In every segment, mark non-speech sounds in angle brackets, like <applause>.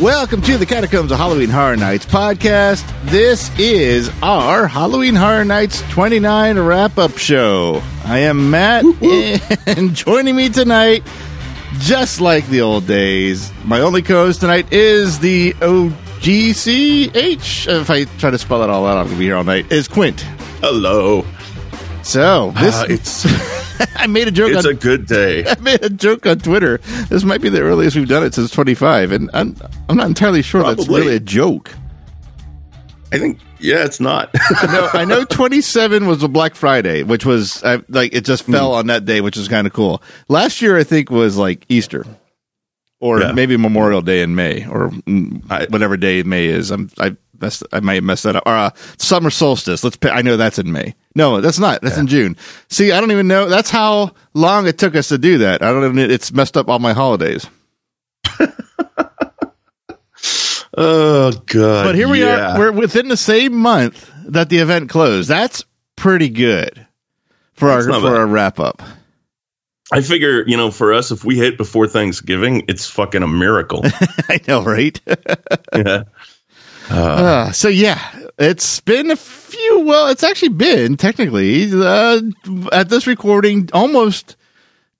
Welcome to the Catacombs of Halloween Horror Nights podcast. This is our Halloween Horror Nights 29 wrap up show. I am Matt, and joining me tonight, just like the old days, my only co host tonight is the OGCH. If I try to spell it all out, I'm going to be here all night. Is Quint. Hello. So, this, Uh, it's <laughs> I made a joke it's on a good day. <laughs> I made a joke on Twitter. This might be the earliest we've done it since 25, and I'm, I'm not entirely sure that's really a joke. I think yeah, it's not. <laughs> I know, I know 27 was a Black Friday, which was uh, like it just fell Hmm. on that day, which is kind of cool. Last year, I think was like Easter, or Yeah. maybe Memorial Day in May, or mm, I- whatever day May is. I'm I messed, I might have messed that up. Or uh, summer solstice. Let's. Pick, I know that's in May. No, that's not. That's in June. See, I don't even know. That's how long it took us to do that. I don't even. It's messed up all my holidays. <laughs> oh god. But here we yeah. are. We're within the same month that the event closed. That's pretty good for our That's not for bad. our wrap up. I figure, you know, for us if we hit before Thanksgiving, it's fucking a miracle. <laughs> I know, right? <laughs> yeah. Uh, so yeah, it's been a few. Well, it's actually been technically uh, at this recording almost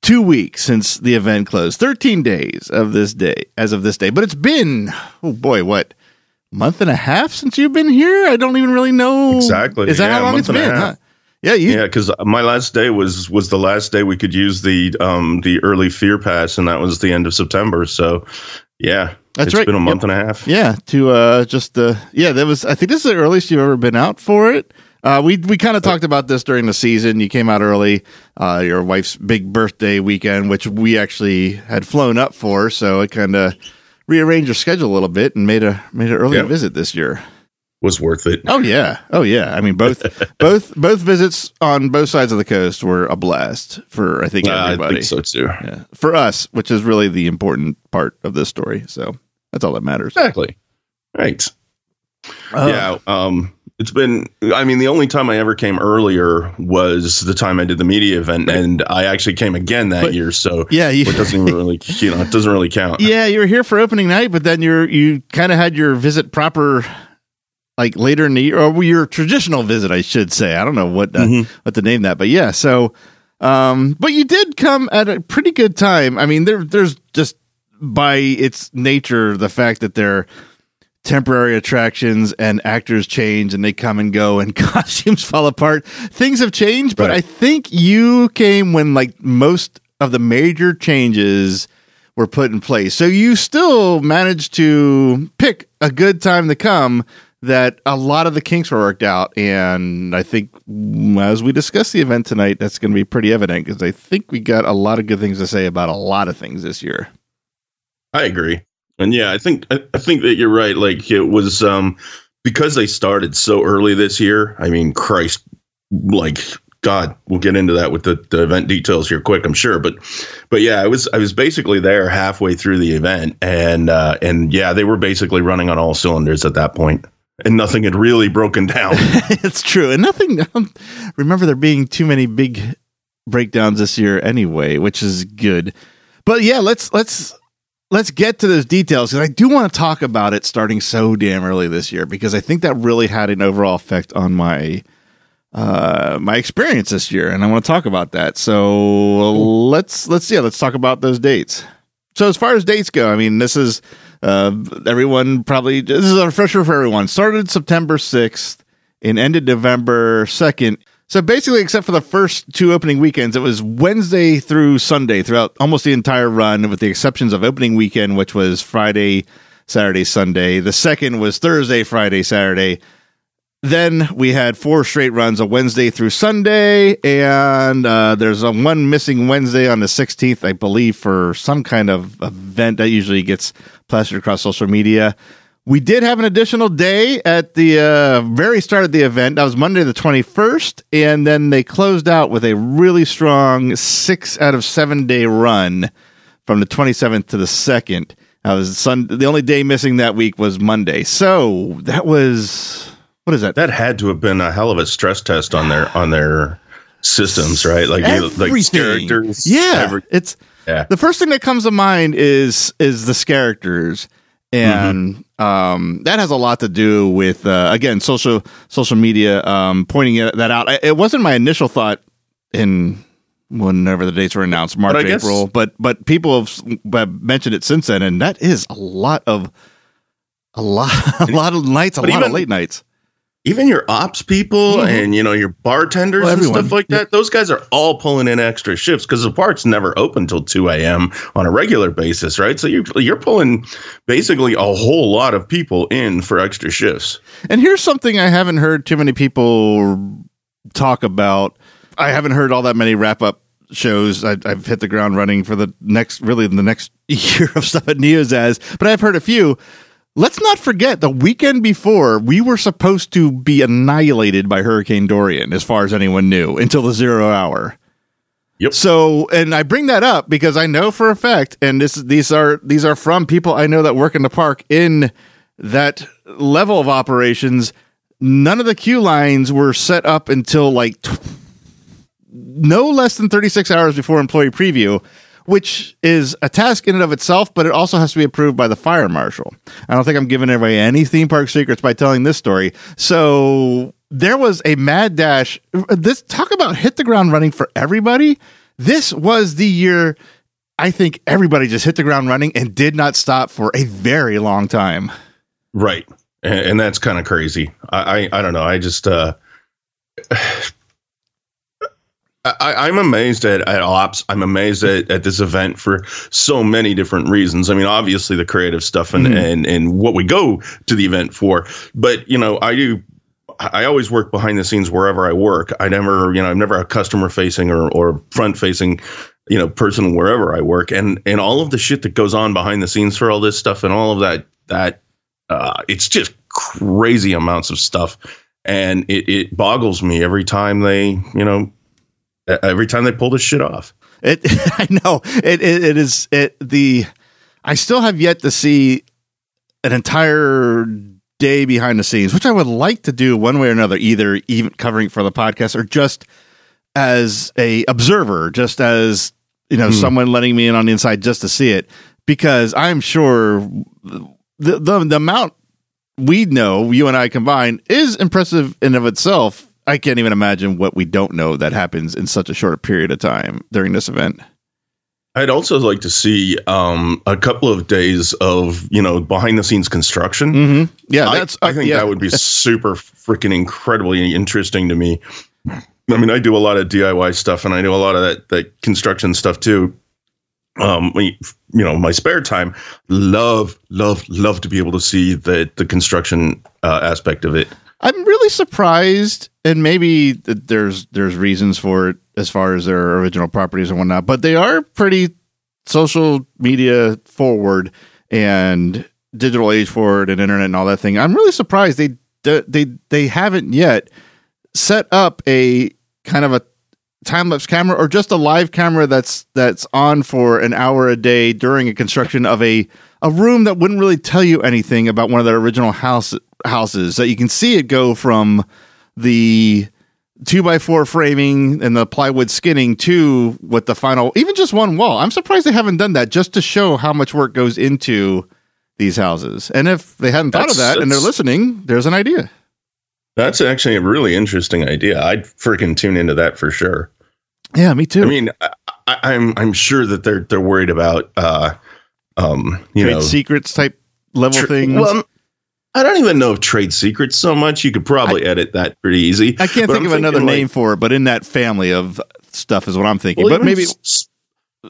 two weeks since the event closed. Thirteen days of this day, as of this day. But it's been oh boy, what month and a half since you've been here? I don't even really know Exactly. Is that Yeah, how long it's been? Huh? Yeah, you. Yeah, because my last day was was the last day we could use the um the early fear pass, and that was the end of September. So, yeah, That's it's right. been a month Yep. and a half. Yeah, to uh just uh yeah, that was I think this is the earliest you've ever been out for it. Uh we we kind of talked about this during the season. You came out early, uh your wife's big birthday weekend, which we actually had flown up for, so it kind of rearranged your schedule a little bit and made a made an early Yep. visit this year. Was worth it. Oh yeah. Oh yeah. I mean both <laughs> both both visits on both sides of the coast were a blast for I think Uh, I everybody. think so too. Yeah. For us, which is really the important part of this story. So that's all that matters. Exactly. Right. Uh, yeah. Um, it's been, I mean, the only time I ever came earlier was the time I did the media event, and I actually came again that But- year. So Yeah, you, it doesn't even <laughs> really, you know, it doesn't really count. Yeah, you were here for opening night, but then you're you kind of had your visit proper, like later in the year, or your traditional visit, I should say. I don't know what uh, Mhm. what to name that, but yeah. So, um, but you did come at a pretty good time. I mean, there there's just by its nature the fact that they're temporary attractions and actors change and they come and go and <laughs> costumes fall apart. Things have changed, but Right. I think you came when like most of the major changes were put in place. So you still managed to pick a good time to come that a lot of the kinks were worked out. And I think as we discuss the event tonight, that's going to be pretty evident because I think we got a lot of good things to say about a lot of things this year. I agree. And yeah, I think, I, I think that you're right. Like it was, um, because they started so early this year. I mean, Christ, like God, we'll get into that with the, the event details here quick, I'm sure. But, but yeah, I was I was basically there halfway through the event, and uh, and yeah, they were basically running on all cylinders at that point, and nothing had really broken down. <laughs> it's true. And nothing, I remember there being too many big breakdowns this year anyway, which is good. But yeah, let's, let's, let's get to those details because I do want to talk about it starting so damn early this year because I think that really had an overall effect on my uh my experience this year and I want to talk about that. So let's let's yeah, let's talk about those dates. So as far as dates go, I mean this is uh everyone probably this is a refresher for everyone. Started September 6th and ended November 2nd. So basically, except for the first two opening weekends, it was Wednesday through Sunday throughout almost the entire run, with the exceptions of opening weekend, which was Friday, Saturday, Sunday. The second was Thursday, Friday, Saturday. Then we had four straight runs, a Wednesday through Sunday, and uh, there's a one missing Wednesday on the 16th, I believe, for some kind of event that usually gets plastered across social media. We did have an additional day at the uh, very start of the event. That was Monday the 21st. And then they closed out with a really strong six out of seven day run from the 27th to the 2nd. That was the only day missing that week was Monday. So that was, what is that? That had to have been a hell of a stress test on their on their systems, right? Like you- like characters. Yeah. every- it's, yeah. the first thing that comes to mind is is the characters. And um, that has a lot to do with uh, again social social media um, pointing it, that out. I, it wasn't my initial thought in whenever the dates were announced march But I guess- april. But but people have, have mentioned it since then. And that is a lot of a lot <laughs> a lot of nights a lot of late nights even your ops people mm-hmm. and you know your bartenders Well, and everyone. stuff like that those guys are all pulling in extra shifts because the park's never open till 2 a.m on a regular basis right so you're you're pulling basically a whole lot of people in for extra shifts And here's something I haven't heard too many people talk about. I haven't heard all that many wrap up shows. I, I've hit the ground running for the next, really, the next <laughs> year of stuff at Neozaz, but I've heard a few. Let's not forget the weekend before we were supposed to be annihilated by Hurricane Dorian, as far as anyone knew, until the zero hour. Yep. So, and I bring that up because I know for a fact, and this these are these are from people I know that work in the park in that level of operations. None of the queue lines were set up until like t- no less than 36 hours before employee preview, which is a task in and of itself, but it also has to be approved by the fire marshal. I don't think I'm giving away any theme park secrets by telling this story. So there was a mad dash. This talk about hit the ground running for everybody. This was the year I think everybody just hit the ground running and did not stop for a very long time. right and, that's kind of crazy I, I i don't know i just uh I, I'm amazed at, at ops. I'm amazed at, at this event for so many different reasons. I mean, obviously the creative stuff and, Mhm. and, and what we go to the event for. But, you know, I do, I always work behind the scenes wherever I work. I never, you know, I'm never a customer facing or, or front facing, you know, person wherever I work. And, and all of the shit that goes on behind the scenes for all this stuff and all of that, that, uh, it's just crazy amounts of stuff. And it, it boggles me every time they, you know, every time they pull this shit off. It, <laughs> I know it, it. It is it. The I still have yet to see an entire day behind the scenes, which I would like to do one way or another, either even covering for the podcast or just as a observer, just as you know, Hmm. someone letting me in on the inside just to see it, because I'm sure the the, the amount we know, you and I combined, is impressive in of itself. I can't even imagine what we don't know that happens in such a short period of time during this event. I'd also like to see um, a couple of days of you know behind the scenes construction. Mm-hmm. Yeah, I, that's. I think yeah. that would be super freaking incredibly interesting to me. I mean, I do a lot of DIY stuff and I do a lot of that that construction stuff too. Um, you know, my spare time, love, love, love to be able to see the the construction uh, aspect of it. I'm really surprised, and maybe th- there's there's reasons for it as far as their original properties and whatnot, but they are pretty social media forward and digital age forward and internet and all that thing. I'm really surprised they they they haven't yet set up a kind of a time lapse camera or just a live camera that's that's on for an hour a day during a construction of a a room that wouldn't really tell you anything about one of their original house houses that you can see it go from the two by four framing and the plywood skinning to what the final even just one wall. I'm surprised they haven't done that just to show how much work goes into these houses. And if they hadn't thought of that and they're listening there's an idea. That's actually a really interesting idea. I'd freaking tune into that for sure. yeah me too. I mean, I, I- I'm I'm sure that they're they're worried about uh, um, you trade know, secrets type level tr- things. Well, I don't even know if trade secrets so much. You could probably edit that pretty easy. I can't But think I'm of another like, name for it, but in that family of stuff is what I'm thinking. well, but maybe s-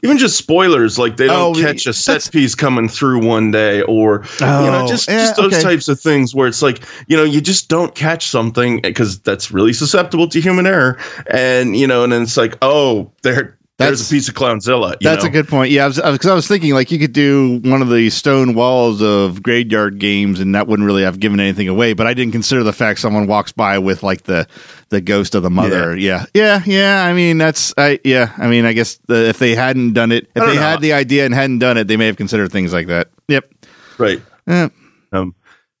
even just spoilers, like they don't Oh, catch a set piece coming through one day, or you know, Oh, just, yeah, just those okay. types of things where it's like you know you just don't catch something because that's really susceptible to human error, and you know, and then it's like oh, there there's That's- a piece of clownzilla. you That's know? a good point. Yeah, because I, was- 'cause I was thinking like you could do one of the stone walls of graveyard games, and that wouldn't really have given anything away. But I didn't consider the fact someone walks by with like the the ghost of the mother. Yeah, yeah, yeah. I mean, that's I yeah. I mean, I guess the, if they hadn't done it, if they know. had the idea and hadn't done it, they may have considered things like that. Yep. right. Yeah. Um,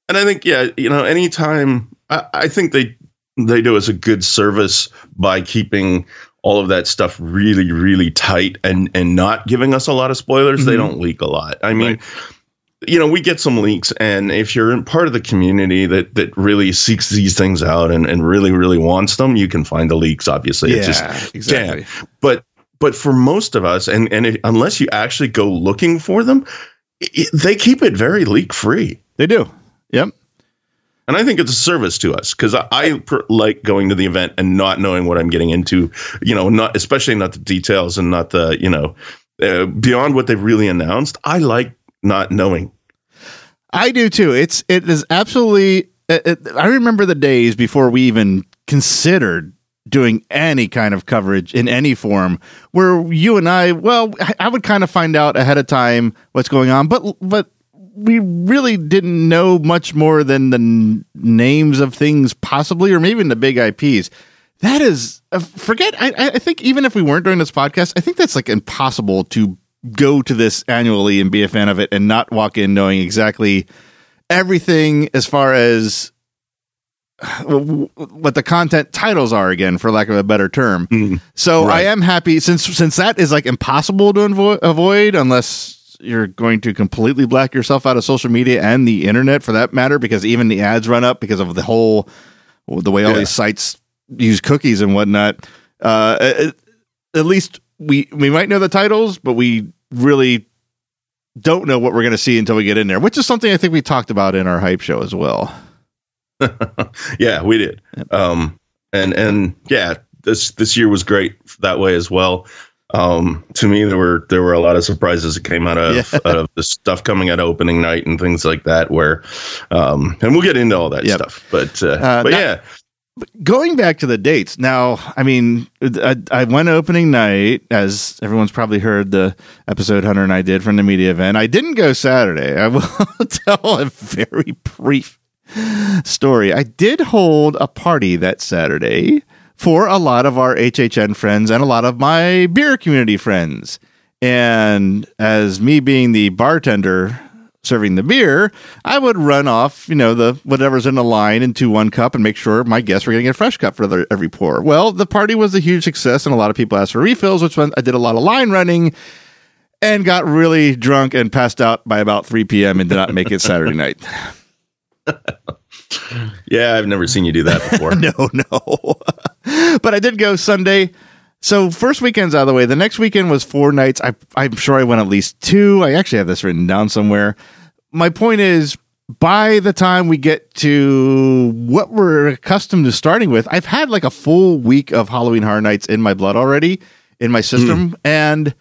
and I think, yeah, you know, anytime I, I think they they do us a good service by keeping all of that stuff really, really tight and and not giving us a lot of spoilers. They Mhm. don't leak a lot. I mean. Right. You know, we get some leaks, and if you're in part of the community that that really seeks these things out and, and really, really wants them, you can find the leaks. Obviously, yeah, it's just exactly. but but for most of us, and and if, unless you actually go looking for them, i they keep it very leak free. They do. Yep. And I think it's a service to us because I, I pr- like going to the event and not knowing what I'm getting into, you know, not especially not the details and not the, you know, uh, beyond what they've really announced. I like not knowing. I do too. It's it is absolutely. It, it- I remember the days before we even considered doing any kind of coverage in any form where you and I, well, I would kind of find out ahead of time what's going on, but but we really didn't know much more than the n- names of things possibly, or maybe even the big IPs. That is, uh, forget. I, I- think even if we weren't doing this podcast, I think that's like impossible to go to this annually and be a fan of it and not walk in knowing exactly everything as far as what the content titles are again for lack of a better term Mhm. so i am happy since since that is like impossible to avo- avoid unless you're going to completely black yourself out of social media and the internet for that matter because even the ads run up because of the whole the way all Yeah. these sites use cookies and whatnot uh at, at least we we might know the titles but we really don't know what we're going to see until we get in there which is something i think we talked about in our hype show as well <laughs> yeah, we did. Um, and and yeah, this this year was great that way as well. Um, to me, there were there were a lot of surprises that came out of Yeah. <laughs> out of the stuff coming out of opening night and things like that. Where, um, and we'll get into all that Yep. stuff. But uh, Uh, but now- yeah, going back to the dates now i mean I, I went opening night as everyone's probably heard the episode hunter and i did from the media event i didn't go saturday i will <laughs> tell a very brief story i did hold a party that saturday for a lot of our hhn friends and a lot of my beer community friends and as me being the bartender serving the beer, I would run off, you know, the whatever's in the line into one cup and make sure my guests were getting a fresh cup for their, every pour. Well, the party was a huge success, and a lot of people asked for refills, which meant I did a lot of line running and got really drunk and passed out by about 3 p.m. and did not make it Saturday night. <laughs> yeah, I've never seen you do that before. <laughs> no, no. <laughs> but I did go Sunday. So first weekend's out of the way. The next weekend was four nights. I, I'm sure I went at least two. I actually have this written down somewhere. My point is, by the time we get to what we're accustomed to starting with, I've had like a full week of Halloween Horror Nights in my blood already in my system, hmm. and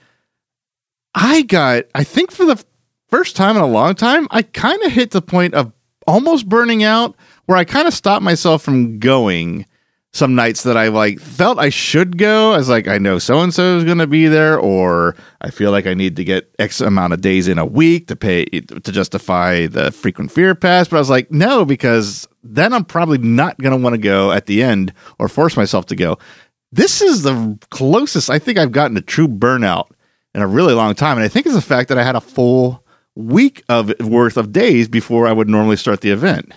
I got. I think for the first time in a long time, I kind of hit the point of almost burning out, where I kind of stopped myself from going some nights that I like felt I should go. I was like, I know so and so is going to be there, or I feel like I need to get X amount of days in a week to pay to justify the frequent fear pass. But I was like, no, because then I'm probably not going to want to go at the end or force myself to go. This is the closest I think I've gotten to true burnout in a really long time, and I think it's the fact that I had a full week of worth of days before I would normally start the event.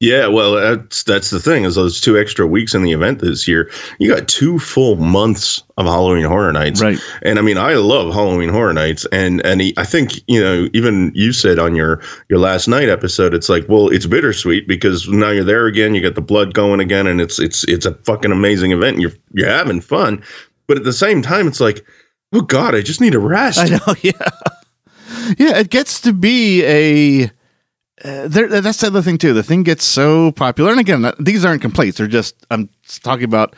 Yeah, well, that's that's the thing is those two extra weeks in the event this year. You got two full months of Halloween Horror Nights, Right. And I mean, I love Halloween Horror Nights, and and he, I think you know, even you said on your your last night episode, it's like, well, it's bittersweet because now you're there again, you got the blood going again, and it's it's it's a fucking amazing event. And you're you're having fun, but at the same time, it's like, oh god, I just need a rest. I know, <laughs> yeah. Yeah, it gets to be a uh, that's the other thing too. The thing gets so popular, and again, these aren't complaints. They're just I'm talking about.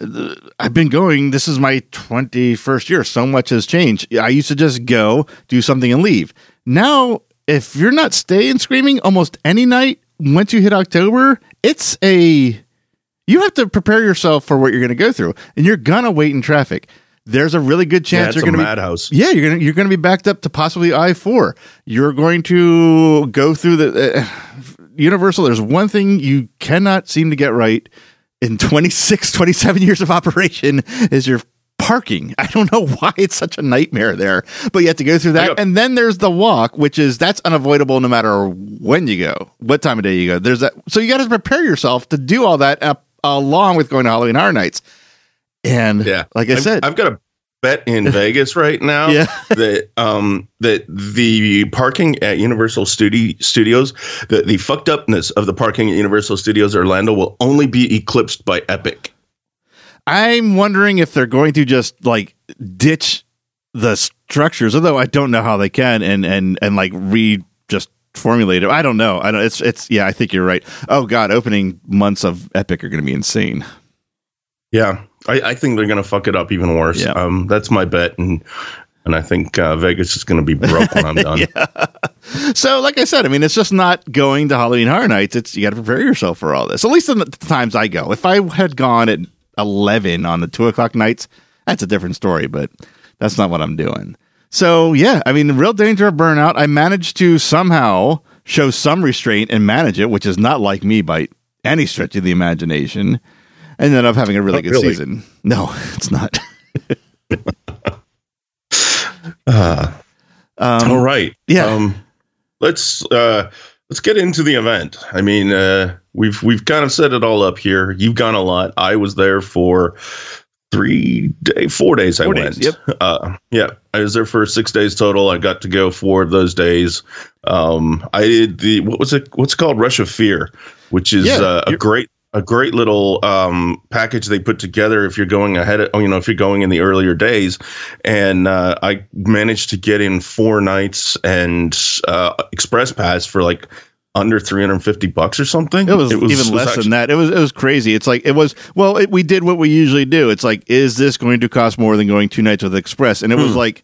Uh, I've been going. This is my 21st year. So much has changed. I used to just go do something and leave. Now, if you're not staying screaming almost any night, once you hit October, it's a you have to prepare yourself for what you're going to go through, and you're gonna wait in traffic. There's a really good chance yeah, you're going to be madhouse. yeah you're gonna you're going to be backed up to possibly I four. You're going to go through the uh, <sighs> Universal. There's one thing you cannot seem to get right in 26, <laughs> 27 years of operation is your parking. <laughs> I don't know why it's such a nightmare there, but you have to go through that. And then there's the walk, which is that's unavoidable no matter when you go, what time of day you go. There's that. So you got to prepare yourself to do all that up, along with going to Halloween Horror Nights. And Yeah, like I I've- said, I've got a bet in <laughs> Vegas right now Yeah. that um that the parking at Universal Studi- Studios, the the fucked upness of the parking at Universal Studios Orlando will only be eclipsed by Epic. I'm wondering if they're going to just like ditch the structures, although I don't know how they can and and and like re just formulate it. I don't know. I don't. It's it's yeah. I think you're right. Oh God, opening months of Epic are going to be insane. Yeah, I, I think they're gonna fuck it up even worse. Yeah. Um, that's my bet, and and I think uh, Vegas is gonna be broke when I'm <laughs> done. So, like I said, I mean, it's just not going to Halloween Horror Nights. It's you got to prepare yourself for all this. At least in the times I go. If I had gone at eleven on the two o'clock nights, that's a different story. But that's not what I'm doing. So, yeah, I mean, the real danger of burnout. I managed to somehow show some restraint and manage it, which is not like me by any stretch of the imagination. And then up having a really Not good really. season. No, <laughs> it's not. Uh, Um, all right. yeah. Um, let's uh, let's get into the event. I mean, uh, we've we've kind of set it all up here. You've gone a lot. I was there for three day, four days. I Four went. yep. Uh, yeah, I was there for six days total. I got to go four of those days. Um, I did the what was it? What's it called Rush of Fear, which is Yeah, uh, a great a great little um, package they put together if you're going ahead of, you know, if you're going in the earlier days. And uh, I managed to get in four nights and uh, express pass for like under 350 bucks or something. It was, even less actually- than that. It was it was crazy. It's like it was. Well, it, we did what we usually do. It's like, is this going to cost more than going two nights with Express? And it was Hmm. like,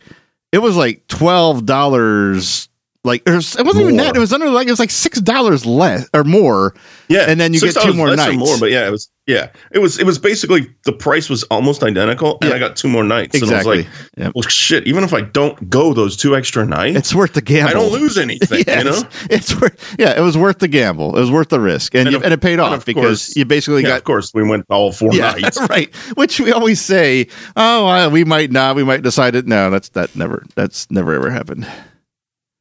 it was like twelve dollars. Like it, was, it wasn't even that. It was under like it was like six dollars less or more. Yeah, and then you get two more nights. More, but yeah, it was yeah, it was it was basically the price was almost identical, and Yeah. I got two more nights. Exactly. And I was like, Yep. well, shit. Even if I don't go those two extra nights, It's worth the gamble. I don't lose anything. Yeah, <laughs> you know. it's, worth. Yeah, it was worth the gamble. It was worth the risk, and And you, of- and it paid and off of because course- you basically Yeah, got of course, we went all four yeah, nights. <laughs> right. Which we always say, oh, uh, we might not, we might decide it. No, that's that never, that's never ever happened.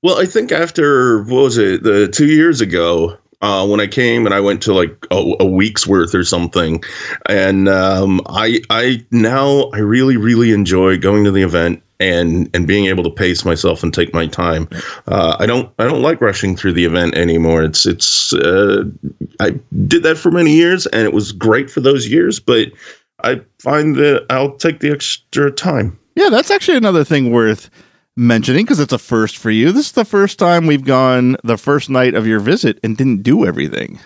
Well, I think after what was it, the two years ago, uh, when I came and I went to like a, a week's worth or something, and um, I I now I really really enjoy going to the event and and being able to pace myself and take my time. Uh, I don't I don't like rushing through the event anymore. It's it's uh, I did that for many years and it was great for those years, but I find that I'll take the extra time. Yeah, that's actually another thing worth mentioning because it's a first for you. This is the first time we've gone the first night of your visit and didn't do everything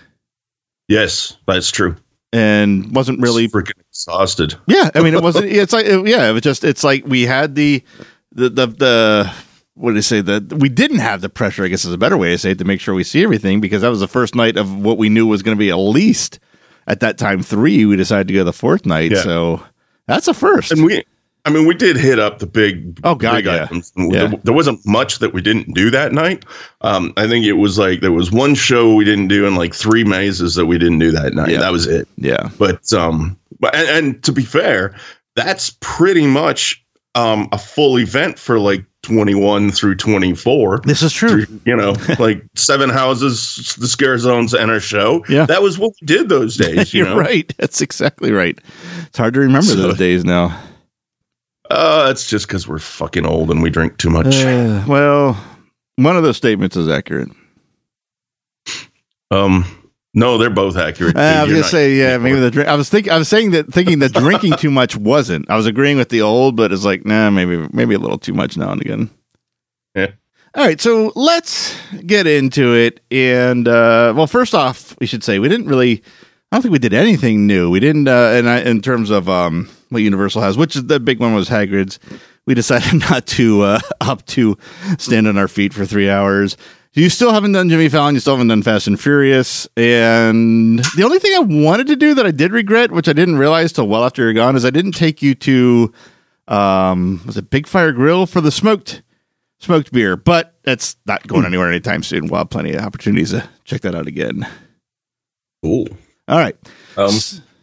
Yes, that's true. and wasn't really freaking exhausted. Yeah, I mean, it wasn't. It's like it- yeah, it was just. It's like we had the the the, the what did I say? The we didn't have the pressure. I guess is a better way to say it to make sure we see everything because that was the first night of what we knew was going to be at least at that time three. We decided to go the fourth night, Yeah. so that's a first. And we, I mean, we did hit up the big, Oh, God, big yeah. items. Yeah. There, there wasn't much that we didn't do that night. Um, I think it was like there was one show we didn't do and like three mazes that we didn't do that night. Yeah. That was it. yeah, But um, but and, and to be fair, that's pretty much um a full event for like twenty one through twenty four. this is true. You know, <laughs> like seven houses, the scare zones, and our show. Yeah. that was what we did those days. <laughs> You You're know, right. That's exactly right. It's hard to remember So- those days now. Uh, it's just because we're fucking old and we drink too much. Uh, well, one of those statements is accurate. Um, no, they're both accurate. Uh, I was You're gonna say, yeah, maybe the drink. I was thinking, I was saying that, thinking that drinking too much wasn't. I was agreeing with the old, but it's like, nah, maybe, maybe a little too much now and again. Yeah. All right, so let's get into it. And uh, well, first off, we should say we didn't really. I don't think we did anything new. We didn't, uh, and I, in terms of um, what Universal has, which is the big one was Hagrid's. We decided <laughs> not to uh, up to stand on our feet for three hours. You still haven't done Jimmy Fallon. You still haven't done Fast and Furious. And the only thing I wanted to do that I did regret, which I didn't realize till well after you're gone, is I didn't take you to um, was it Big Fire Grill for the smoked smoked beer. But that's not going anywhere anytime soon. We'll have plenty of opportunities to check that out again. Cool. All right. Um,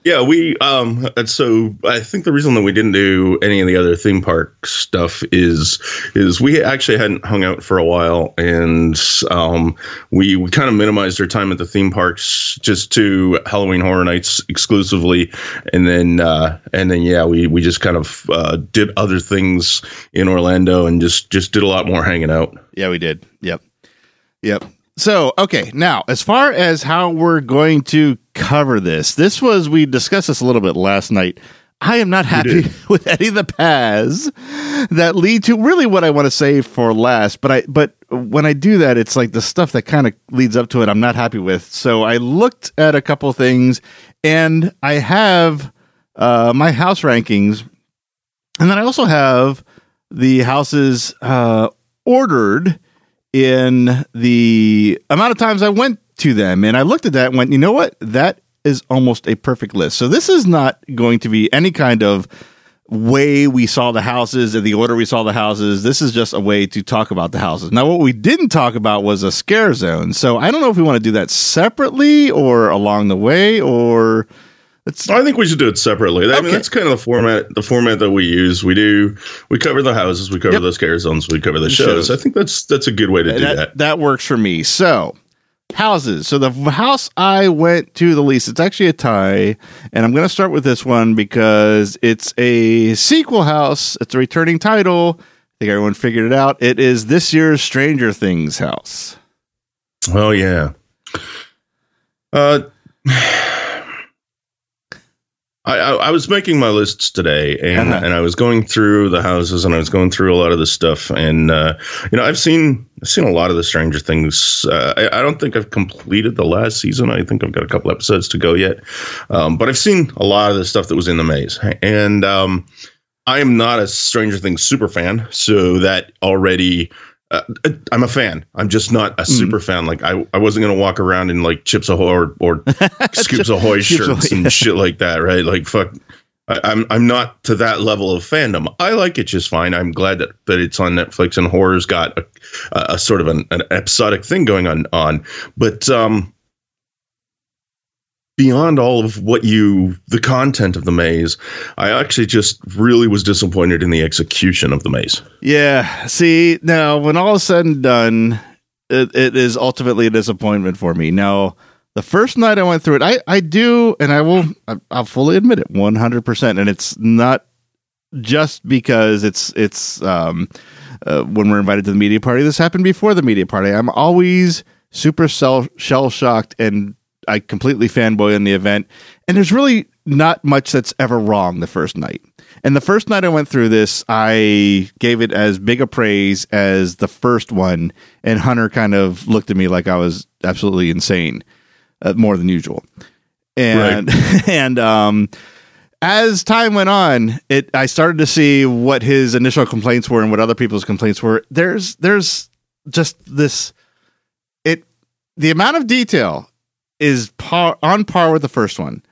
yeah, we um so I think the reason that we didn't do any of the other theme park stuff is is we actually hadn't hung out for a while and um we, we kind of minimized our time at the theme parks just to Halloween Horror Nights exclusively and then uh and then yeah, we we just kind of uh did other things in Orlando and just just did a lot more hanging out. Yeah, we did. Yep. Yep. So, okay, now as far as how we're going to cover this, this was we discussed this a little bit last night. I am not happy <laughs> with any of the paths that lead to really what I want to say for last. But I but when I do that, it's like the stuff that kind of leads up to it. I'm not happy with. So I looked at a couple things, and I have uh, my house rankings, and then I also have the houses uh, ordered in the amount of times I went to them. And I looked at that and went, you know what? That is almost a perfect list. So this is not going to be any kind of way we saw the houses and the order we saw the houses. This is just a way to talk about the houses. Now, what we didn't talk about was a scare zone. So I don't know if we want to do that separately or along the way or. It's, I think we should do it separately. I Okay. mean, that's kind of the format. The format that we use. We do. We cover the houses. We cover Yep. the scare zones. We cover the shows. shows. I think that's that's a good way to do that, that. that works for me. So houses. So the house I went to the least, it's actually a tie, and I'm going to start with this one because it's a sequel house. It's a returning title. I think everyone figured it out. It is this year's Stranger Things house. Oh yeah. Uh, <sighs> I, I I was making my lists today, and Uh-huh. and I was going through the houses, and I was going through a lot of the stuff, and uh, you know, I've seen I've seen a lot of the Stranger Things. Uh, I, I don't think I've completed the last season. I think I've got a couple episodes to go yet, um, but I've seen a lot of the stuff that was in the maze, and um, I am not a Stranger Things super fan, so that already. Uh, I'm a fan. I'm just not a Mm. super fan. Like I, I wasn't gonna walk around in like Chips Ahoy or, or <laughs> Scoops Ahoy shirts and shit like that, right? Like fuck. I, I'm I'm not to that level of fandom. I like it just fine. I'm glad that, that it's on Netflix and horror's got a, a, a sort of an, an episodic thing going on on. But um, beyond all of what you the content of the maze, I actually just really was disappointed in the execution of the maze. Yeah. See, now when all is said and done, it, it is ultimately a disappointment for me. Now, the first night I went through it, I, I do, and I will, I- I'll fully admit it, one hundred percent. And it's not just because it's it's um uh, when we're invited to the media party. This happened before the media party. I'm always super shell shocked and I completely fanboy in the event. And there's really not much that's ever wrong the first night. And the first night I went through this, I gave it as big a praise as the first one. And Hunter kind of looked at me like I was absolutely insane, uh, more than usual. And <laughs> and um, as time went on, it I started to see what his initial complaints were and what other people's complaints were. There's there's just this it the amount of detail is par, on par with the first one.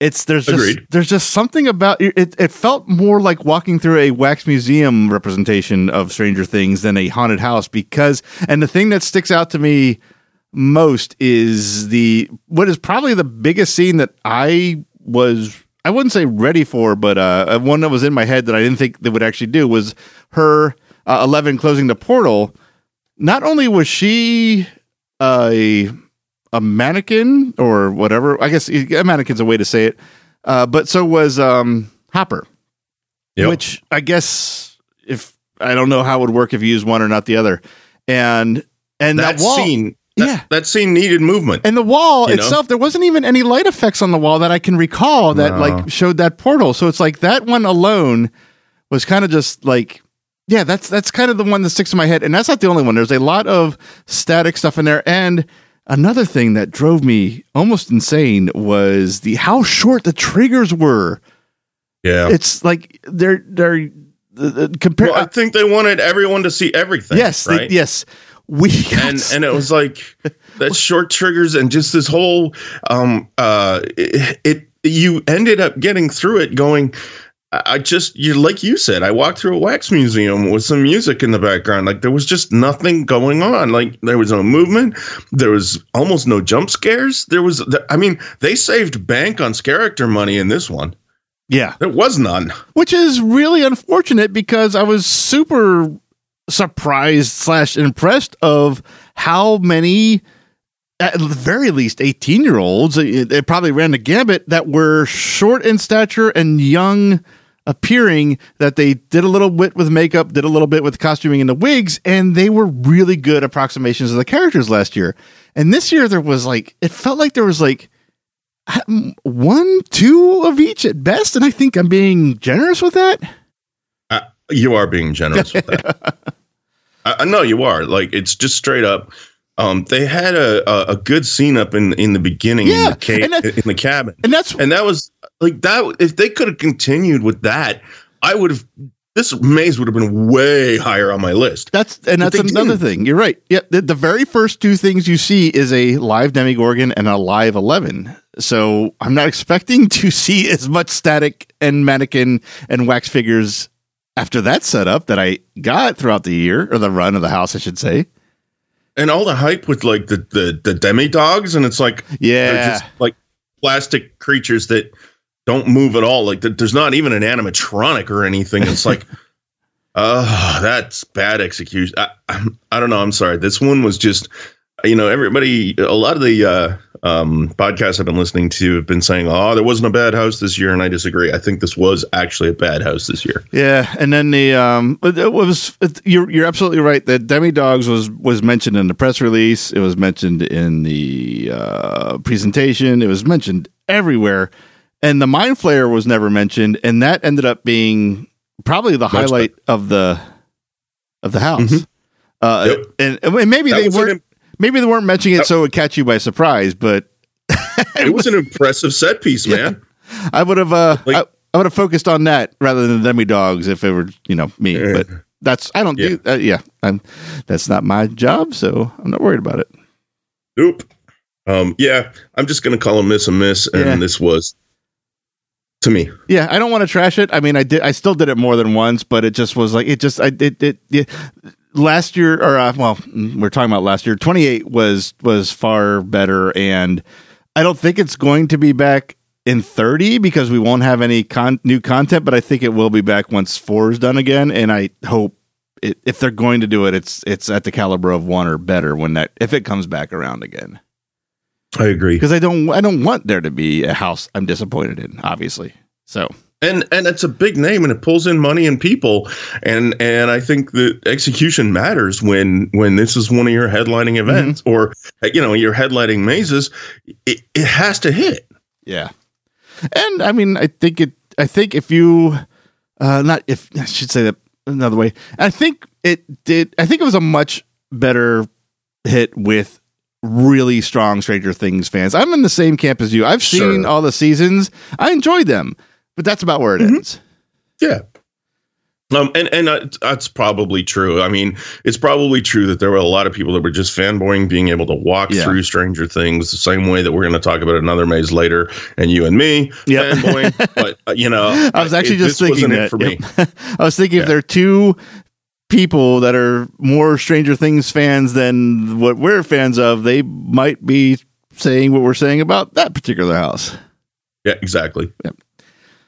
It's there's just Agreed. there's just something about it. It felt more like walking through a wax museum representation of Stranger Things than a haunted house because and the thing that sticks out to me most is the what is probably the biggest scene that I was I wouldn't say ready for, but uh, one that was in my head that I didn't think they would actually do was her uh, Eleven closing the portal. Not only was she a a mannequin or whatever, I guess a mannequin's a way to say it, uh, but so was um, Hopper, Yep. which I guess if I don't know how it would work if you use one or not the other, and and that that, wall, scene, that, Yeah. that scene needed movement. and the wall You know? itself, there wasn't even any light effects on the wall that I can recall that No. like showed that portal. So it's like that one alone was kind of just like yeah, that's that's kind of the one that sticks in my head, and that's not the only one. There's a lot of static stuff in there, and another thing that drove me almost insane was the how short the triggers were. Yeah. It's like they're they're uh, compare. well, I think they wanted everyone to see everything. yes, they- yes, we and <laughs> and it was like that <laughs> short triggers and just this whole um uh it, it you ended up getting through it going I just you like you said I walked through a wax museum with some music in the background. Like there was just nothing going on. Like there was no movement. There was almost no jump scares. There was I mean they saved bank on character money in this one. Yeah, there was none. Which is really unfortunate because I was super surprised slash impressed of how many at the very least 18 year olds they probably ran the gambit that were short in stature and young appearing that they did a little bit with makeup did a little bit with costuming and the wigs and they were really good approximations of the characters last year and this year there was like it felt like there was like one two of each at best and i think i'm being generous with that Uh, you are being generous with that. I, I know you are. Like it's just straight up. Um, they had a, a, good scene up in in the beginning Yeah, in the and that- in the cabin, and that's and that was like that. If they could have continued with that, I would have. This maze would have been way higher on my list. That's and that's another didn't. thing. You're right. Yeah, the, the very first two things you see is a live Demogorgon and a live Eleven. So I'm not expecting <laughs> to see as much static and mannequin and wax figures after that setup that I got throughout the year or the run of the house, I should say. And all the hype with like the the, the demi dogs, and it's like they're Yeah, just like plastic creatures that don't move at all. Like th- there's not even an animatronic or anything. It's like, <laughs> oh, that's bad execution. I, I'm- I don't know. I'm sorry. This one was just, you know, everybody. A lot of the uh, um, podcasts I've been listening to have been saying, "Oh, there wasn't a bad house this year," and I disagree. I think this was actually a bad house this year. yeah. And then the um, it was it, you're you're absolutely right. that Demi Dogs was was mentioned in the press release. It was mentioned in the uh, presentation. It was mentioned everywhere. And the Mind Flayer was never mentioned, and that ended up being probably the highlight of the of the house. Mhm. Uh, Yep. and, and maybe That they an weren't maybe they weren't mentioning it so it would catch you by surprise, but It was an impressive set piece, man. I would have uh, Like- I, I would have focused on that rather than the Demi Dogs if it were you know me. Yeah. But that's I don't do uh, yeah. I'm that's not my job, so I'm not worried about it. Nope. Um, yeah, I'm just gonna call him miss a miss, and Yeah. this was to me. Yeah, I don't want to trash it. I mean, I did. I still did it more than once, but it just was like it just. I it it. it last year, or uh, well, we're talking about last year. Twenty eight was was far better, and I don't think it's going to be back in thirty because we won't have any con- new content. But I think it will be back once four is done again, and I hope. It, if they're going to do it, it's it's at the caliber of one or better when that if it comes back around again. I agree. Because I don't I don't want there to be a house I'm disappointed in, obviously. So and and it's a big name and it pulls in money and people and and i think the execution matters when when this is one of your headlining events or you know your headlining mazes it, it has to hit Yeah. And I mean, I think it, I think if you, uh, not if, I should say that another way. I think it did, I think it was a much better hit with really strong Stranger Things fans. I'm in the same camp as you. I've seen Sure. all the seasons. I enjoyed them, but that's about where it Mhm. ends. yeah um, and and uh, that's probably true. I mean, it's probably true that there were a lot of people that were just fanboying being able to walk Yeah. through Stranger Things the same way that we're going to talk about another maze later, and you and me Yep. fanboying. <laughs> but uh, you know, I was actually it- just this thinking wasn't that it for me. <laughs> I was thinking if there are two people that are more Stranger Things fans than what we're fans of, they might be saying what we're saying about that particular house. Yeah, exactly.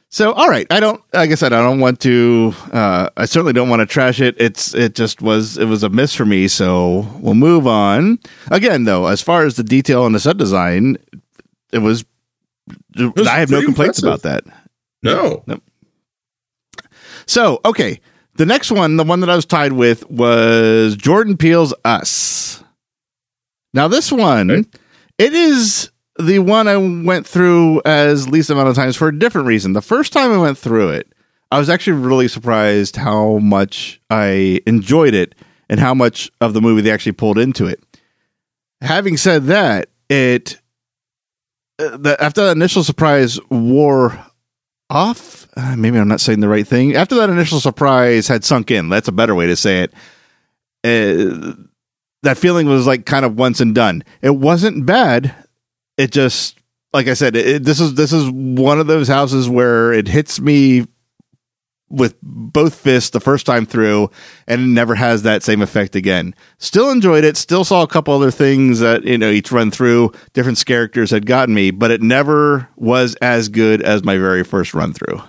So, all right, I don't. Like I said, I don't want to. Uh, I certainly don't want to trash it. It's. It just was. It was a miss for me. So we'll move on. Again, though, as far as the detail and the set design, it was. was I have no complaints impressive. about that. No, So, okay. The next one, the one that I was tied with, was Jordan Peele's Us. Now, this one, Okay. it is the one I went through as least amount of times for a different reason. The first time I went through it, I was actually really surprised how much I enjoyed it and how much of the movie they actually pulled into it. Having said that, it uh, the, after that initial surprise wore off. Uh, maybe I'm not saying the right thing. After that initial surprise had sunk in, that's a better way to say it. Uh, that feeling was like kind of once and done. It wasn't bad. It just, like I said, it, this is this is one of those houses where it hits me with both fists the first time through and it never has that same effect again. Still enjoyed it, still saw a couple other things that, you know, each run through different characters had gotten me, but it never was as good as my very first run through.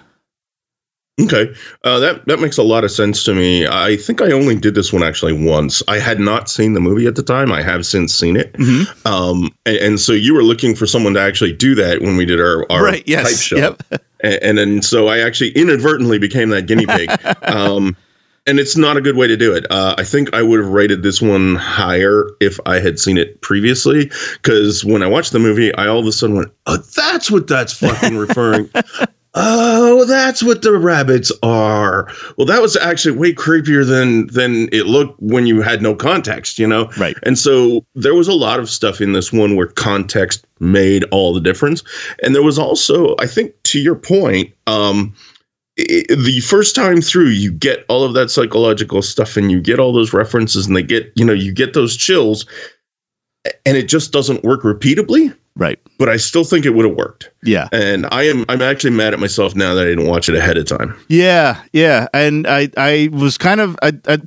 Okay, uh, that that makes a lot of sense to me. I think I only did this one actually once. I had not seen the movie at the time. I have since seen it, Mm-hmm. um, and, and so you were looking for someone to actually do that when we did our, our Right, yes, type show, yep. <laughs> and, and then so I actually inadvertently became that guinea pig. <laughs> um, and it's not a good way to do it. Uh, I think I would have rated this one higher if I had seen it previously. Because when I watched the movie, I all of a sudden went, "Oh, that's what that's fucking referring." <laughs> Oh, that's what the rabbits are. Well, that was actually way creepier than than it looked when you had no context, you know. Right. And so there was a lot of stuff in this one where context made all the difference, and there was also, I think, to your point, um, i the first time through, you get all of that psychological stuff, and you get all those references, and they get, you know, you get those chills, and it just doesn't work repeatably. Right. But I still think it would have worked Yeah. and I am I'm actually mad at myself now that I didn't watch it ahead of time. Yeah, yeah, and I I was kind of I, I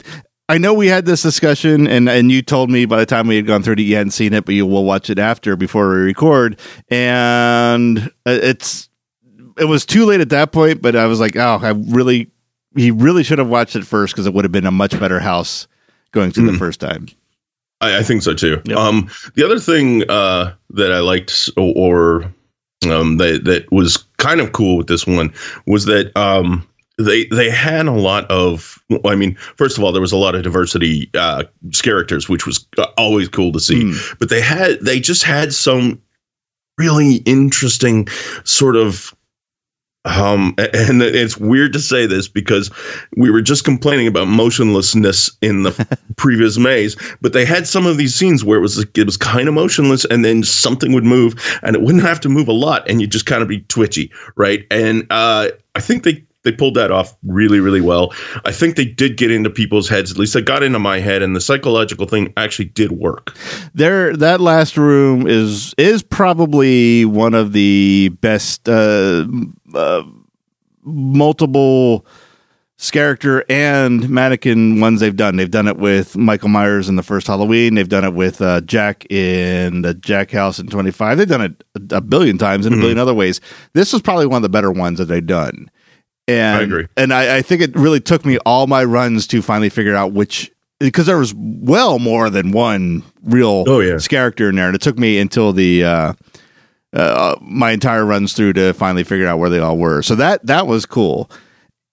I know we had this discussion, and and you told me by the time we had gone through it, you hadn't seen it, but you will watch it after before we record, and uh, it's it was too late at that point. But I was like, oh, I really he really should have watched it first because it would have been a much better house going through the mm-hmm. first time. I, I think so too. Yep. Um, the other thing uh, that I liked or, or um, that that was kind of cool with this one was that um, they they had a lot of. I mean, first of all, there was a lot of diversity uh, characters, which was uh, always cool to see. But they had they just had some really interesting sort of um and it's weird to say this because we were just complaining about motionlessness in the <laughs> previous maze but they had some of these scenes where it was it was kind of motionless and then something would move and it wouldn't have to move a lot and you'd just kind of be twitchy right? And uh i think they they pulled that off really really well i think they did get into people's heads at least it got into my head and the psychological thing actually did work There, that last room is is probably one of the best uh, uh, multiple character and mannequin ones they've done. They've done it with Michael Myers in the first Halloween. They've done it with uh, Jack in the Jack House in Twenty Five. They've done it a, billion times in a billion other ways. This is probably one of the better ones that they've done. And, I agree. And I, I think it really took me all my runs to finally figure out which because there was well more than one real Oh, yeah. character in there, and it took me until the uh, uh, my entire runs through to finally figure out where they all were. So that that was cool.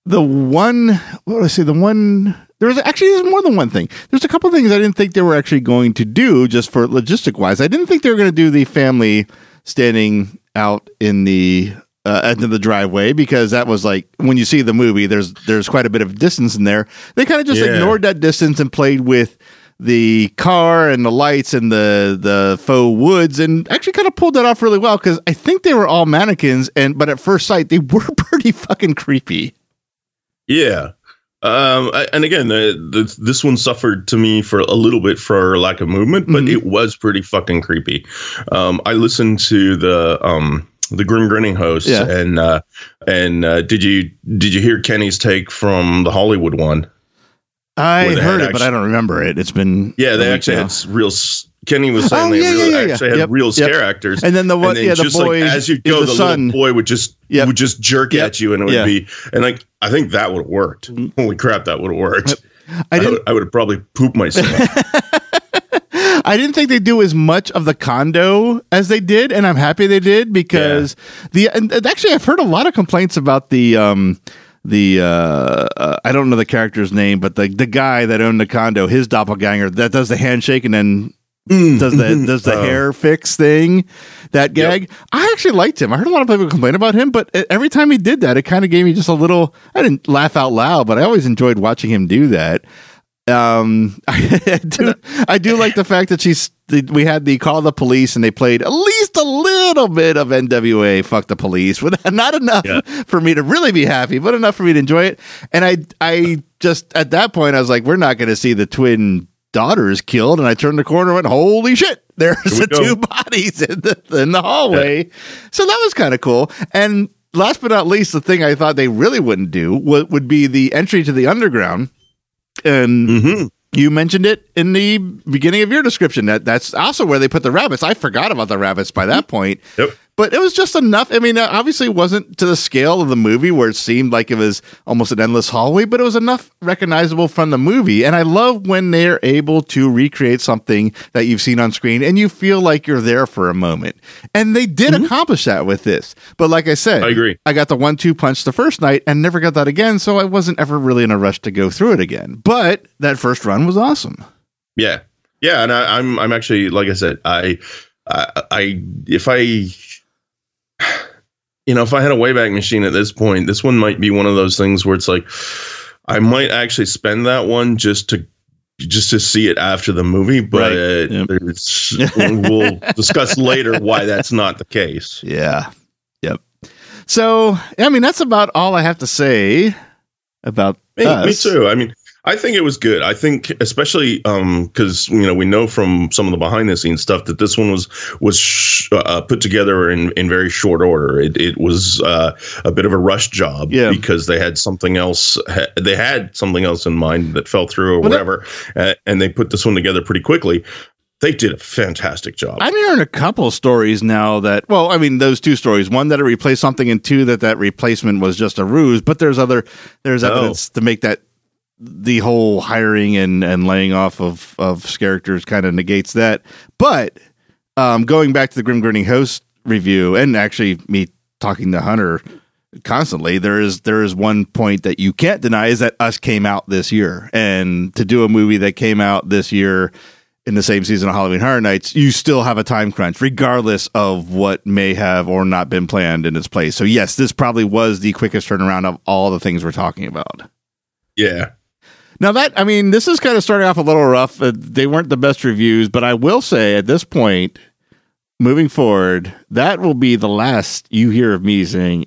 The one, what would I say? The one there was actually there's more than one thing. There's a couple things I didn't think they were actually going to do just for logistic wise. I didn't think they were going to do the family standing out in the uh, end of the driveway because that was like when you see the movie, there's there's quite a bit of distance in there. They kind of just Yeah. ignored that distance and played with the car and the lights and the the faux woods and actually kind of pulled that off really well because I think they were all mannequins and but at first sight they <laughs> were pretty fucking creepy. Yeah. Um, I- and again, the, the, this one suffered to me for a little bit for lack of movement, but Mhm. it was pretty fucking creepy. Um, I listened to the um, the Grim Grinning host, Yeah. and uh, and uh, did you did you hear Kenny's take from the Hollywood one? I heard it, but I don't remember it. It's been Yeah, they actually now. had real. Kenny was saying Oh, they yeah, really yeah, actually had Yep, real yep. scare actors. And then the one, and then yeah, the boy like as you go, the, the, little boy would just Yep. would just jerk at you, and it would be and like I think that would have worked. Holy crap, that would have worked. I I, would, I would have probably pooped myself. <laughs> I didn't think they do as much of the condo as they did, and I'm happy they did because the and and actually I've heard a lot of complaints about the um the uh, uh I don't know the character's name, but the the guy that owned the condo, his doppelganger that does the handshake and then Mm. does the <laughs> does the Oh. hair fix thing, that gag. I actually liked him. I heard a lot of people complain about him, but every time he did that, it kind of gave me just a little. I didn't laugh out loud, but I always enjoyed watching him do that. Um, <laughs> I do, I do like the fact that she's. We had the call the police, and they played at least a little bit of NWA. Fuck the police, <laughs> but not enough Yeah. for me to really be happy, but enough for me to enjoy it. And I, I just at that point, I was like, we're not going to see the twin daughters killed. And I turned the corner and went, holy shit, there's the go. two <laughs> bodies in the in the hallway. So that was kind of cool. And last but not least, the thing I thought they really wouldn't do would, would be the entry to the underground. And Mhm. you mentioned it in the beginning of your description that that's also where they put the rabbits. I forgot about the rabbits by that point. Yep. But it was just enough. I mean, uh, obviously, it wasn't to the scale of the movie where it seemed like it was almost an endless hallway, but it was enough recognizable from the movie. And I love when they're able to recreate something that you've seen on screen and you feel like you're there for a moment. And they did accomplish that with this. But like I said, I agree. I got the one two punch the first night and never got that again. So I wasn't ever really in a rush to go through it again. But that first run was awesome. Yeah, yeah, and I, I'm I'm actually like I said, I I, I if I you know if I had a wayback machine at this point, this one might be one of those things where it's like I might actually spend that one just to just to see it after the movie, but Right. Yep. there's, we'll discuss later why that's not the case. Yeah. Yep. So, I mean, that's about all I have to say about Me, me too. I mean, I think it was good. I think, especially because you know we know from some of the behind the scenes stuff that this one was was sh- uh, put together in, in very short order. It it was uh, a bit of a rush job Yeah. because they had something else. Ha- they had something else in mind that fell through or Well, that- whatever, uh, and they put this one together pretty quickly. They did a fantastic job. I'm hearing a couple stories now that, well, I mean, those two stories. One that it replaced something, and two that that replacement was just a ruse. But there's other, there's Oh. evidence to make that the whole hiring and and laying off of of characters kind of negates that. But um, going back to the Grim Grinning Host review, and actually me talking to Hunter constantly, there is there is one point that you can't deny is that Us came out this year, and to do a movie that came out this year in the same season of Halloween Horror Nights, you still have a time crunch, regardless of what may have or not been planned in its place. So yes, this probably was the quickest turnaround of all the things we're talking about. yeah, Now that I mean, this is kind of starting off a little rough. Uh, they weren't the best reviews, but I will say at this point, moving forward, that will be the last you hear of me saying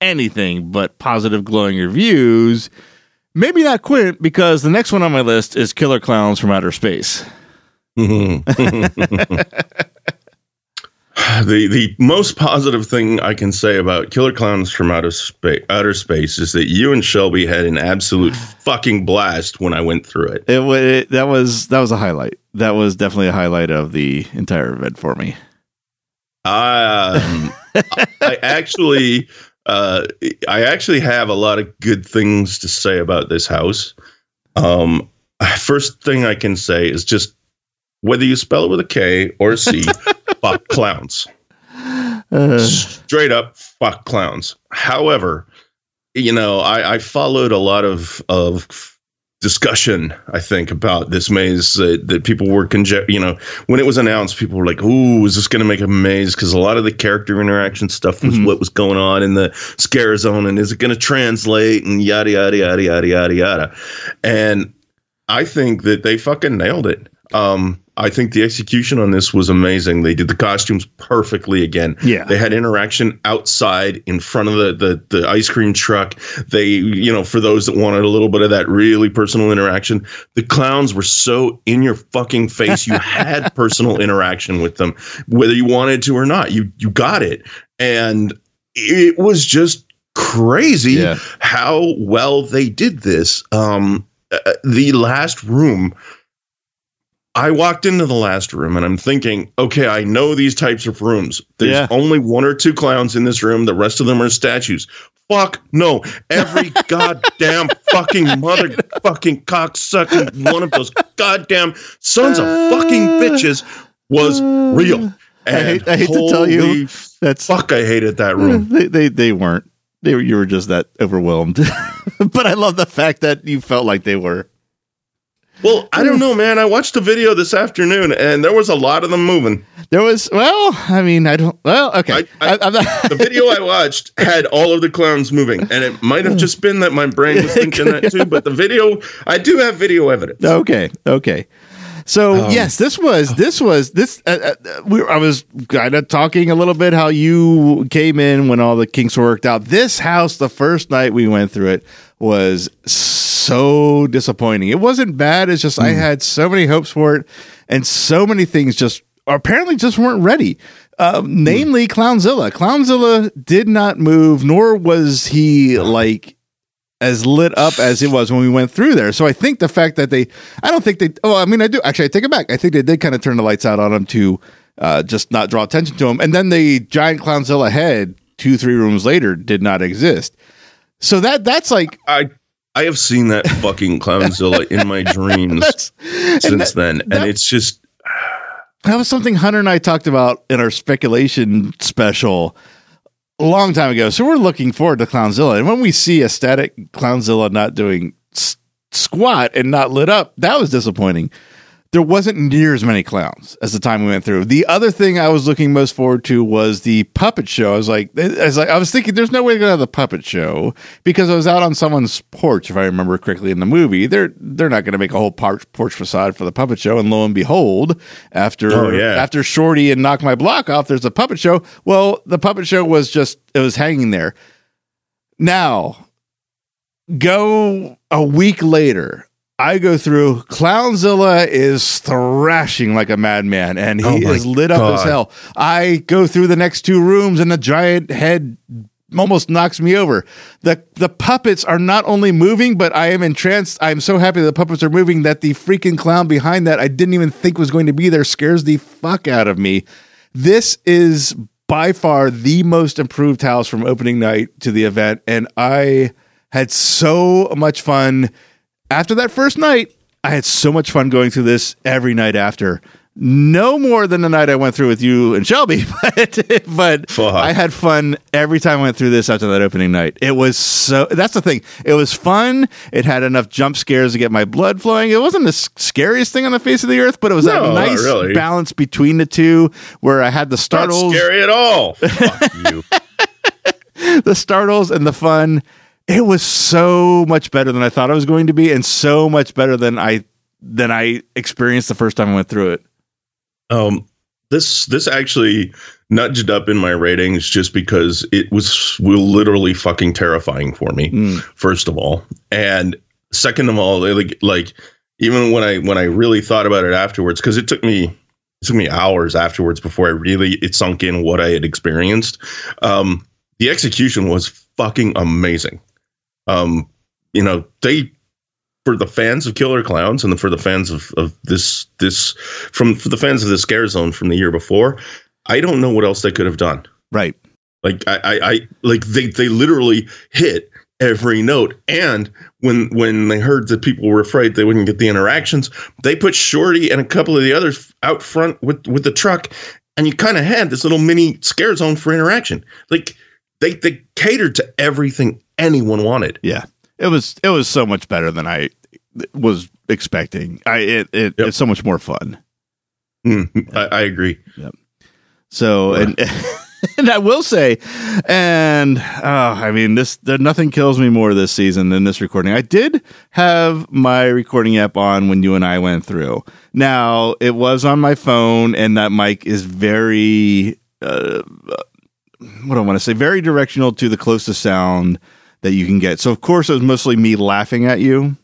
anything but positive, glowing reviews. Maybe not Quint, because the next one on my list is Killer Klowns from Outer Space. <laughs> <laughs> <laughs> the the most positive thing I can say about Killer Klowns from Outer Space, Outer Space is that you and Shelby had an absolute <sighs> fucking blast when I went through it. It, it that was that was a highlight. That was definitely a highlight of the entire event for me. Um, I actually, uh, I actually have a lot of good things to say about this house. Um, first thing I can say is just whether you spell it with a K or a C, <laughs> fuck clowns. Uh, straight up fuck clowns. However, you know, I, I followed a lot of of discussion. I think about this maze that, that people were conje- You know, when it was announced, people were like, "Ooh, is this going to make a maze?" Because a lot of the character interaction stuff was Mhm. what was going on in the scare zone, and is it going to translate and yada yada yada yada yada yada. And I think that they fucking nailed it. Um, I think the execution on this was amazing. They did the costumes perfectly again. Yeah. They had interaction outside in front of the, the the ice cream truck. They, you know, for those that wanted a little bit of that really personal interaction, the clowns were so in your fucking face. You <laughs> had personal interaction with them, whether you wanted to or not. You you got it. And it was just crazy Yeah. how well they did this. Um uh, the last room I walked into the last room and I'm thinking, okay, I know these types of rooms. There's Yeah. only one or two clowns in this room. The rest of them are statues. Fuck no. Every <laughs> goddamn fucking motherfucking cocksucking one of those goddamn sons of fucking bitches was real. I hate- I hate to tell you, That's fuck. I hated that room. <laughs> They, they they weren't. They were, you were just that overwhelmed. <laughs> but I love the fact that you felt like they were. Well, I don't know, man. I watched a video this afternoon, and there was a lot of them moving. There was well, I mean, I don't. Well, okay. I, I, <laughs> the video I watched had all of the clowns moving, and it might have just been that my brain was thinking that too. But the video, I do have video evidence. Okay, okay. So Um, yes, this was this was this. Uh, uh, we, I was kind of talking a little bit how you came in when all the kinks were worked out. This house, the first night we went through it, was so disappointing. It wasn't bad. It's just I had so many hopes for it, and so many things just apparently just weren't ready. Um, namely, Clownzilla. Clownzilla did not move, nor was he like as lit up as it was when we went through there. So I think the fact that they, I don't think they, oh, I mean, I do actually, I take it back. I think they did kind of turn the lights out on him to uh, just not draw attention to him. And then the giant Clownzilla head two, three rooms later did not exist. So that, that's like, I I have seen that <laughs> fucking Clownzilla in my dreams <laughs> since that- then, that- and it's just that was something Hunter and I talked about in our speculation special a long time ago. So we're looking forward to Clownzilla. And when we see a static Clownzilla not doing s- squat and not lit up, that was disappointing. There wasn't near as many clowns as the time we went through. The other thing I was looking most forward to was the puppet show. I was like, I was like, I was thinking, there's no way to go to the puppet show because I was out on someone's porch, if I remember correctly in the movie. They're they're not going to make a whole porch, porch facade for the puppet show, and lo and behold, after Oh, yeah. after Shorty and Knock My Block Off, there's a puppet show. Well, the puppet show was just it was hanging there. Now, go a week later. I go through. Clownzilla is thrashing like a madman, and he Oh is lit up as hell. I go through the next two rooms, and the giant head almost knocks me over. the The puppets are not only moving, but I am entranced. I am so happy that the puppets are moving that the freaking clown behind that I didn't even think was going to be there scares the fuck out of me. This is by far the most improved house from opening night to the event, and I had so much fun after that first night. I had so much fun going through this every night after. No more than the night I went through with you and Shelby, <laughs> but but Fuck. I had fun every time I went through this after that opening night. It was so that's the thing. It was fun. It had enough jump scares to get my blood flowing. It wasn't the scariest thing on the face of the earth, but it was No, not nice really. balance between the two where I had the not startles scary at all. <laughs> Fuck you. <laughs> the startles and the fun. It was so much better than I thought it was going to be, and so much better than I than I experienced the first time I went through it. Um, this this actually nudged up in my ratings just because it was literally fucking terrifying for me. Mm. First of all, and second of all, like like even when I when I really thought about it afterwards, because it took me it took me hours afterwards before I really it sunk in what I had experienced. Um, the execution was fucking amazing. Um, you know they for the fans of Killer Klowns and for the fans of, of this this from for the fans of the Scare Zone from the year before, I don't know what else they could have done. Right. Like I, I, I like they they literally hit every note. And when when they heard that people were afraid they wouldn't get the interactions, they put Shorty and a couple of the others out front with with the truck, and you kind of had this little mini scare zone for interaction. Like they they catered to everything anyone wanted. Yeah. It was it was so much better than I was expecting. I it, it Yep. it's so much more fun. Mm, I, I agree. Yep. So and <laughs> and I will say, and oh, I mean this there nothing kills me more this season than this recording. I did have my recording app on when you and I went through. Now it was on my phone, and that mic is very uh, what do I want to say? Very directional to the closest sound that you can get. So of course it was mostly me laughing at you.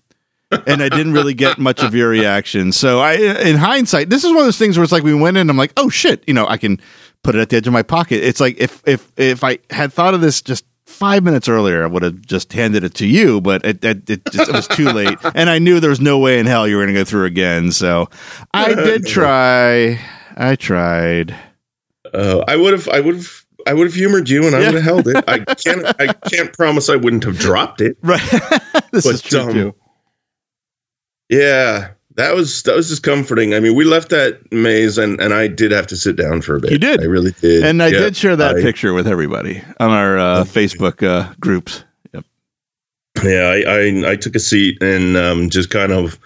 and I didn't really get much of your reaction. So I, in hindsight, this is one of those things where it's like we went in. I'm like, oh shit, you know, I can put it at the edge of my pocket. It's like if if if I had thought of this just five minutes earlier, I would have just handed it to you. But it it, it, just, it was too late, and I knew there was no way in hell you were going to go through again. So I did <laughs> try. I tried. Uh, I would have I would have I would have humored you and I Yeah. would have held it. I <laughs> can't I can't promise I wouldn't have dropped it. Right. <laughs> this is But, true um, too. Yeah, that was that was just comforting. I mean, we left that maze and and I did have to sit down for a bit. You did. I really did. And I Yeah, did share that I- picture with everybody on our uh, Facebook uh, groups. Yep. Yeah, I, I I took a seat and um, just kind of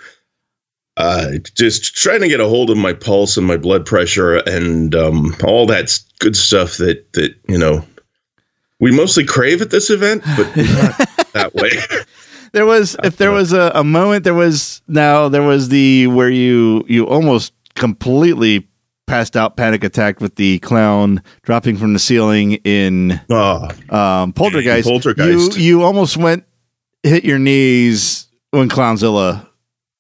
uh, just trying to get a hold of my pulse and my blood pressure and um, all that good stuff that that you know we mostly crave at this event, but <laughs> not that way. <laughs> There was if there was a, a moment there was now there was the where you you almost completely passed out panic attack with the clown dropping from the ceiling in Oh, um poltergeist. Poltergeist. You you almost went hit your knees when Clownzilla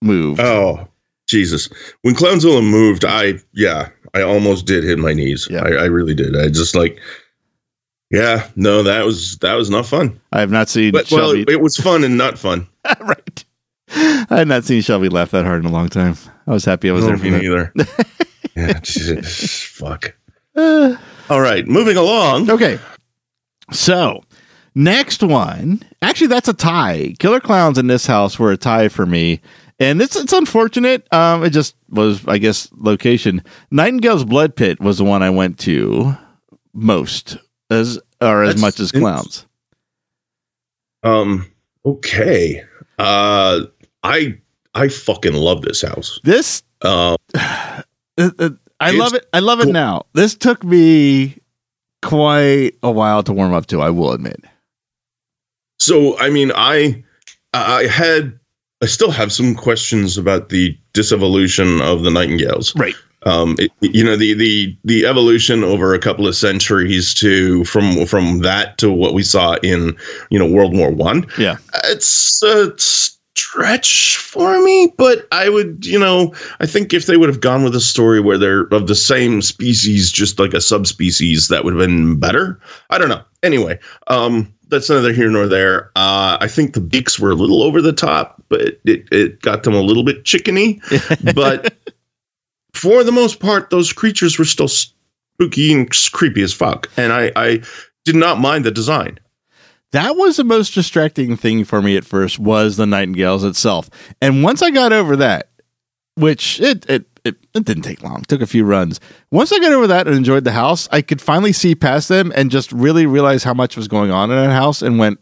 moved. oh, Jesus! When Clownzilla moved, I yeah, I almost did hit my knees. Yeah. I, I really did. I just like, yeah, no, that was that was not fun. I have not seen But well, Shelby it was fun and not fun. <laughs> right. I had not seen Shelby laugh that hard in a long time. I was happy I was No, there for me that. neither. <laughs> yeah, Jesus, fuck. All right, moving along. Okay. So, next one. Actually, that's a tie. Killer Klowns in this house were a tie for me. And it's it's unfortunate. Um, it just was, I guess, location. Nightingale's Blood Pit was the one I went to most, as or as That's much as clowns. Um. Okay. Uh. I I fucking love this house. This, Uh. <sighs> uh, uh, I love it. I love it now. This took me quite a while to warm up to. I will admit. So I mean, I I had I still have some questions about the disevolution of the Nightingales. Right. Um. it- you know the the the evolution over a couple of centuries to from from that to what we saw in you know World War One. Yeah. it's a stretch for me, but I would, you know, I think if they would have gone with a story where they're of the same species, just like a subspecies, that would have been better. I don't know. Anyway, um, that's neither here nor there. Uh, I think the beaks were a little over the top, but it, it got them a little bit chickeny. <laughs> but for the most part, those creatures were still spooky and creepy as fuck. And I, I did not mind the design. That was the most distracting thing for me at first was the Nightingales itself. And once I got over that, which it it it, it didn't take long, took a few runs. Once I got over that and enjoyed the house, I could finally see past them and just really realize how much was going on in that house and went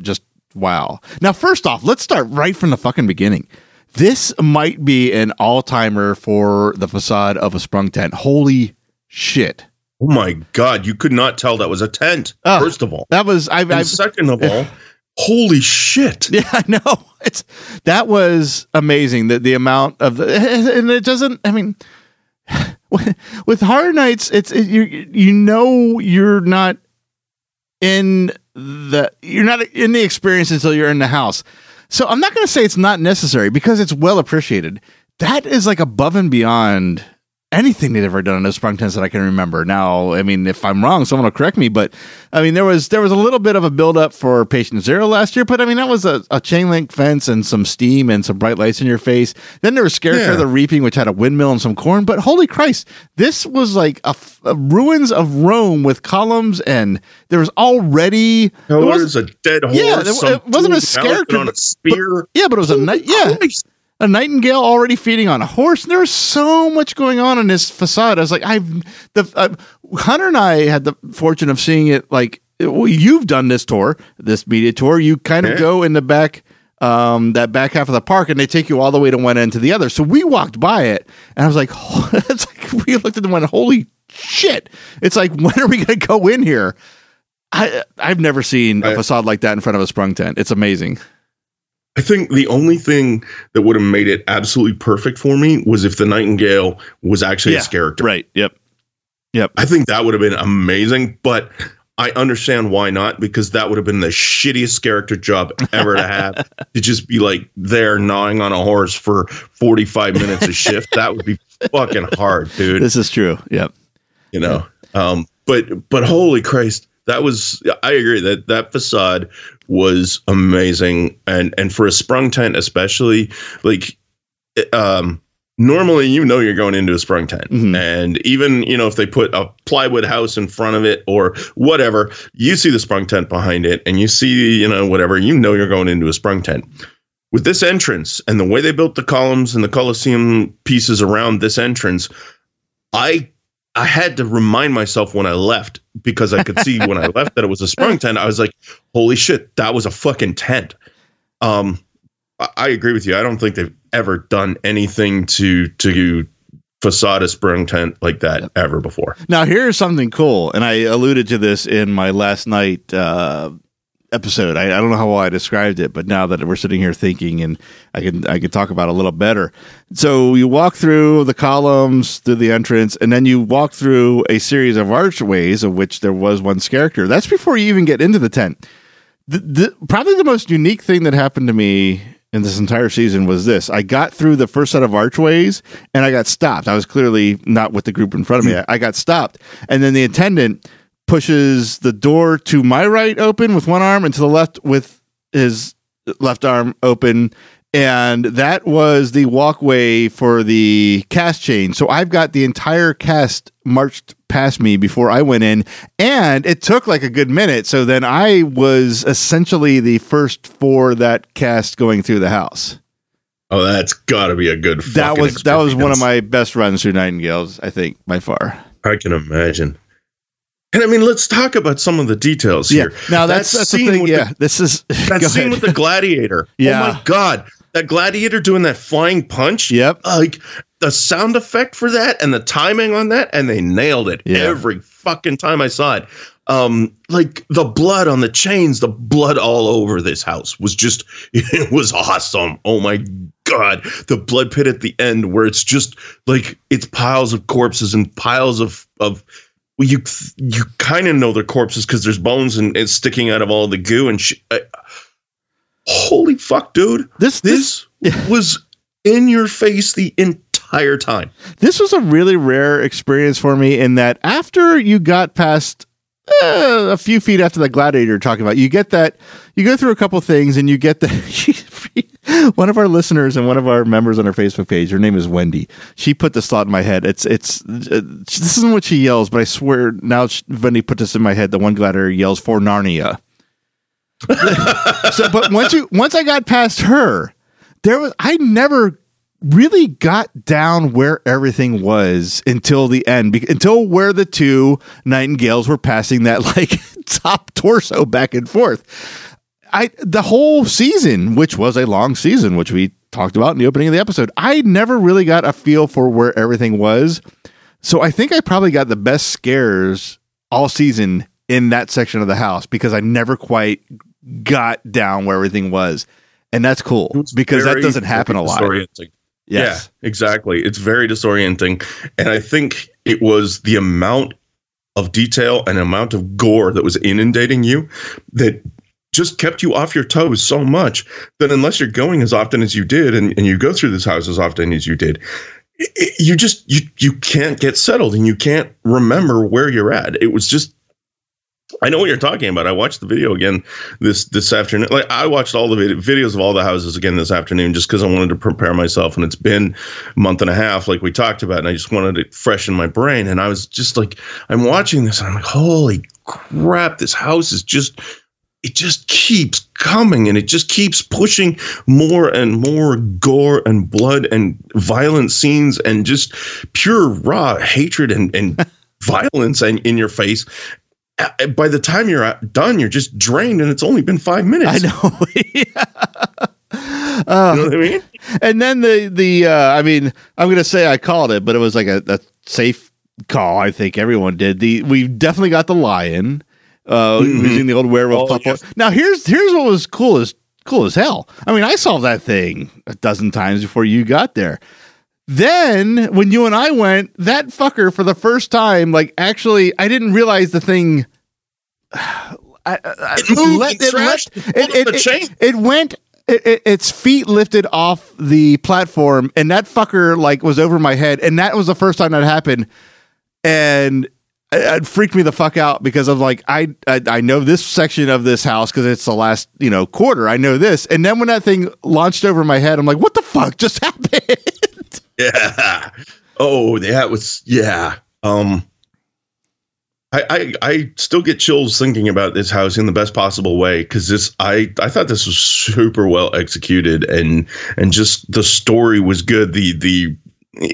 just wow. Now, first off, let's start right from the fucking beginning. This might be an all-timer for the facade of a sprung tent. Holy shit. Oh my god, you could not tell that was a tent. Oh. first of all, That was I've, I've second of all, <laughs> holy shit! Yeah, I know. It's that was amazing. The the amount of the and it doesn't. I mean, <laughs> with Horror Nights, it's it, you you know you're not in the you're not in the experience until you're in the house. So I'm not going to say it's not necessary because it's well appreciated. That is like above and beyond anything they've ever done in those sprung tents that I can remember. Now, I mean, if I'm wrong, someone will correct me, but I mean, there was there was a little bit of a build up for Patient Zero last year, but I mean, that was a, a chain link fence and some steam and some bright lights in your face. Then there was Scarecrow Yeah. the Reaping, which had a windmill and some corn. But holy Christ, this was like a, a ruins of Rome with columns, and there was already there was- There's a dead horse. Yeah, some it wasn't a scarecrow, on a but- spear. yeah, but it was a night. Yeah, Christ. A nightingale already feeding on a horse. There was so much going on in this facade. I was like, I've the uh, Hunter and I had the fortune of seeing it. Like, well, you've done this tour, this media tour. You kind of Yeah. go in the back, um, that back half of the park, and they take you all the way to one end to the other. So we walked by it, and I was like, <laughs> it's like we looked at them and went, holy shit! It's like, <laughs> when are we going to go in here? I I've never seen a facade like that in front of a sprung tent. It's amazing. I think the only thing that would have made it absolutely perfect for me was if the Nightingale was actually a character. Right. Yep. Yep. I think that would have been amazing, but I understand why not because that would have been the shittiest character job ever to have <laughs> to just be like there gnawing on a horse for 45 minutes a shift. That would be fucking hard, dude. This is true. Yep. you know um but but holy christ that was i agree that that facade was amazing. And and for a sprung tent especially like um normally you know you're going into a sprung tent. Mhm. and even you know if they put a plywood house in front of it or whatever you see the sprung tent behind it and you see you know whatever you know you're going into a sprung tent. With this entrance and the way they built the columns and the coliseum pieces around this entrance i I had to remind myself when I left because I could see when I left that it was a sprung tent. I was like, "Holy shit, that was a fucking tent." Um, I- I agree with you. I don't think they've ever done anything to to facade a sprung tent like that ever before. Now here's something cool, and I alluded to this in my last night uh, episode. I, I don't know how well I described it, but now that we're sitting here thinking, and I can I can talk about it a little better. So you walk through the columns through the entrance, and then you walk through a series of archways, of which there was one character. That's before you even get into the tent. The, the, probably the most unique thing that happened to me in this entire season was this. I got through the first set of archways and I got stopped. I was clearly not with the group in front of me. I, I got stopped. And then the attendant pushes the door to my right open with one arm and to the left with his left arm open. And that was the walkway for the cast change. So I've got the entire cast marched past me before I went in, and it took like a good minute. So then I was essentially the first for that cast going through the house. Oh, that's got to be a good. That was that was one of my best runs through Nightingales, I think, by far. I can imagine. And I mean, let's talk about some of the details Yeah. here. Now that's That that's the scene thing. with Yeah. the- this is <laughs> that scene ahead. with the gladiator. Yeah. <laughs> Oh my god, that gladiator doing that flying punch. Yep. Like the sound effect for that and the timing on that, and they nailed it Yeah. every fucking time I saw it. Um, like the blood on the chains, the blood all over this house was just <laughs> it was awesome. Oh my god, the blood pit at the end where it's just like it's piles of corpses and piles of of well, you you kind of know they're corpses because there's bones and it's sticking out of all the goo and sh- I, holy fuck, dude! This this This <laughs> was in your face the entire time. this was a really rare experience for me in that after you got past uh, a few feet after the gladiator you're talking about, you get that you go through a couple things and you get the <laughs> <laughs> one of our listeners and one of our members on our Facebook page. Her name is Wendy. She put this thought in my head. It's it's uh, this isn't what she yells, but I swear now she- Wendy put this in my head. The one gladiator yells for Narnia. <laughs> so, but once you once I got past her, there was I never really got down where everything was until the end, be- until where the two nightingales were passing that like <laughs> top torso back and forth. I the whole season, which was a long season, which we talked about in the opening of the episode, I never really got a feel for where everything was. So I think I probably got the best scares all season in that section of the house because I never quite got down where everything was. And that's cool because that doesn't happen a lot. Yes. Yeah, exactly. It's very disorienting. And I think it was the amount of detail and amount of gore that was inundating you that just kept you off your toes so much that unless you're going as often as you did and, and you go through this house as often as you did, i- i- you just you you can't get settled and you can't remember where you're at. It was just I know what you're talking about. I watched the video again this this afternoon. Like I watched all the vid- videos of all the houses again this afternoon just because I wanted to prepare myself. And it's been a month and a half, like we talked about, and I just wanted it fresh in my brain. And I was just like, I'm watching this, and I'm like, holy crap! This house is just. It just keeps coming and it just keeps pushing more and more gore and blood and violent scenes and just pure raw hatred and, and <laughs> violence and in your face uh, by the time you're done, you're just drained, and it's only been five minutes. I know. <laughs> You know what I mean? and then the the uh, I mean, I'm gonna say I called it, but it was like a, a safe call. I think everyone did. The we definitely got the lion uh, Mhm. using the old werewolf. Oh, pup- yes. Now here's here's what was cool as cool as hell. I mean, I saw that thing a dozen times before you got there. Then when you and I went, that fucker for the first time, like actually, I didn't realize the thing. <sighs> I, I, It moved let- it let- thrashed it- all it- it- it went it, it, its feet lifted off the platform and that fucker like was over my head and that was the first time that happened and it, freaked me the fuck out because I'm like I, I I know this section of this house because it's the last you know quarter I know this and then when that thing launched over my head I'm like what the fuck just <laughs> happened Yeah. Oh, that was yeah. Um, I, I I still get chills thinking about this house in the best possible way because this I I thought this was super well executed and and just the story was good. The the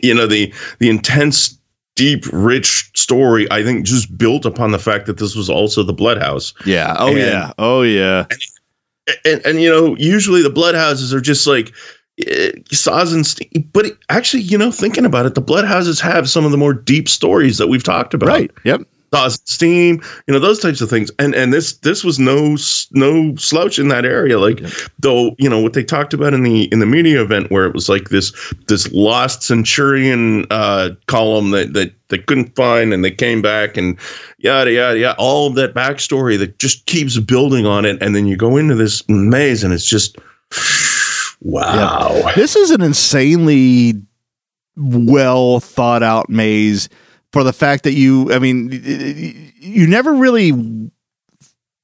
you know the the intense deep rich story I think just built upon the fact that this was also the blood house yeah oh And- yeah oh yeah and, and you know, usually the bloodhouses are just like eh, saws and. But it, actually, you know, thinking about it, the bloodhouses have some of the more deep stories that we've talked about. Right. Yep. Steam, you know, those types of things. And and this this was no no slouch in that area. Like though, you know, what they talked about in the in the media event where it was like this this lost centurion uh column that that they couldn't find and they came back and yada yada yada all of that backstory that just keeps building on it. And then you go into this maze and it's just <sighs> wow. This is an insanely well thought out maze for the fact that you, I mean, you never really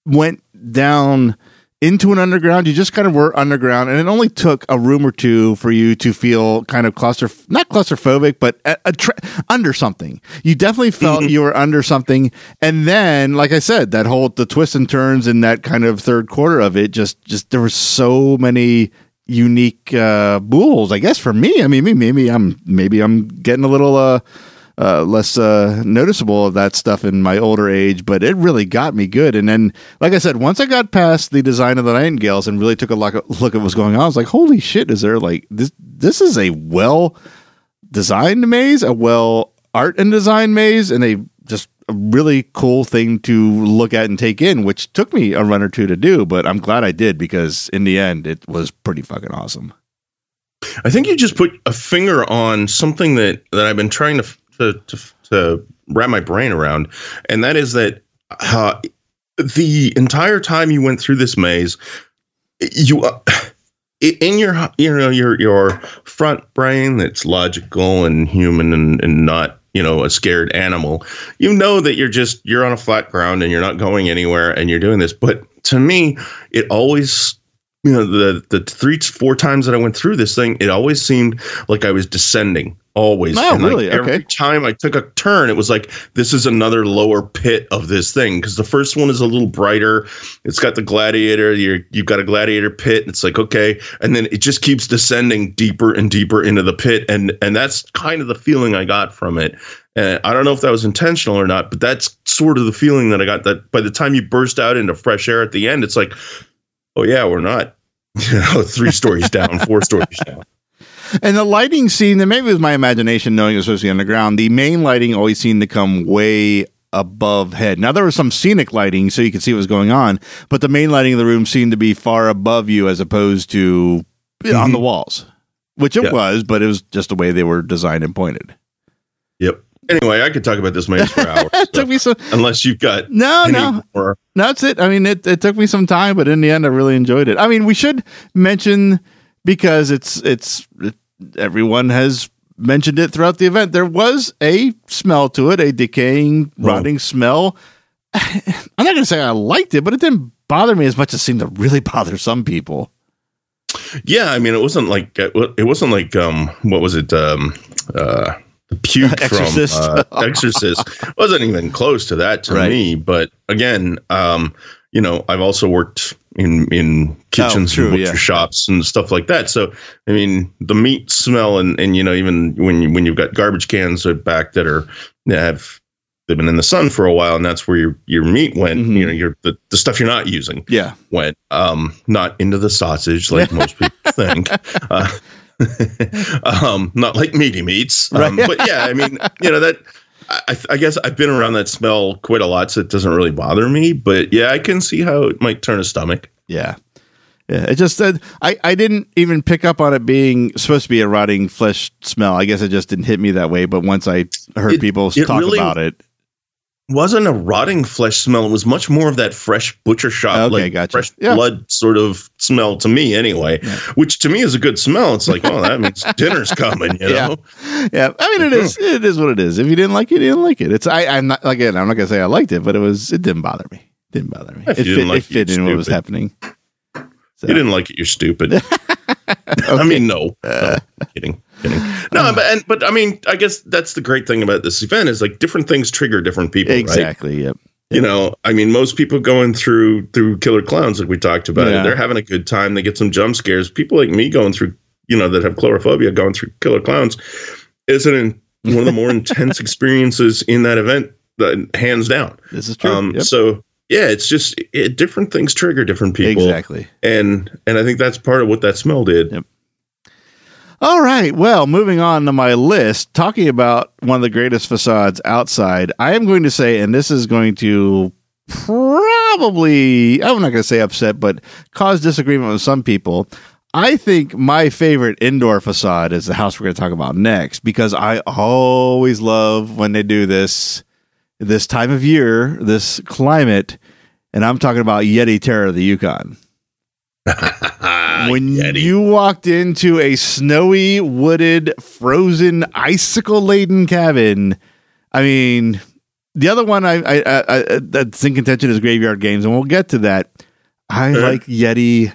went down into an underground. You just kind of were underground, and it only took a room or two for you to feel kind of claustroph not claustrophobic, but a, a tra- under something. You definitely felt you were under something, and then, like I said, that whole the twists and turns in that kind of third quarter of it, just just there were so many unique uh bulls i guess for me i mean maybe i'm maybe i'm getting a little uh uh, less uh, noticeable of that stuff in my older age, but it really got me good. And then, like I said, once I got past the design of the Nightingales and really took a look, look at what's going on, I was like, "Holy shit! Is there like this? This is a well designed maze, a well art and design maze, and a just a really cool thing to look at and take in, which took me a run or two to do, but I'm glad I did because in the end, it was pretty fucking awesome. I think you just put a finger on something that that I've been trying to to to, to wrap my brain around, and that is that uh, the entire time you went through this maze, you uh, in your you know your your front brain that's logical and human and, and not you know a scared animal you know that you're just you're on a flat ground and you're not going anywhere and you're doing this. But to me it always you know the the three four times that I went through this thing, it always seemed like I was descending. Always, Oh, And, like, really? Every Okay. time I took a turn, it was like this is another lower pit of this thing because the first one is a little brighter. It's got the gladiator. You're you've got a gladiator pit. It's like okay, and then it just keeps descending deeper and deeper into the pit, and and that's kind of the feeling I got from it. And I don't know if that was intentional or not, but that's sort of the feeling that I got. That by the time you burst out into fresh air at the end, it's like oh yeah, we're not, <laughs> you know, three stories down, four stories down. And the lighting scene, and maybe it was my imagination knowing it was supposed to be underground, the main lighting always seemed to come way above head. Now there was some scenic lighting so you could see what was going on, but the main lighting of the room seemed to be far above you as opposed to on the mm-hmm. walls. Which it Yeah. was, but it was just the way they were designed and pointed. Yep. Anyway, I could talk about this maze for hours. <laughs> It took me so unless you've got no, no. more. That's it. I mean, it, it took me some time, but in the end, I really enjoyed it. I mean, we should mention because it's it's it, everyone has mentioned it throughout the event. There was a smell to it, a decaying, rotting smell. <laughs> I'm not going to say I liked it, but it didn't bother me as much as it seemed to really bother some people. Yeah, I mean, it wasn't like it wasn't like um, what was it? Um, uh, puke <laughs> Exorcist. from uh, <laughs> Exorcist wasn't even close to that to Right. me. But again, um, you know, I've also worked in in kitchens Oh, true, and butcher yeah. shops and stuff like that. So I mean, the meat smell and and you know, even when you, when you've got garbage cans at back that are that have they've been in the sun for a while, and that's where your your meat went. Mhm. You know, your the, the stuff you're not using Yeah. went um not into the sausage like <laughs> most people think uh, <laughs> um not like meaty meats um, Right. but yeah i mean you know that I, I guess i've been around that smell quite a lot so it doesn't really bother me but yeah i can see how it might turn a stomach Yeah. Yeah, it just said I, I didn't even pick up on it being supposed to be a rotting flesh smell. I guess it just didn't hit me that way. But once I heard It- people it talk really- about it, wasn't a rotting flesh smell it was much more of that fresh butcher shop Okay, like gotcha. fresh Yeah. blood sort of smell to me anyway which to me is a good smell it's like oh that means <laughs> dinner's coming you know yeah, I mean it is mm-hmm. it is what it is. If you didn't like it, you didn't like it. It's I I'm not again. I'm not gonna say I liked it, but it was it didn't bother me. It Didn't bother me. If It fit, like it it, fit in what was happening. So, You didn't like it. You're stupid. <laughs> I mean, no, no, uh, kidding, kidding. No, but and but I mean, I guess that's the great thing about this event is like different things trigger different people, right? exactly. Yep. You know, I mean, most people going through through Killer Klowns, like we talked about, Yeah. they're having a good time. They get some jump scares. People like me going through, you know, that have coulrophobia going through Killer Klowns, is an one of the more <laughs> intense experiences in that event, uh, hands down. This is true. Um, Yep. So yeah, it's just it, different things trigger different people, Exactly. and and I think that's part of what that smell did. Yep. All right. Well, moving on to my list, talking about one of the greatest facades outside, I am going to say, and this is going to probably, I'm not going to say upset, but cause disagreement with some people. I think my favorite indoor facade is the house we're going to talk about next because I always love when they do this this time of year, this climate, and I'm talking about Yeti Terror of the Yukon when Yeti. you walked into a snowy, wooded, frozen, icicle laden cabin, I mean, the other one I, I, I, I that's in contention is Graveyard Games, and we'll get to that. I Sure. like Yeti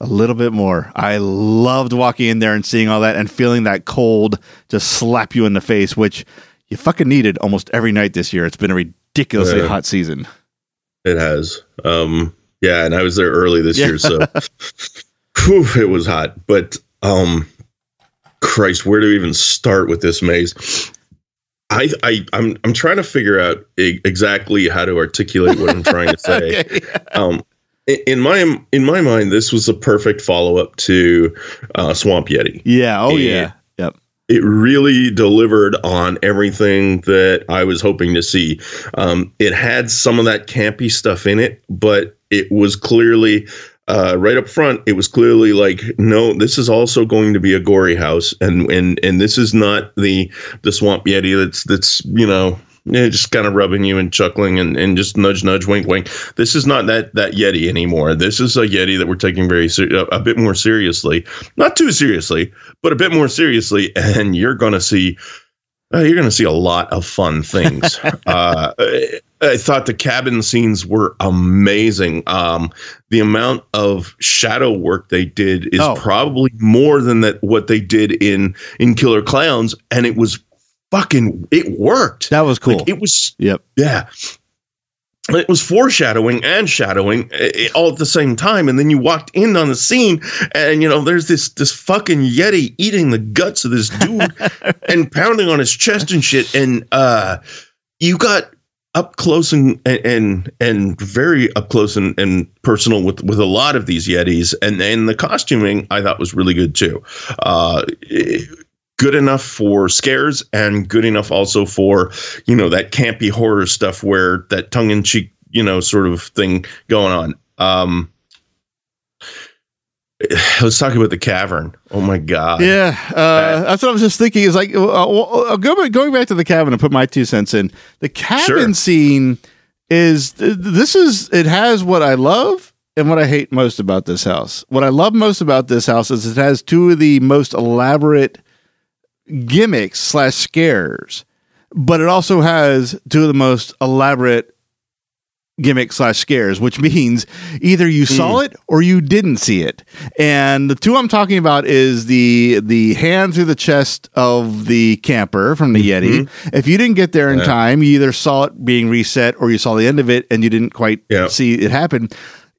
a little bit more. I loved walking in there and seeing all that and feeling that cold just slap you in the face, which you fucking needed almost every night this year. It's been a ridiculously Yeah. hot season. It has. Um, yeah, and I was there early this Yeah. year, so <laughs> whew, it was hot. But um, Christ, where to even start with this maze? I, I I'm I'm trying to figure out e- exactly how to articulate what I'm trying to <laughs> say. Okay. Um, in my in my mind, this was a perfect follow up to uh, Swamp Yeti. Yeah. Oh, Yeah. yeah. Yep. it really delivered on everything that I was hoping to see. Um, it had some of that campy stuff in it, but it was clearly uh, right up front. It was clearly like, no, this is also going to be a gory house, and and and this is not the the swamp yeti that's that's you know. Just kind of rubbing you and chuckling and, and just nudge, nudge, wink, wink. This is not that that Yeti anymore. This is a Yeti that we're taking very ser- a, a bit more seriously, not too seriously, but a bit more seriously, <laughs> and you're going to see uh, you're going to see a lot of fun things. <laughs> uh, I, thought the cabin scenes were amazing. Um, the amount of shadow work they did is Oh. probably more than that what they did in in Killer Klowns, and it was fucking it worked. That was cool. Like, it was yep. yeah. It was foreshadowing and shadowing eh, all at the same time, and then you walked in on the scene, and you know there's this this fucking yeti eating the guts of this dude <laughs> and pounding on his chest and shit, and uh, you got up close and and and very up close and, and personal with with a lot of these yetis, and and the costuming I thought was really good too. Uh, good enough for scares and good enough also for you know that campy horror stuff where that tongue-in-cheek you know sort of thing going on um <sighs> let's talk about the cavern oh my god Yeah, uh, that's what I was just thinking. Is like, uh, uh, going back to the cabin and put my two cents in. The cabin Sure. scene is this is it has what I love and what I hate most about this house. What I love most about this house is it has two of the most elaborate gimmicks slash scares, but it also has two of the most elaborate gimmick slash scares, which means either you saw hmm. it or you didn't see it. And the two I'm talking about is the the hand through the chest of the camper from the Yeti. Mm-hmm. If you didn't get there in Yeah. time, you either saw it being reset or you saw the end of it and you didn't quite Yeah. see it happen.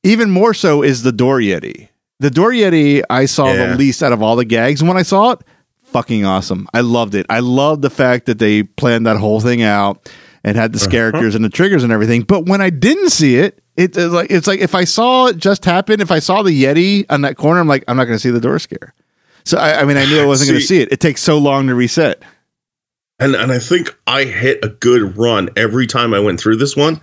Even more so is the door Yeti. The door Yeti I saw Yeah. the least out of all the gags. And when I saw it, fucking awesome. I loved it. I loved the fact that they planned that whole thing out and had the Uh-huh. characters and the triggers and everything. But when I didn't see it, it- it's like it's like if I saw it just happen, if I saw the Yeti on that corner, I'm like, I'm not going to see the door scare. So I, I mean, I knew I wasn't going to See- see it. It takes so long to reset. and and I think I hit a good run every time I went through this one,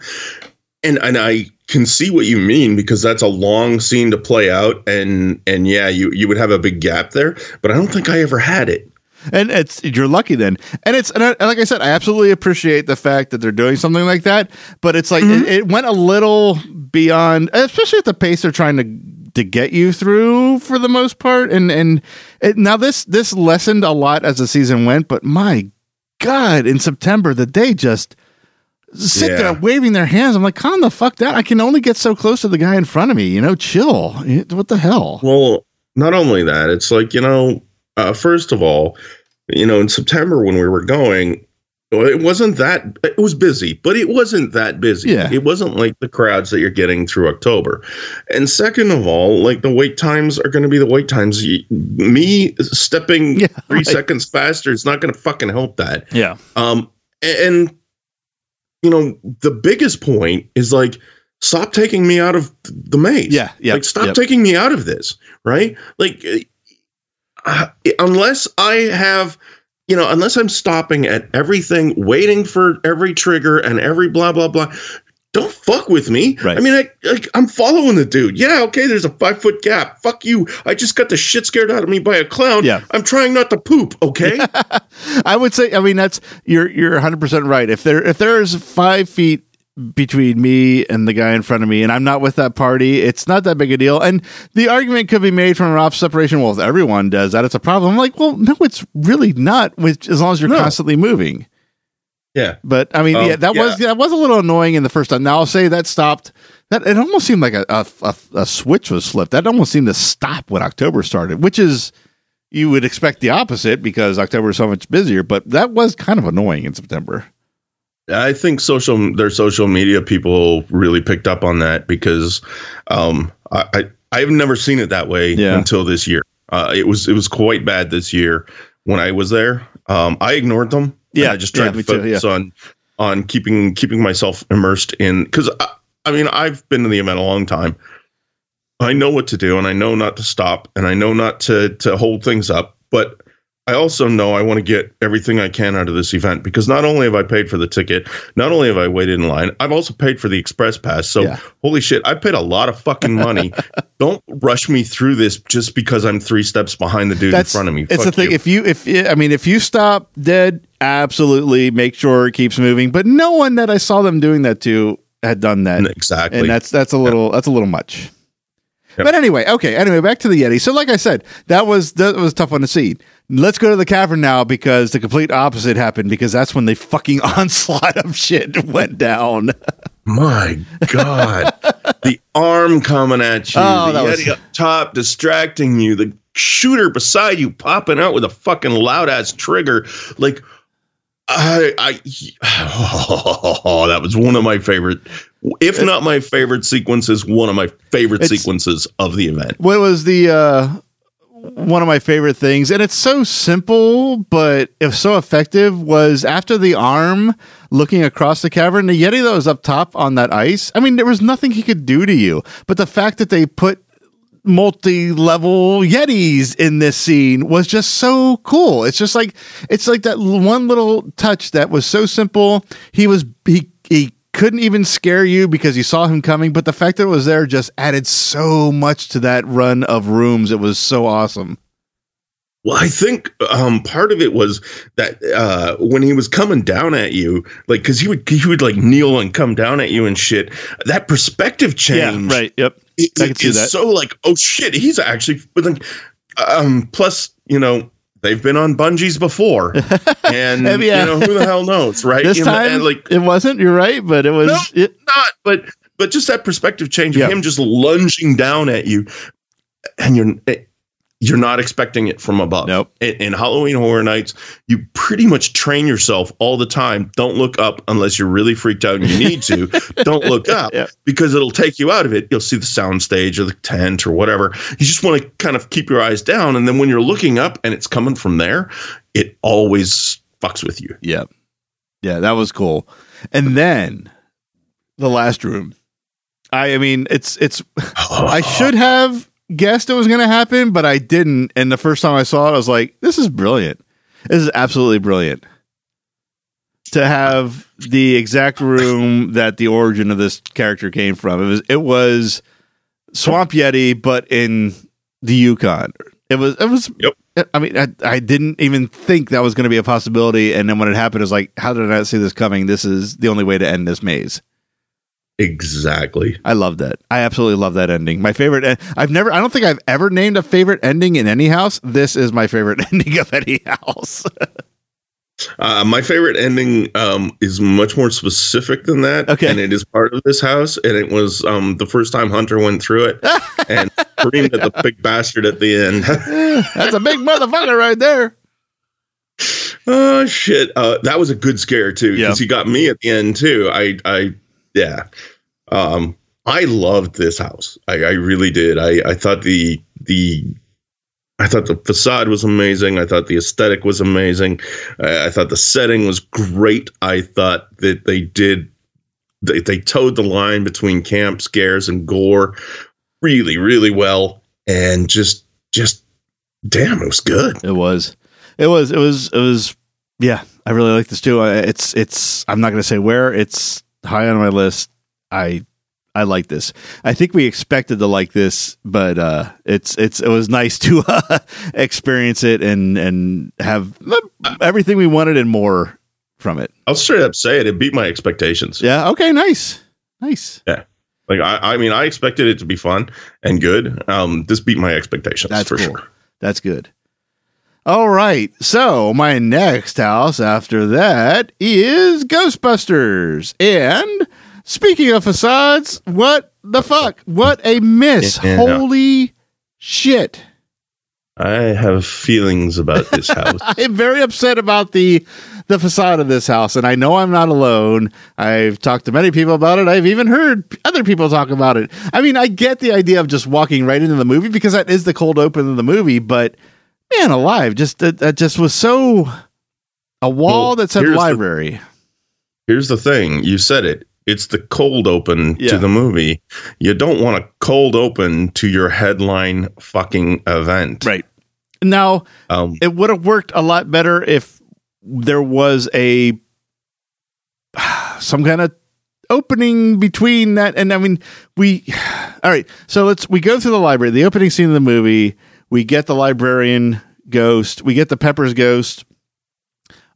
and and I can see what you mean because that's a long scene to play out, and and yeah, you you would have a big gap there, but I don't think I ever had it. And it's you're lucky then. And it's and, I, like i said i absolutely appreciate the fact that they're doing something like that but it's like it, mm-hmm. it went a little beyond especially at the pace they're trying to to get you through for the most part. And and it, now this this lessened a lot as the season went but my god in september that they just sit Yeah. there waving their hands. I'm like calm the fuck down. I can only get so close to the guy in front of me you know? Chill. What the hell? Well, not only that, it's like, you know, uh, first of all, you know, in September when we were going, it wasn't that, it was busy, but it wasn't that busy. Yeah. It wasn't like the crowds that you're getting through October. And second of all, like the wait times are going to be the wait times. Me stepping Yeah, three <laughs> right. seconds faster is not going to fucking help that. yeah Um, and you know, the biggest point is like stop taking me out of the maze. Yeah, yeah, Like, stop yep. taking me out of this, right? Like, uh, unless I have, you know, unless I'm stopping at everything, waiting for every trigger and every blah blah blah. Don't fuck with me. Right. I mean, I, like I'm following the dude. Yeah, okay. There's a five foot gap. Fuck you. I just got the shit scared out of me by a clown. Yeah. I'm trying not to poop. Okay. <laughs> I would say, I mean, that's you're you're 100 percent right. If there if there is five feet between me and the guy in front of me, and I'm not with that party, it's not that big a deal. And the argument could be made from an off separation. Well, if everyone does that, it's a problem. I'm like, well, no, it's really not. Which as long as you're No. constantly moving. yeah. But I mean, Um, yeah, that yeah. was that was a little annoying in the first time. Now I'll say that stopped. That it almost seemed like a, a a a switch was flipped. That almost seemed to stop when October started, which is you would expect the opposite because October is so much busier. But that was kind of annoying in September. I think social their social media people really picked up on that because um, I, I I've never seen it that way Yeah. until this year. Uh, it was it was quite bad this year when I was there. Um, I ignored them. and Yeah, I just tried yeah, to me too, focus on on keeping keeping myself immersed in because I, I mean I've been in the event a long time. I know what to do and I know not to stop and I know not to to hold things up, but I also know I want to get everything I can out of this event because not only have I paid for the ticket, not only have I waited in line, I've also paid for the express pass. So Yeah. holy shit, I paid a lot of fucking money. <laughs> Don't rush me through this just because I'm three steps behind the dude That's in front of me. It's Fuck the thing. you. If you if I mean if you stop dead, absolutely make sure it keeps moving. But no one that I saw them doing that to had done that. exactly. and that's that's a little that's a little much. Yep. But anyway, okay. Anyway, back to the Yeti. So, like I said, that was that was a tough one to see. Let's go to the cavern now because the complete opposite happened. Because that's when the fucking <laughs> onslaught of shit went down. <laughs> My God. the arm coming at you. Oh, the Yeti was- up top distracting you. The shooter beside you popping out with a fucking loud ass trigger. Like, I, I, oh, <sighs> that was one of my favorite, if not my favorite sequence, is one of my favorite It's- sequences of the event. What was the uh, one of my favorite things, and it's so simple, but was so effective. Was after the arm looking across the cavern, the Yeti that was up top on that ice. I mean, there was nothing he could do to you, but the fact that they put multi-level yetis in this scene was just so cool it's just like it's like that one little touch that was so simple he was he he couldn't even scare you because you saw him coming but the fact that it was there just added so much to that run of rooms it was so awesome Well, I think um, part of it was that uh, when he was coming down at you, like because he would he would like kneel and come down at you and shit. That perspective change, right yep it- I can see is that. so like, oh shit, he's actually. But then, um, plus, you know, they've been on bungees before, <laughs> and Yeah. you know who the hell knows, right? this You time and, like it wasn't you're right but it was No. it, not, but but just that perspective change of Yeah. him just lunging down at you, and you're you're not expecting it from above. Nope. In, in Halloween Horror Nights, you pretty much train yourself all the time. Don't look up unless you're really freaked out and you need to. <laughs> Don't look up Yeah. because it'll take you out of it. You'll see the sound stage or the tent or whatever. You just want to kind of keep your eyes down, and then when you're looking up and it's coming from there, it always fucks with you. Yeah. Yeah, that was cool. And then the last room. I I mean, it's it's <sighs> I should have guessed it was going to happen, but I didn't. And the first time I saw it, I was like, this is brilliant. This is absolutely brilliant. To have the exact room that the origin of this character came from. It was it was Swamp Yeti, but in the Yukon. It was it was Yep. I mean, I, I didn't even think that was going to be a possibility. And then when it happened, it was like, how did I not see this coming? This is the only way to end this maze. Exactly. I love that. I absolutely love that ending. My favorite. en- I've never. I don't think I've ever named a favorite ending in any house. This is my favorite <laughs> ending of any house. Uh, my favorite ending um, is much more specific than that. Okay. And it is part of this house. And it was um, the first time Hunter went through it <laughs> and screamed at the big bastard at the end. <laughs> That's a big motherfucker right there. oh, shit. Uh, that was a good scare, too, Yeah. because he got me at the end, too. I, I, yeah. Um, I loved this house. I, I really did. I, I thought the, the, I thought the facade was amazing. I thought the aesthetic was amazing. I, I thought the setting was great. I thought that they did they, they towed the line between camp scares and gore really, really well. And just, just, damn, it was good. It was. It was. It was. It was. Yeah, I really like this too. It's. It's. I'm not going to say where. It's high on my list. I. I like this. I think we expected to like this, but uh, it's it's it was nice to <laughs> uh, experience it and and have everything we wanted and more from it. I'll straight up say it. It beat my expectations. Yeah. Okay. Nice. Nice. Yeah. Like I, I mean, I expected it to be fun and good. Um, this beat my expectations That's for cool. sure. That's good. All right. So my next house after that is Ghostbusters. And speaking of facades, what the fuck? What a miss. Yeah. Holy shit. I have feelings about this house. <laughs> I'm very upset about the the facade of this house, and I know I'm not alone. I've talked to many people about it. I've even heard other people talk about it. I mean, I get the idea of just walking right into the movie because that is the cold open of the movie, but man alive, just that, that just was so a wall Well, that said here's the- library. Here's the thing: you said it. It's the cold open Yeah. to the movie. You don't want a cold open to your headline fucking event. right. Now, Um, it would have worked a lot better if there was a <sighs> some kind of opening between that and I mean we <sighs> all right so let's we go through the library the opening scene of the movie we get the librarian ghost we get the Pepper's ghost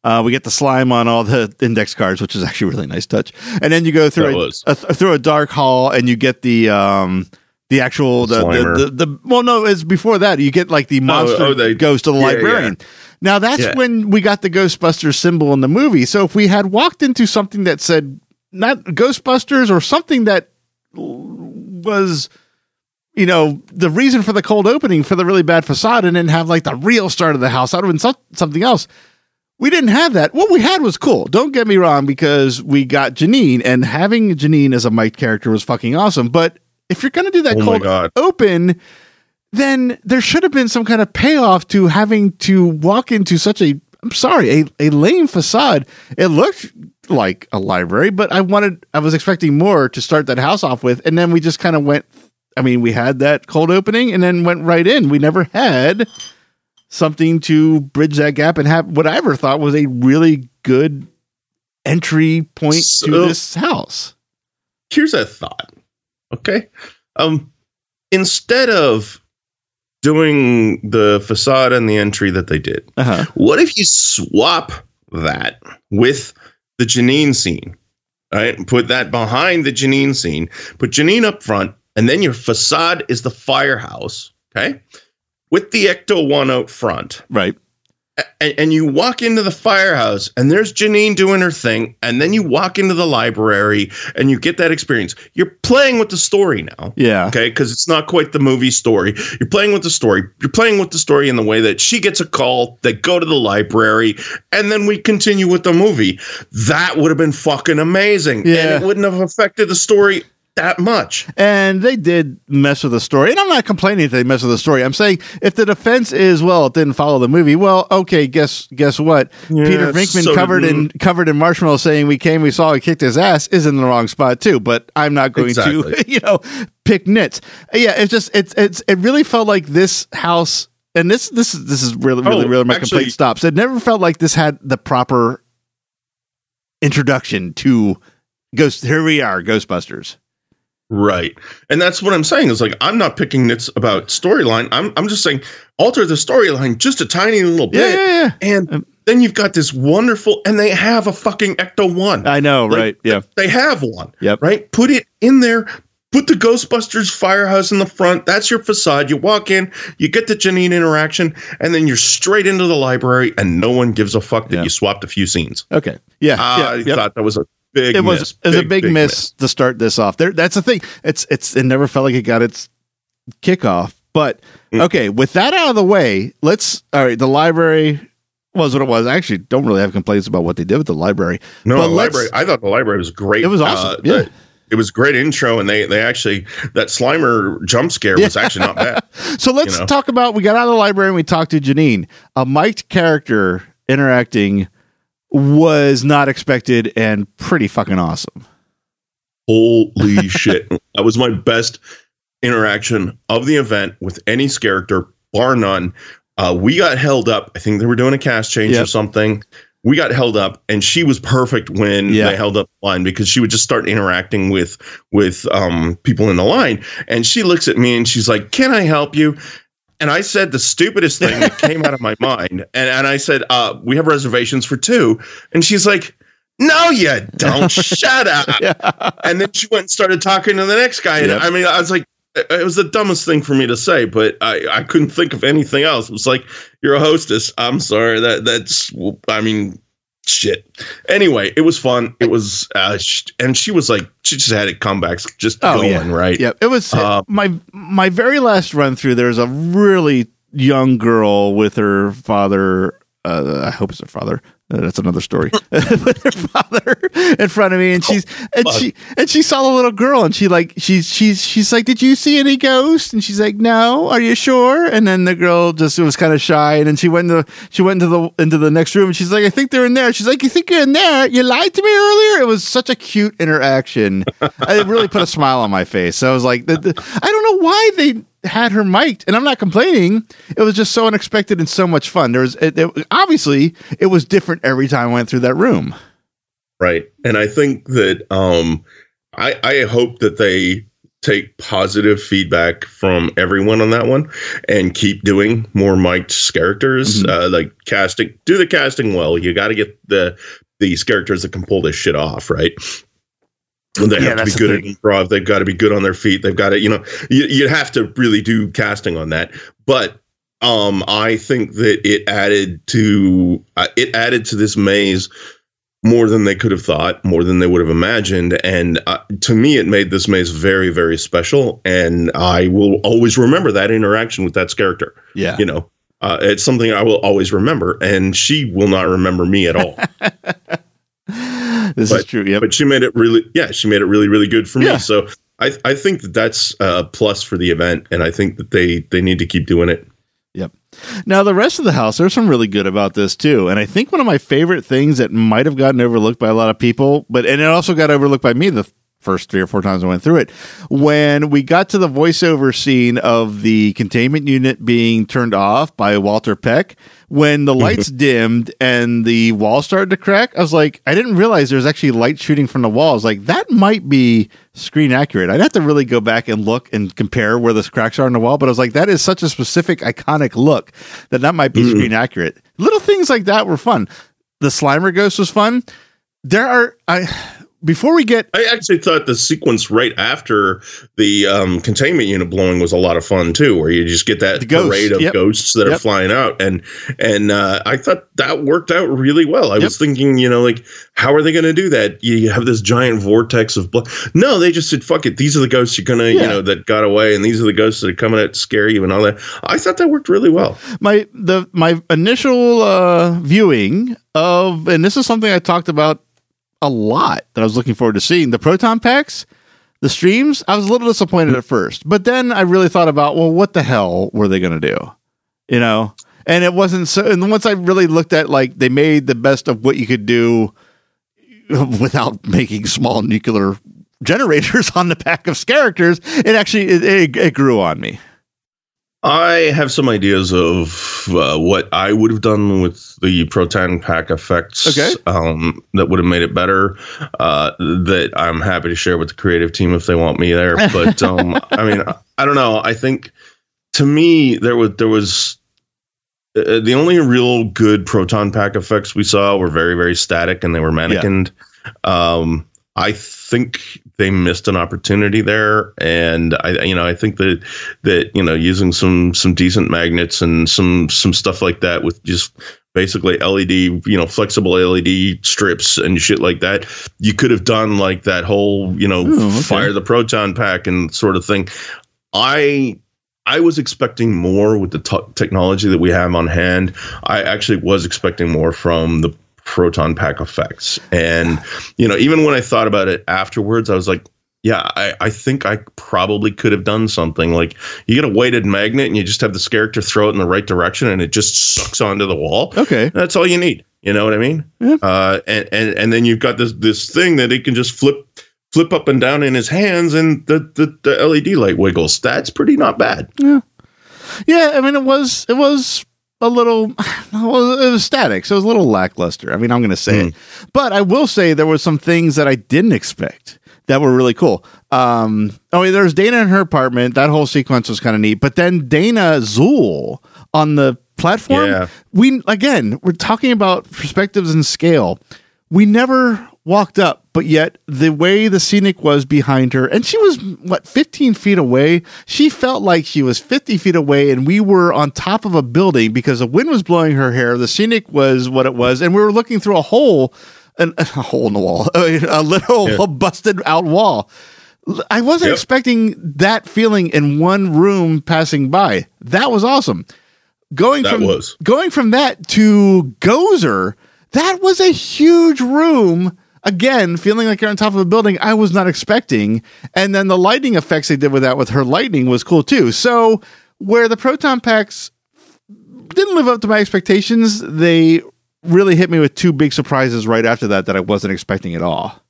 uh, we get the slime on all the index cards, which is actually a really nice touch. And then you go through a, a- through a dark hall, and you get the um, the actual the, the, the the well no it's before that you get like the monster oh, they- ghost of the yeah, librarian. Now that's Yeah. when we got the Ghostbusters symbol in the movie. So if we had walked into something that said not Ghostbusters or something that was you know the reason for the cold opening for the really bad facade and then have like the real start of the house. That would have been some, something else. We didn't have that. What we had was cool. Don't get me wrong because we got janine and having janine as a mike character was fucking awesome. But if you're going to do that oh cold open, then there should have been some kind of payoff to having to walk into such a I'm sorry, a, a lame facade. It looked like a library, but I wanted I was expecting more to start that house off with, and then we just kind of went I mean, we had that cold opening and then went right in. We never had something to bridge that gap and have what I ever thought was a really good entry point to this house. Here's a thought. Okay, um, instead of doing the facade and the entry that they did, Uh-huh. What if you swap that with the Janine scene? Right? Put that behind the Janine scene, put Janine up front, and then your facade is the firehouse. Okay. With the Ecto 1 out front. Right. And, and you walk into the firehouse and there's Janine doing her thing. And then you walk into the library and you get that experience. You're playing with the story now. Yeah. Okay, because it's not quite the movie story. You're playing with the story. You're playing with the story in the way that she gets a call, they go to the library, and then we continue with the movie. That would have been fucking amazing. Yeah. And it wouldn't have affected the story that much. And they did mess with the story. And I'm not complaining if they mess with the story. I'm saying if the defense is, well, it didn't follow the movie, well, okay, guess guess what? Yeah, Peter Venkman so covered in covered in marshmallow saying we came, we saw, we kicked his ass is in the wrong spot too. But I'm not going to, <laughs> you know, pick nits. Yeah, it's just it's it's it really felt like this house and this this is this is really, really, Oh, really my actually- complaint stops. It never felt like this had the proper introduction to Ghost here we are, Ghostbusters. Right. And that's what I'm saying. Is like I'm not picking nits about storyline. I'm I'm just saying alter the storyline just a tiny little bit. yeah, yeah. And Um, then you've got this wonderful and they have a fucking Ecto 1. I know, Like, right? Yeah. They have one. Yep. Right? Put it in there. Put the Ghostbusters firehouse in the front. That's your facade. You walk in, you get the Janine interaction, and then you're straight into the library, and no one gives a fuck that Yeah. you swapped a few scenes. Okay. Yeah. I yeah, yep. thought that was a big it was miss. it was a big, miss, to start this off. There that's the thing. It's it's it never felt like it got its kickoff. But Mm. okay, with that out of the way, let's all right, the library was what it was. I actually don't really have complaints about what they did with the library. No, But the library. I thought the library was great. It was awesome. Uh, yeah. the- it was great intro, and they they actually that Slimer jump scare was actually not bad. <laughs> So let's you know. talk about we got out of the library and we talked to Janine. A mic'd character interacting was not expected and pretty fucking awesome. Holy <laughs> shit. That was my best interaction of the event with any character, bar none. Uh, we got held up. I think they were doing a cast change Yep. or something. We got held up, and she was perfect when Yeah. they held up the line because she would just start interacting with with um, people in the line. And she looks at me and she's like, "Can I help you?" And I said the stupidest thing that came out of my <laughs> mind. And, and I said, uh, We have reservations for two. And she's like, No, you don't. <laughs> Shut up. And then she went and started talking to the next guy. And Yep. I mean, I was like, it was the dumbest thing for me to say, but I, I couldn't think of anything else. It was like, You're a hostess. I'm sorry. That that's I mean, shit. Anyway, it was fun. It was uh sh- and she was like she just had it comebacks just Oh, going, yeah. right? Yeah, it was Uh, my my very last run through. There's a really young girl with her father. Uh, I hope it's her father. Uh, that's another story. <laughs> with her father in front of me, and she's and she and she saw the little girl, and she like she's she's she's like, "Did you see any ghosts?" And she's like, "No." Are you sure? And then the girl just was kind of shy, and then she went into she went into the into the next room, and she's like, "I think they're in there." She's like, "You think you're in there? You lied to me earlier." It was such a cute interaction. <laughs> it really put a smile on my face. So I was like, the, the, I don't know why they had her mic'd, and I'm not complaining. It was just so unexpected and so much fun. There was it, it, obviously it was different every time I went through that room. Right. And I think that um I I hope that they take positive feedback from everyone on that one and keep doing more mic'd characters. Mhm. Uh like casting do the casting well. You gotta get the these characters that can pull this shit off, right? And they Yeah, have to be good at improv. They've got to be good on their feet. They've got to, you know, you, you have to really do casting on that. But um, I think that it added to uh, it added to this maze more than they could have thought, more than they would have imagined, and uh, to me, it made this maze very, very special. And I will always remember that interaction with that character. Yeah, You know, uh, it's something I will always remember, and she will not remember me at all. <laughs> <laughs> this is true. Yeah, but she made it really, yeah, she made it really, really good for me. Yeah. So I, I think that that's a plus for the event, and I think that they they need to keep doing it. Yep. Now the rest of the house, there's some really good about this too, and I think one of my favorite things that might have gotten overlooked by a lot of people, but and it also got overlooked by me the first three or four times I went through it, when we got to the voiceover scene of the containment unit being turned off by Walter Peck, when the mm-hmm. lights dimmed and the wall started to crack, I was like, I didn't realize there's actually light shooting from the walls. Like, that might be screen accurate. I'd have to really go back and look and compare where the cracks are in the wall, but I was like, that is such a specific, iconic look that that might be mm-hmm. screen accurate. Little things like that were fun. The Slimer Ghost was fun. There are, I, before we get I actually thought the sequence right after the um, containment unit blowing was a lot of fun too, where you just get that parade of yep. ghosts that are flying out, and and uh, I thought that worked out really well. I Yep. was thinking, you know, like how are they going to do that? You have this giant vortex of blood. No, they just said, "Fuck it, these are the ghosts you're gonna, Yeah. you know, that got away, and these are the ghosts that are coming out to scare you and all that." I thought that worked really well. my the my initial uh viewing of and this is something I talked about a lot that I was looking forward to seeing. The proton packs the streams I was a little disappointed at first. But then I really thought about well what the hell were they going to do? You know? And it wasn't so and once I really looked at like they made the best of what you could do <laughs> without making small nuclear generators <laughs> on the pack of characters it actually it, it, it grew on me I have some ideas of uh, what I would have done with the proton pack effects. Okay. Um, that would have made it better. Uh, that I'm happy to share with the creative team if they want me there. But <laughs> um, I mean, I, I don't know. I think to me there was there was uh, the only real good proton pack effects we saw were very very static and they were mannequined. Um, I think they missed an opportunity there, and I, you know, I think that that you know, using some some decent magnets and some some stuff like that with just basically LED, you know, flexible LED strips and shit like that, you could have done like that whole, you know, Oh, okay. fire the proton pack and sort of thing. I I was expecting more with the t- technology that we have on hand. I actually was expecting more from the proton pack effects. And, you know, even when I thought about it afterwards, I was like, yeah, I, I think I probably could have done something like you get a weighted magnet and you just have this character throw it in the right direction and it just sucks onto the wall. okay That's all you need. You know what I mean? Yeah. Uh, and, and and then you've got this this thing that it can just flip flip up and down in his hands and the, the, the LED light wiggles. That's pretty not bad. Yeah, Yeah, I mean, it was it was a little <laughs> it was, it was static, so it was a little lackluster. I mean, I'm going to say it, but I will say there were some things that I didn't expect that were really cool. Um, oh, yeah, there's Dana in her apartment. That whole sequence was kind of neat. But then Dana Zuul on the platform. Yeah. We again, we're talking about perspectives and scale. We never walked up, but yet the way the scenic was behind her, and she was what 15 feet away. She felt like she was 50 feet away, and we were on top of a building because the wind was blowing her hair. The scenic was what it was, and we were looking through a hole, an, <laughs> a hole in the wall, <laughs> a little <laughs> busted out wall. I wasn't Yep. expecting that feeling in one room passing by. That was awesome. Going That from was. going from that to Gozer, that was a huge room. Again, feeling like you're on top of a building I was not expecting. And then the lighting effects they did with that with her lightning was cool too. So where the proton packs didn't live up to my expectations, they really hit me with two big surprises right after that that I wasn't expecting at all.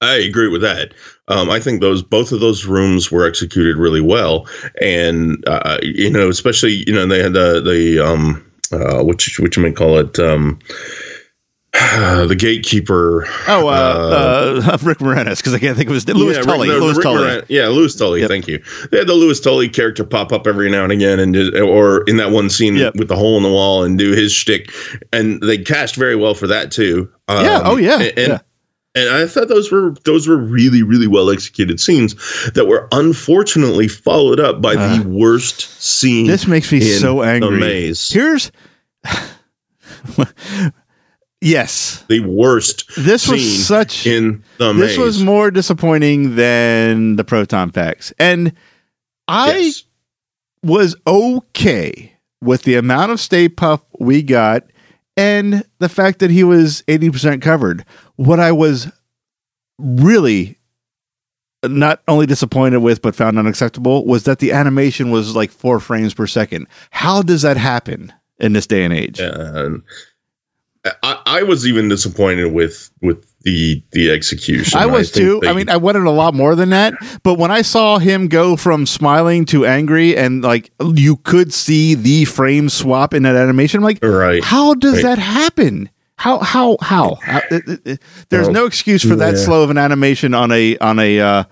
I agree with that. Um, I think those both of those rooms were executed really well, and uh, you know, especially you know they had the the um, uh, which which you may call it um, <sighs> the gatekeeper. Oh, uh, uh, <laughs> Rick Moranis, because I can't think of his name. Louis yeah, Tully. No, Louis Tully. Moran- yeah, Louis Tully. Yep. Thank you. They had the Louis Tully character pop up every now and again, and or in that one scene Yep. with the hole in the wall and do his shtick, and they cast very well for that too. Um, Yeah, oh, yeah, and, yeah. and I thought those were those were really really well executed scenes that were unfortunately followed up by Uh, the worst scene. This makes me so angry. Here's. <laughs> yes. the worst. This was such. in the this maze. was more disappointing than the proton packs. And I Yes. was okay with the amount of Stay Puff we got and the fact that he was 80% covered. What I was really not only disappointed with but found unacceptable was that the animation was like four frames per second. How does that happen in this day and age? and I, I was even disappointed with with the the execution. I was think too. they- I mean, I wanted a lot more than that. But when I saw him go from smiling to angry, and like you could see the frame swap in that animation, I'm like, right. how does Right. that happen? How how how? How- it- it- it- there's Well, no excuse for that yeah. slow of an animation on a on a uh,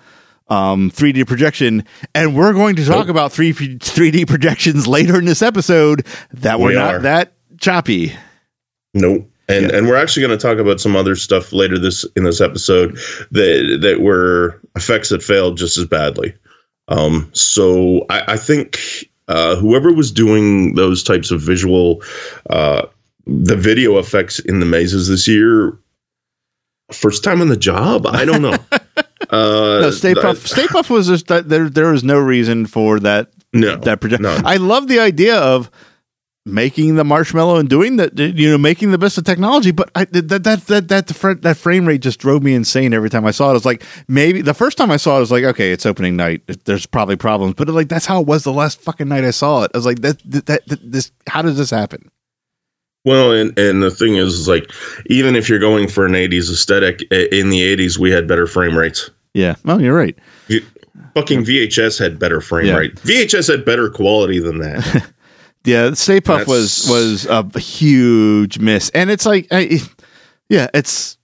um, 3D projection, and we're going to talk Nope. about three 3D projections <laughs> later in this episode that were We not are. that choppy. Nope. And Yeah. and we're actually going to talk about some other stuff later this in this episode that that were effects that failed just as badly. Um, so I, I think uh, whoever was doing those types of visual, uh, the video effects in the mazes this year, first time on the job. I don't know. <laughs> uh, No, Stay Puff. Stay Puff was just that there. There was no reason for that No, that project. no. I love the idea of making the marshmallow and doing that. You know, making the best of technology. But I, that that that that that, the fr- that frame rate just drove me insane every time I saw it. I was like, maybe the first time I saw it, I was like, okay, it's opening night. There's probably problems, but like that's how it was the last fucking night I saw it. I was like, that that, that, this. How does this happen? Well, and and the thing is, is like even if you're going for an '80s aesthetic, in the '80s we had better frame rates. Yeah. Oh, you're right. Fucking VHS had better frame Yeah. rate. VHS had better quality than that. <laughs> Yeah, Stay Puff was That's- was a huge miss, and it's like, I, yeah, it's.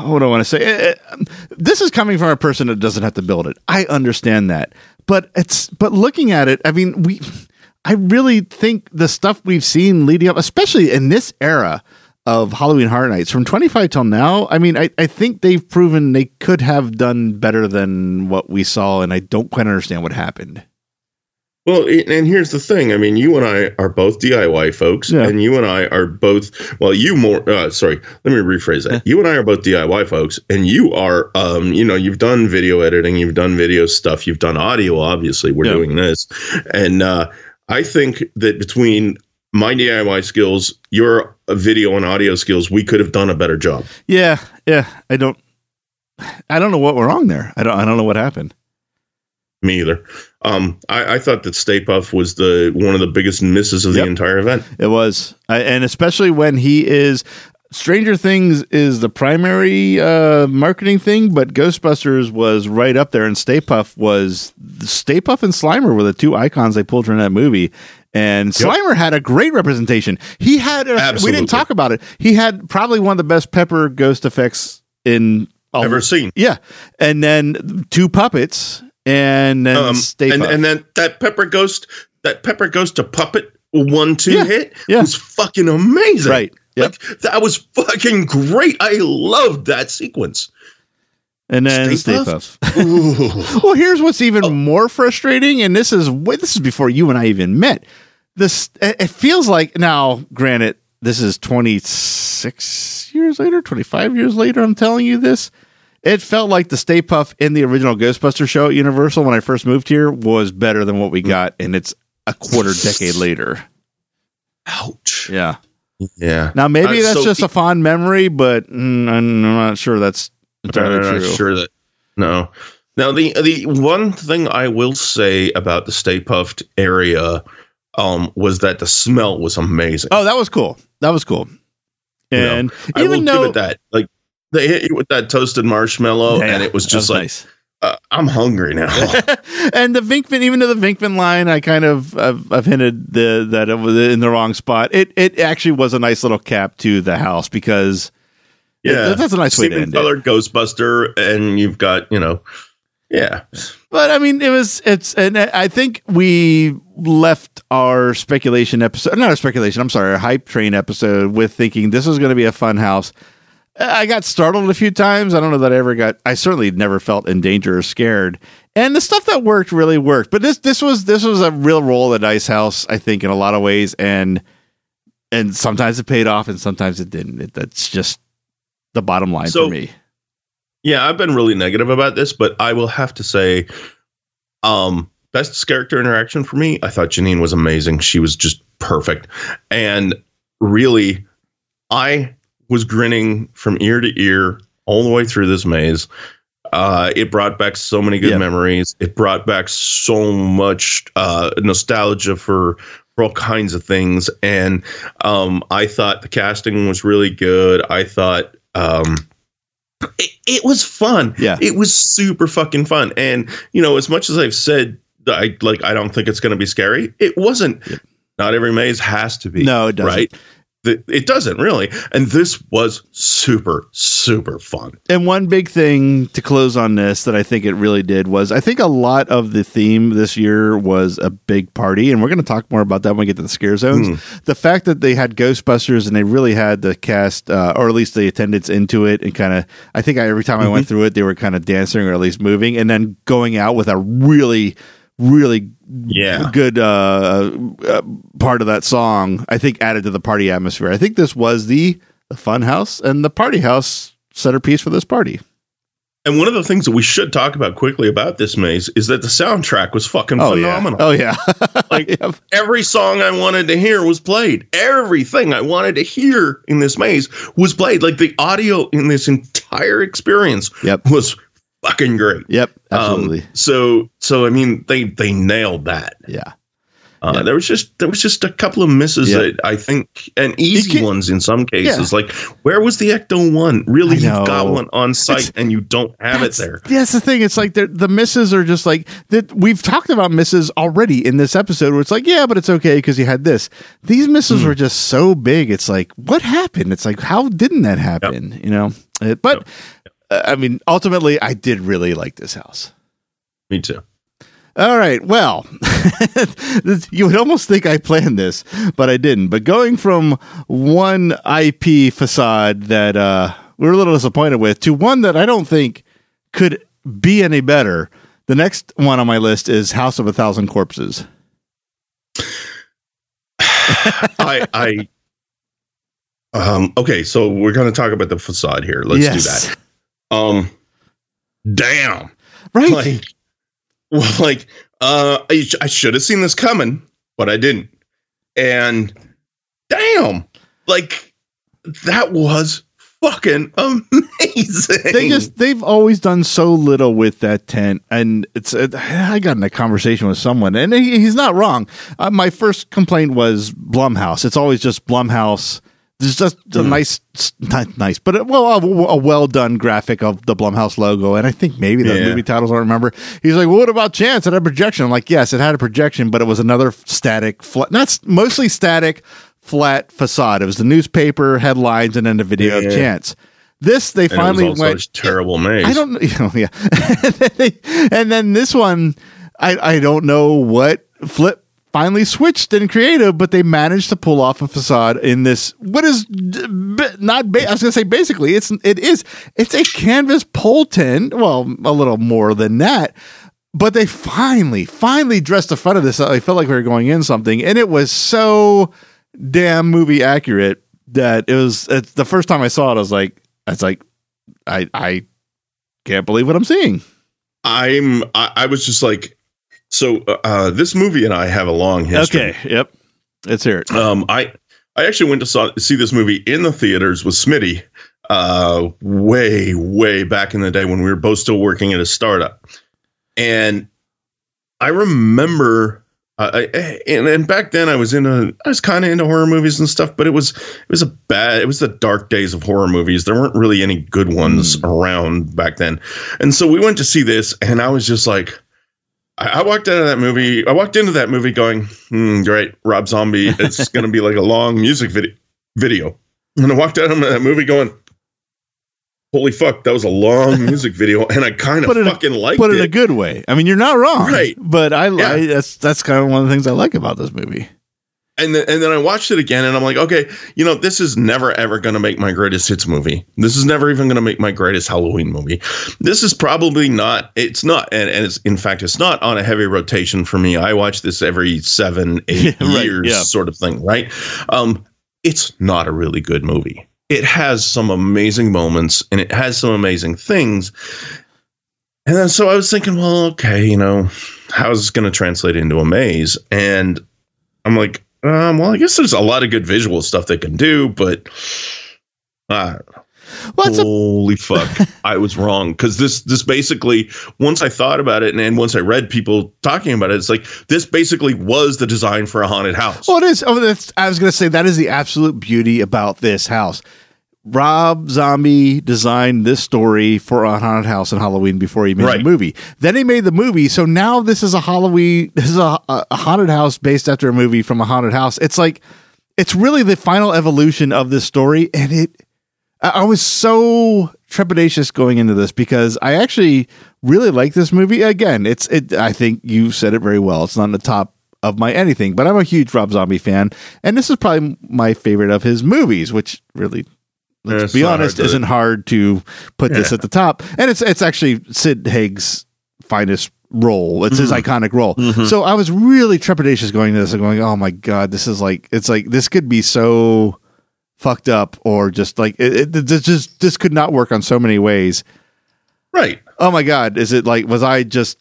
What do I want to say? Eh, eh, This is coming from a person that doesn't have to build it. I understand that, but it's but looking at it, I mean, we, I really think the stuff we've seen leading up, especially in this era of Halloween Horror Nights from 25 till now, I mean, I, I think they've proven they could have done better than what we saw, and I don't quite understand what happened. Well, and here's the thing. I mean, you and I are both DIY folks, Yeah. and you and I are both. Well, you more. Uh, sorry, let me rephrase that. You and I are both DIY folks, and you are. Um, you know, you've done video editing, you've done video stuff, you've done audio. Obviously, we're Yeah. doing this, and uh, I think that between my DIY skills, your video and audio skills, we could have done a better job. Yeah, yeah. I don't. I don't know what went wrong there. I don't. I don't know what happened. Me either. Um, I, I thought that Stay Puff was the one of the biggest misses of Yep. the entire event. It was, I, and especially when he is. Stranger Things is the primary uh, marketing thing, but Ghostbusters was right up there, and Stay Puff was Stay Puff and Slimer were the two icons they pulled from that movie. And Slimer had a great representation. He had a, we didn't talk about it. He had probably one of the best pepper ghost effects in Ever seen. Yeah, and then two puppets, and then Um, Stay and and then that Pepper Ghost, that Pepper Ghost to puppet one two Yeah, hit yeah. was fucking amazing. Right. Yep. Like that was fucking great. I loved that sequence. and then Stay Stay Puft? Puff. <laughs> Well, here's what's even Oh. more frustrating, and this is this is before you and I even met. This it it feels like now. Granted, this is 26 years later, 25 years later. I'm telling you this. It felt like the Stay Puff in the original Ghostbuster show at Universal when I first moved here was better than what we Hmm. got, and it's a quarter decade later. Ouch. Yeah. Yeah. Now maybe Uh, that's so just a fond memory, but mm, I'm not sure that's entirely I'm not true. sure that no. Now the the one thing I will say about the Stay Puffed area um was that the smell was amazing. Oh, that was cool. That was cool. You know, And I will even though give it that. Like they hit you with that toasted marshmallow, Yeah, and it was just like nice. uh, I'm hungry now. <laughs> and the Venkman, even to the Venkman line, I kind of I've, I've hinted the, that it was in the wrong spot. It it actually was a nice little cap to the house because yeah, that's a nice way to end it. colored Ghostbuster, and you've got you know, yeah, But I mean, it was it's and I think we left our speculation episode, not our speculation. I'm sorry, our hype train episode with thinking this was going to be a fun house. I got startled a few times. I don't know that I ever got. I certainly never felt in danger or scared. And the stuff that worked really worked. But this this was this was a real roll of the dice house. I think in a lot of ways, and and sometimes it paid off, and sometimes it didn't. It, that's just the bottom line So- for me. yeah. I've been really negative about this, but I will have to say, um, best character interaction for me. I thought Janine was amazing. She was just perfect, and really, I was grinning from ear to ear all the way through this maze. Uh, it brought back so many good Yeah. memories. It brought back so much uh, nostalgia for for all kinds of things, and um, I thought the casting was really good. I thought um, it, it was fun. Yeah. it was super fucking fun. And you know, as much as I've said, I like I don't think it's going to be scary. It wasn't. Not every maze has to be. No, it doesn't. Right. It doesn't really. And this was super, super fun. And one big thing to close on this that I think it really did was I think a lot of the theme this year was a big party, and we're going to talk more about that when we get to the scare zones. The fact that they had Ghostbusters and they really had the cast, uh, or at least the attendants into it, and kind of I think I, every time I went through it, they were kind of dancing or at least moving, and then going out with a really, really Yeah. good uh, uh, part of that song, I think added to the party atmosphere. I think this was the the fun house and the party house centerpiece for this party. And one of the things that we should talk about quickly about this maze is that the soundtrack was fucking Oh phenomenal. yeah, oh yeah. <laughs> Like <laughs> Yep. every song I wanted to hear was played. Everything I wanted to hear in this maze was played. Like the audio in this entire experience Yep. was fucking great. Yep, Um, absolutely. so so I mean they they nailed that. yeah, Uh, Yeah. There was just there was just a couple of misses Yeah. that I think and easy ones in some cases. Like where was the Ecto one? Really, you've got one on site It's- and you don't have it there. That's the thing. It's like the the misses are just like that. We've talked about misses already in this episode, where it's like, yeah, but it's okay because you had this. These misses Hmm. were just so big. It's like, what happened? It's like, how didn't that happen? You know. Uh, But I mean, ultimately, I did really like this house. Me too. All right. Well, <laughs> you would almost think I planned this, but I didn't. But going from one IP facade that uh, we were a little disappointed with to one that I don't think could be any better. The next one on my list is House of a Thousand Corpses. <sighs> I I um okay, so we're gonna talk about the facade here. Let's do that. Um damn. Right. Like well, <laughs> like uh I, sh- I should have seen this coming, but I didn't. And damn, like that was fucking amazing. they just they've always done so little with that tent and it's uh, i got in a conversation with someone and he, he's not wrong uh, my first complaint was blumhouse it's always just blumhouse There's just a nice, not nice, but a, well, a, a well done graphic of the Blumhouse logo, and I think maybe the Yeah. movie titles I don't remember. He's like, well, "What about Chance? It had a projection." I'm like, "Yes, it had a projection, but it was another static, flat, not mostly static, flat facade. It was the newspaper headlines and then the video of Chance." This they And it finally went. terrible maze. I don't, you know, <laughs> oh, yeah. <laughs> and, then they- and then this one, I I don't know what Flip finally switched in creative, but they managed to pull off a facade in this. What is not? Ba- I was gonna say basically, it's it is it's a canvas pole tent. Well, a little more than that. But they finally, finally dressed the front of this. I felt like we were going in something, and it was so damn movie accurate that it was. It's the first time I saw it, I was like, I was like, I I can't believe what I'm seeing. I'm. I, I was just like, so uh, this movie and I have a long history. Okay. Yep. Let's hear it. Um, I I actually went to saw, see this movie in the theaters with Smitty, uh, way way back in the day when we were both still working at a startup, and I remember. Uh, I, and, and back then I was into I was kind of into horror movies and stuff, but it was it was a bad it was the dark days of horror movies. There weren't really any good ones around back then, and so we went to see this, and I was just like, I, I walked out of that movie. I walked into that movie going, hmm, great, Rob Zombie. It's <laughs> going to be like a long music video. Video, and I walked out of that movie going, holy fuck, that was a long <laughs> music video, and I kind of But in a- fucking liked it. but in a good way. I mean, you're not wrong, Right. But I, Yeah. I that's that's kind of one of the things I like about this movie. And then and then I watched it again, and I'm like, okay, you know, this is never ever going to make my greatest hits movie. This is never even going to make my greatest Halloween movie. This is probably not. It's not, and, and it's in fact, it's not on a heavy rotation for me. I watch this every seven, <laughs> eight right, years, yeah. sort of thing, right? Um, it's not a really good movie. It has some amazing moments, and it has some amazing things. And then so I was thinking, well, okay, you know, how's this going to translate into a maze? And I'm like, um, well, I guess there's a lot of good visual stuff they can do, but uh, Well, it's a, holy fuck, I was wrong because this this basically once I thought about it and, and once I read people talking about it, it's like this basically was the design for a haunted house. well, it is. Oh, that's. I was going to say that is the absolute beauty about this house. Rob Zombie designed this story for a haunted house in Halloween before he made Right. the movie. Then he made the movie, so now this is a Halloween. <laughs> This is a, a haunted house based after a movie from a haunted house. It's like it's really the final evolution of this story, and it. I I was so trepidatious going into this because I actually really like this movie. Again, it's it. I think you said it very well. It's not on the top of my anything, but I'm a huge Rob Zombie fan, and this is probably my favorite of his movies, which really. Let's be honest, hard isn't hard to put this at the top, and it's it's actually Sid Haig's finest role. It's his iconic role. So I was really trepidatious going to this and going, "Oh my god, this is like it's like this could be so fucked up or just like it, it this just this could not work on so many ways." right. Oh my god, is it like was I just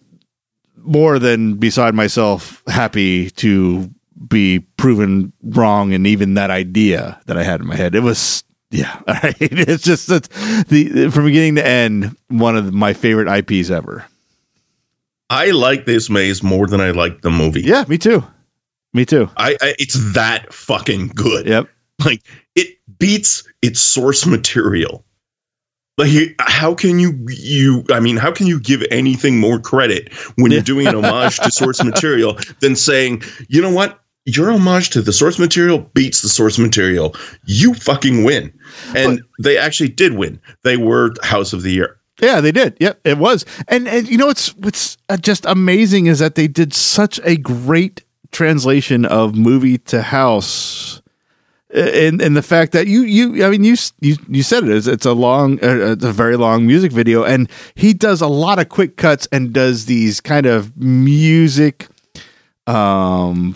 more than beside myself happy to be proven wrong and even that idea that I had in my head. It was yeah, <laughs> all right. It's just it's the from beginning to end one of my favorite IPs ever. I like this maze more than I like the movie. Yeah, me too. Me too. I, I it's that fucking good. Yep. Like it beats its source material. Like how can you you I mean how can you give anything more credit when Yeah. you're <laughs> doing an homage to source material than saying, "You know what? Your homage to the source material beats the source material. You fucking win." And they actually did win. They were House of the Year. Yeah, they did. Yep, it was. And and you know what's what's uh, just amazing is that they did such a great translation of movie to house. And and the fact that you you I mean you you you said it is it's a long uh, it's a very long music video and he does a lot of quick cuts and does these kind of music um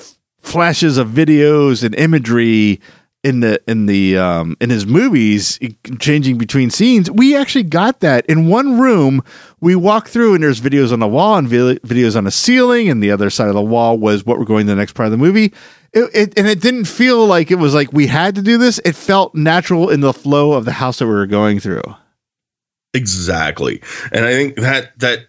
flashes of videos and imagery in the in the um in his movies changing between scenes. We actually got that in one room. We walk through and there's videos on the wall and vi- videos on the ceiling and the other side of the wall was what we're going to the next part of the movie. It, it, and it didn't feel like it was like we had to do this. It felt natural in the flow of the house that we were going through. Exactly. And I think that that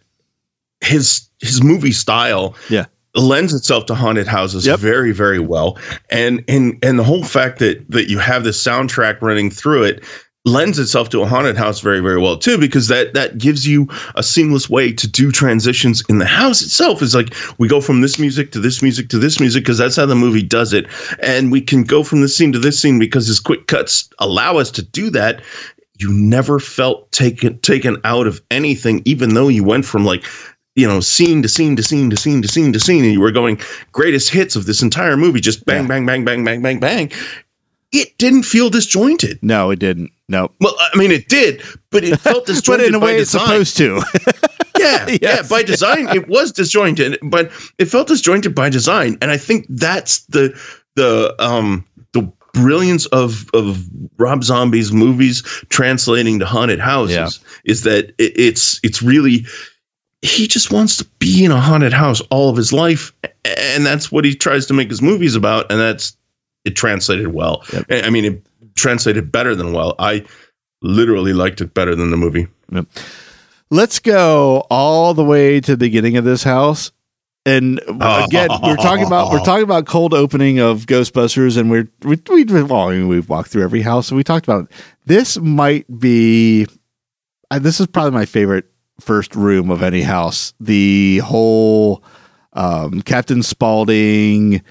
his his movie style Yeah. Lends itself to haunted houses Yep. very very well. And and and the whole fact that that you have this soundtrack running through it lends itself to a haunted house very very well too because that that gives you a seamless way to do transitions in the house itself. Is like we go from this music to this music to this music because that's how the movie does it. And we can go from this scene to this scene because his quick cuts allow us to do that. You never felt taken taken out of anything even though you went from like you know scene to scene to scene to scene to scene to scene and you were going greatest hits of this entire movie just bang Yeah. bang bang bang bang bang bang it didn't feel disjointed No, it didn't. No. well, I mean, it did, but it felt <laughs> But disjointed. in a way, it's supposed to. <laughs> Yeah, yeah. By design, it was disjointed, but it felt disjointed by design, and I think that's the the um the brilliance of of Rob Zombie's movies translating to haunted houses Yeah. is that it, it's it's really he just wants to be in a haunted house all of his life, and that's what he tries to make his movies about, and that's it translated well. Yep. I mean, it translated better than well. I literally liked it better than the movie. Let's go all the way to the beginning of this house. And <laughs> again, we're talking about we're talking about cold opening of Ghostbusters, and we're we we well, I mean, we've walked through every house, and we talked about it. This might be, uh, this is probably my favorite first room of any house. The whole um, Captain Spaulding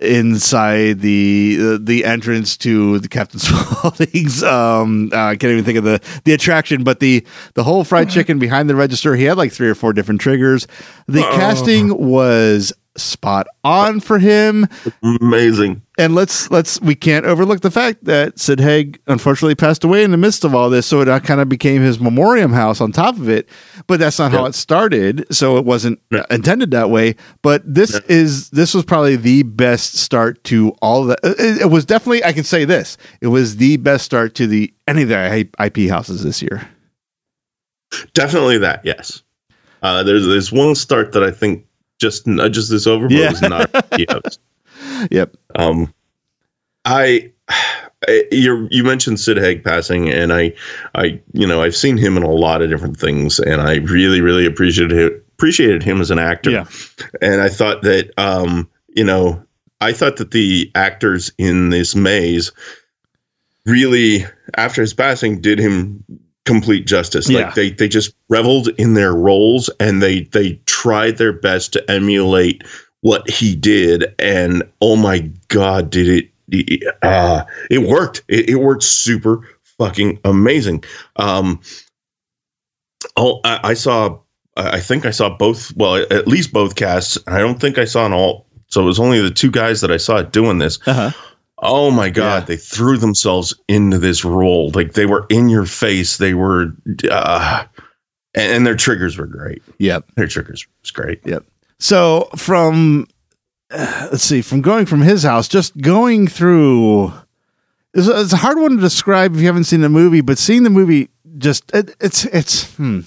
inside the uh, the entrance to the Captain <laughs> Spaulding's um uh, I can't even think of the the attraction but the the whole fried <laughs> chicken behind the register he had like three or four different triggers the casting was spot on for him Amazing. and let's let's we can't overlook the fact that Sid Haig unfortunately passed away in the midst of all this, so it uh, kind of became his memoriam house on top of it. But that's not how it started, so it wasn't uh, Yeah. intended that way. But this is this was probably the best start to all that. Uh, it, it was definitely I can say this: it was the best start to the any of the IP houses this year. Definitely that. Yes. Uh, there's there's one start that I think just nudges this over, but Yeah. it was not. <laughs> Yep. Um, I, I you you mentioned Sid Haig passing, and I, I you know I've seen him in a lot of different things, and I really really appreciated him, appreciated him as an actor. Yeah. and I thought that um you know I thought that the actors in this maze really after his passing did him complete justice Yeah. like they they just reveled in their roles and they they tried their best to emulate what he did and oh my god did it uh it worked it, it worked super fucking amazing um oh I, I saw I I think I saw both. Well, at least both casts. and I don't think I saw an all. So it was only the two guys that I saw doing this. Uh-huh. Oh my god, Yeah. they threw themselves into this role. Like they were in your face. They were, uh, and, and their triggers were great. Yep. Their triggers was great. Yep. So from uh, let's see, from going from his house, just going through, it's, it's a hard one to describe if you haven't seen the movie. But seeing the movie, just it, it's it's hmm,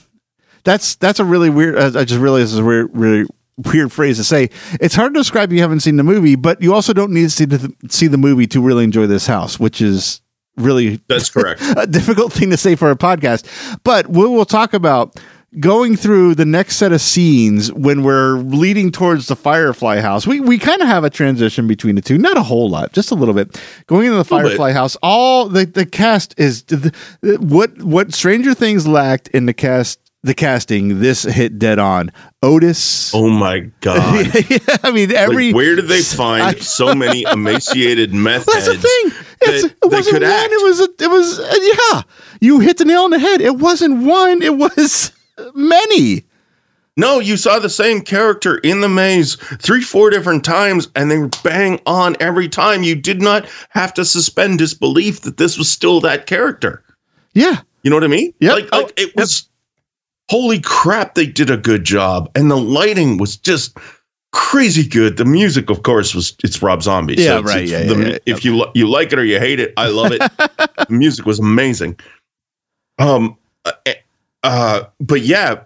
that's that's a really weird. I I just realized this is a weird, really weird phrase to say. It's hard to describe if you haven't seen the movie, but you also don't need to see the see the movie to really enjoy this house, which is really That's correct. <laughs> a difficult thing to say for a podcast. But we will talk about going through the next set of scenes when we're leading towards the Firefly house. We we kind of have a transition between the two, not a whole lot, just a little bit. Going into the bit. Firefly house, all the the cast is the, the- what what Stranger Things lacked in the cast. The casting, this hit dead on. Otis. oh my god. <laughs> I mean, every like, where did they find I- so many <laughs> emaciated meth That's the thing. It's, that it wasn't one. act? It was. A, it was. uh, yeah. You hit the nail on the head. It wasn't one. It was <laughs> many. No, you saw the same character in the maze three, four different times, and they were bang on every time. You did not have to suspend disbelief that this was still that character. Yeah. You know what I mean? Yep. Like, Oh, like it was. Holy crap! They did a good job, and the lighting was just crazy good. The music, of course, was it's Rob Zombie. Yeah, it's- right, it's yeah, the- yeah, yeah, If you you like it or you hate it, I love it. <laughs> the music was amazing. Um, uh, uh, but yeah,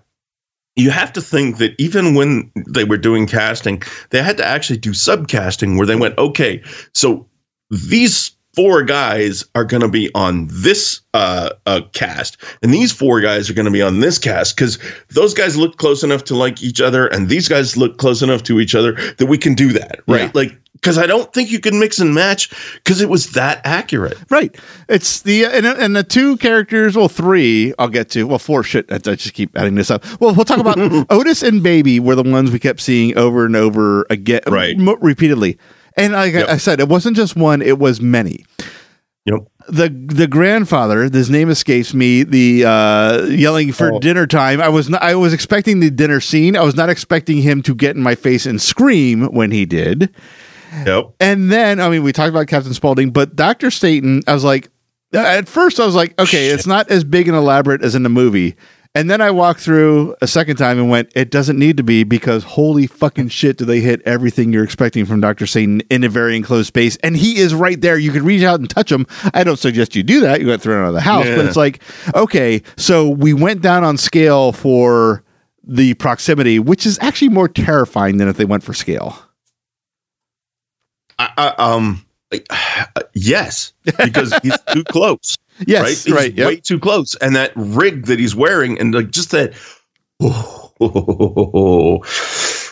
you have to think that even when they were doing casting, they had to actually do subcasting where they went, okay, so these four guys are going to be on this uh, uh, cast, and these four guys are going to be on this cast because those guys look close enough to like each other, and these guys look close enough to each other that we can do that, right? Yeah. Like, because I don't think you can mix and match because it was that accurate. Right. It's the and, and the two characters. Well, three. I'll get to. Well, four. Shit. I, I just keep adding this up. Well, we'll talk about <laughs> Otis and Baby were the ones we kept seeing over and over again, Right. mo- repeatedly. And like Yep. I said, it wasn't just one; it was many. Yep. the the grandfather his name escapes me the uh yelling for Oh. dinner time i was not i was expecting the dinner scene i was not expecting him to get in my face and scream when he did Yep. and then i mean we talked about captain spaulding but dr Satan i was like at first i was like okay it's not as big and elaborate as in the movie and then i walked through a second time and went it doesn't need to be because holy fucking shit do they hit everything you're expecting from dr Satan in a very enclosed space. And he is right there. You can reach out and touch him. I don't suggest you do that. You got thrown out of the house. But it's like okay so we went down on scale for the proximity which is actually more terrifying than if they went for scale. I, I, um. <sighs> Yes, because he's too close. Yes right? He's right, yep. way too close, and that rig that he's wearing, and like just that. Oh,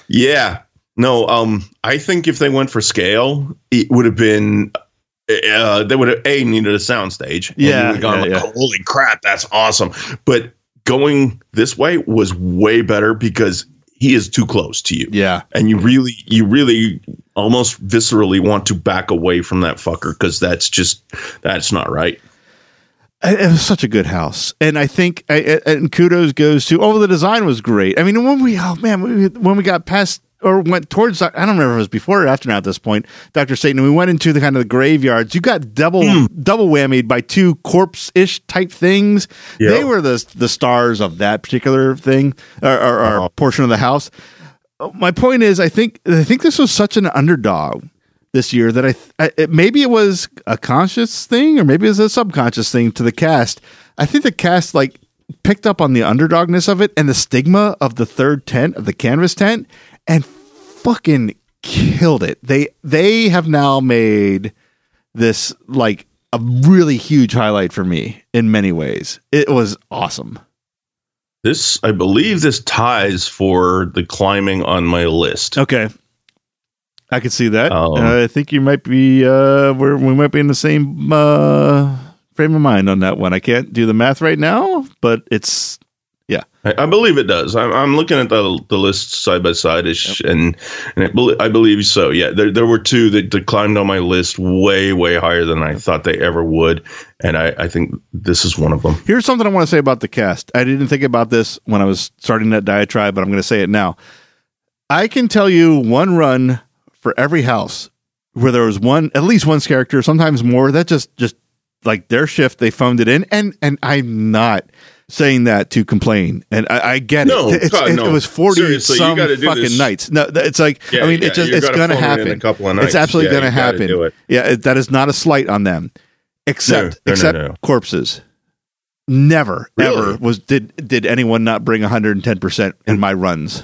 <laughs> yeah, no. Um, I think if they went for scale, it would have been. Uh, they would have a needed a soundstage. Yeah, gone yeah, like, yeah. holy crap, that's awesome. But going this way was way better because he is too close to you yeah and you really you really almost viscerally want to back away from that fucker because that's just that's not right it was such a good house, and I think I, and kudos goes to oh the design was great. I mean when we oh man we, when we got past or went towards I don't remember if it was before or after now at this point Doctor Satan we went into the kind of the graveyards. You got double double whammied by two corpse ish type things. Yeah. They were the the stars of that particular thing or, or, or Uh-huh. portion of the house. My point is, I think I think this was such an underdog this year that I, th- I it, maybe it was a conscious thing or maybe it was a subconscious thing to the cast. I think the cast like picked up on the underdogness of it and the stigma of the third tent of the canvas tent and fucking killed it. They they have now made this like a really huge highlight for me in many ways. It was awesome. this i believe this ties for the climbing on my list Okay. I could see that. Um, uh, I think you might be uh we're, we might be in the same uh frame of mind on that one. I can't do the math right now, but it's I, I believe it does. I'm, I'm looking at the the list side by side ish, and and I, I believe so. Yeah, there there were two that, that climbed on my list way way higher than I thought they ever would, and I I think this is one of them. Here's something I want to say about the cast. I didn't think about this when I was starting that diatribe, but I'm going to say it now. I can tell you one run for every house where there was one, at least one character, sometimes more. That just, just like their shift, they phoned it in, and and I'm not saying that to complain, and I, I get No, it. It's, God, it, no. it was forty Seriously, some fucking this. nights. No, it's like Yeah, I mean, yeah, it just it's gotta going to phone it in happen. a couple of It's absolutely Yeah, going to happen. Yeah, it, that is not a slight on them, except No, except corpses. Never Really? ever was did did anyone not bring 110 percent in my runs.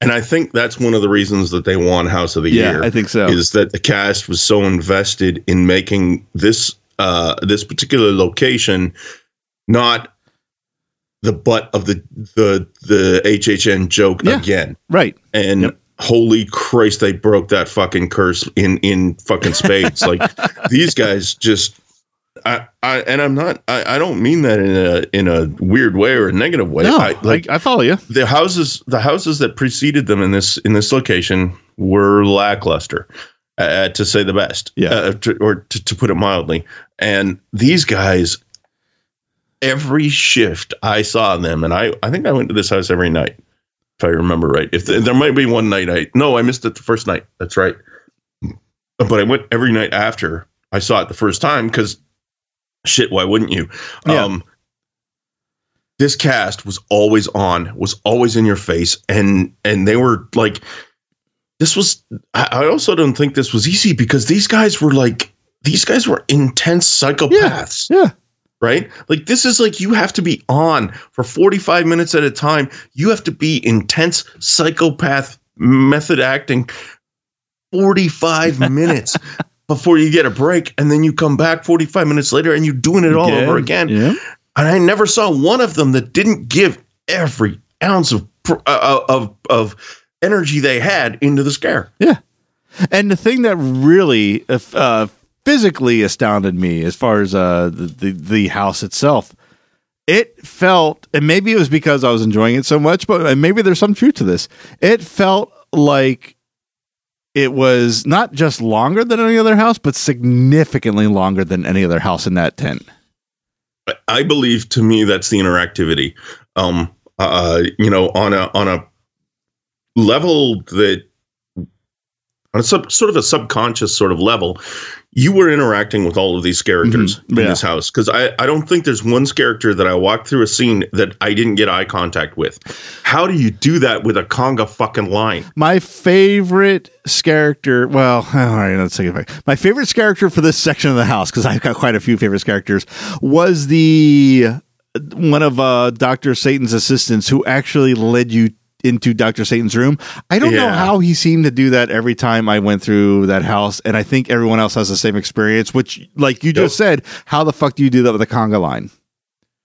And I think that's one of the reasons that they won House of the Yeah, Year. I think so. Is that the cast was so invested in making this uh, this particular location not the butt of the the the HHN joke Yeah. again. Right. And Yep. holy Christ, they broke that fucking curse in in fucking spades. <laughs> like these guys just. I, I and I'm not I, I don't mean that in a in a weird way or a negative way. No, I, like I, I follow you. the houses the houses that preceded them in this in this location were lackluster uh, to say the best Yeah. uh, to, or to, to put it mildly and these guys every shift i saw them and i i think i went to this house every night if i remember right if the, there might be one night i no i missed it the first night that's right but i went every night after i saw it the first time because shit why wouldn't you? Yeah. um this cast was always on was always in your face and and they were like this was i I also don't think this was easy because these guys were like these guys were intense psychopaths. Yeah. right? Like this is like you have to be on for 45 minutes at a time. You have to be intense psychopath method acting 45 <laughs> minutes before you get a break, and then you come back 45 minutes later and you're doing it all over again. Yeah. And I never saw one of them that didn't give every ounce of uh, of of energy they had into the scare. Yeah. And the thing that really uh, physically astounded me as far as uh, the, the, the house itself, it felt, and maybe it was because I was enjoying it so much, but maybe there's some truth to this. It felt like it was not just longer than any other house, but significantly longer than any other house in that tent. I believe to me that's the interactivity. Um, uh, you know, on a on a level that on a sub, sort of a subconscious sort of level, you were interacting with all of these characters Mhm. in Yeah. this house because I, I don't think there's one character that I walked through a scene that I didn't get eye contact with. How do you do that with a conga fucking line? My favorite character, well, <laughs> all right, let's take it back. My favorite character for this section of the house, because I've got quite a few favorite characters, was the one of uh, Doctor Satan's assistants who actually led you into Doctor Satan's room. I don't know how he seemed to do that every time I went through that house, and I think everyone else has the same experience. Which, like you just said, how the fuck do you do that with a conga line?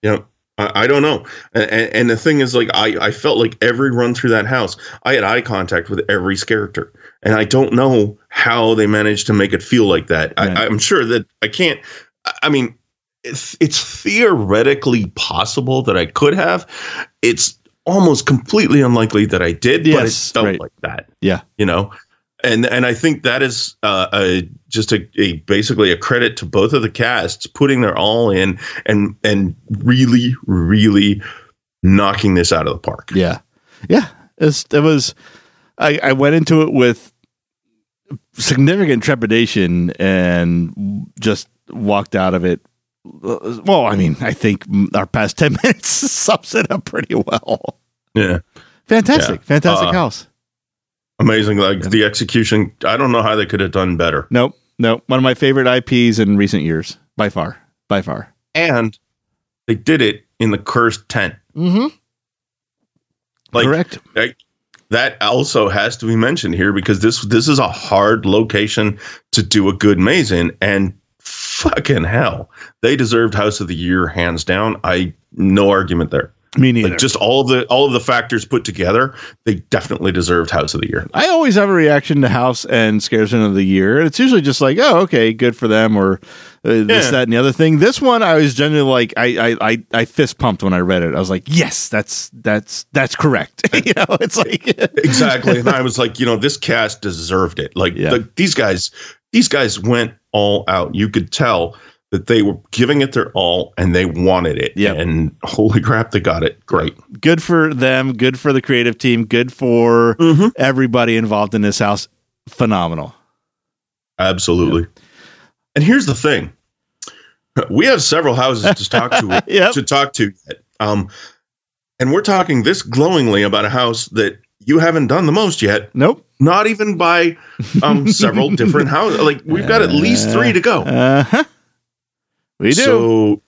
Know, I, I don't know. And, and the thing is, like, I, I felt like every run through that house, I had eye contact with every character. And I don't know how they managed to make it feel like that. Right. I, I'm sure that I can't. I- I mean, it's, it's theoretically possible that I could have. It's almost completely unlikely that I did, but it Yes, felt right. like that Yeah, you know and and i think that is uh, a just a, a basically a credit to both of the casts putting their all in and and really really knocking this out of the park Yeah, yeah. It's, it was. I, I went into it with significant trepidation and just walked out of it. Well, I mean, I think our past ten <laughs> minutes sums it up pretty well. yeah Fantastic, Yeah. fantastic Uh, house. amazing like the execution i don't know how they could have done better Nope, nope. One of my favorite IPs in recent years, by far, by far. and they did it in the cursed tent Mm-hmm. like Correct. I- that also has to be mentioned here because this this is a hard location to do a good maze in and fucking hell they deserved house of the year hands down i no argument there Me neither. like just all of the all of the factors put together they definitely deserved house of the year I always have a reaction to House and Scaresman of the Year. and It's usually just like, oh, okay, good for them, or uh, this, Yeah. that, and the other thing. This one, I was genuinely like, I, I, I, I fist pumped when I read it. I was like, yes, that's that's that's correct. <laughs> you know, it's like exactly and i was like you know this cast deserved it like Yeah. the, these guys these guys went all out you could tell that they were giving it their all and they wanted it Yep. and holy crap they got it great good for them, good for the creative team, good for Mhm. everybody involved in this house. Phenomenal. Absolutely. And here's the thing: we have several houses to talk to <laughs> Yep. to talk to. Um, and we're talking this glowingly about a house that you haven't done the most yet. Nope. Not even by um, <laughs> several different houses. Like we've got at least three to go. Uh huh. We do. So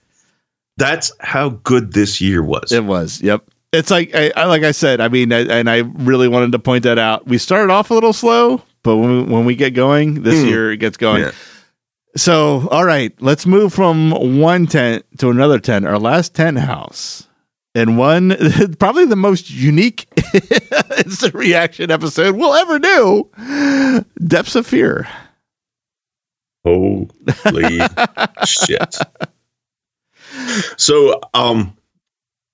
that's how good this year was. It was. Yep. It's like I, I like I said. I mean, I, and I really wanted to point that out. We started off a little slow, but when we, when we get going this Hmm. year, it gets going. Yeah. So, all right, let's move from one tent to another tent. Our last tent house, and one <laughs> probably the most unique <laughs> instant reaction episode we'll ever do. Depths of Fear. Holy <laughs> shit. So um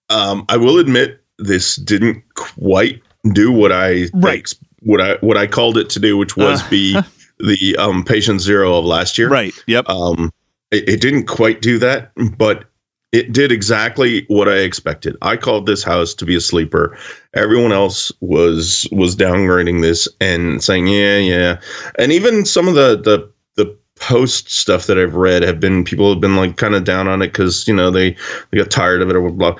um I will admit this didn't quite do what I Right. ex- what I what I called it to do, which was Uh. be the um patient zero of last year. Right. Yep. Um it, it didn't quite do that, but it did exactly what I expected. I called this house to be a sleeper. Everyone else was was downgrading this and saying, "Yeah, yeah." And even some of the the the post stuff that I've read have been people have been like kind of down on it because you know they they got tired of it or blah.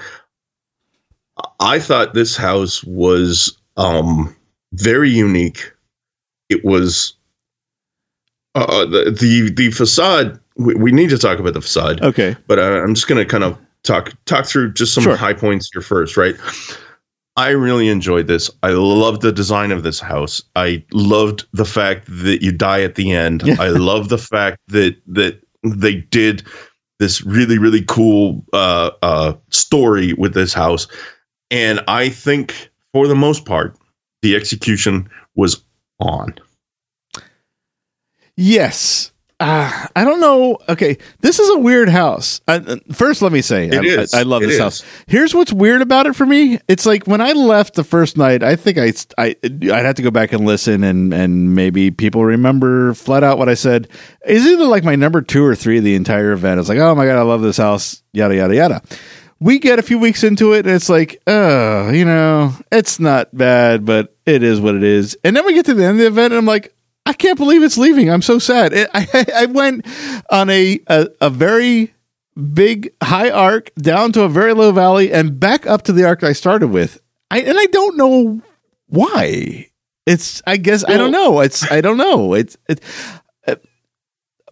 I thought this house was um very unique. It was uh, the the the facade. We, we need to talk about the facade Okay. but uh, I'm just going to kind of talk talk through just some Sure. high points here first, right? I really enjoyed this. I loved the design of this house. I loved the fact that you die at the end. I love the fact that that they did this really really cool uh, uh, story with this house, and I think for the most part, the execution was on. Yes. Uh, I don't know. Okay, this is a weird house. Uh, first, let me say, I. I, I love It this is. house. Here's what's weird about it for me. It's like when I left the first night. I think I, I, I'd have to go back and listen, and and maybe people remember flat out what I said. Is either like my number two or three of the entire event. It's like, oh my god, I love this house. Yada yada yada. We get a few weeks into it, and it's like, oh, you know, it's not bad, but it is what it is. And then we get to the end of the event, and I'm like, I can't believe it's leaving. I'm so sad. It, I, <laughs> I went on a, a a very big high arc down to a very low valley and back up to the arc I started with. I and I don't know why. It's I guess I don't know. It's I don't know. It's it. Uh,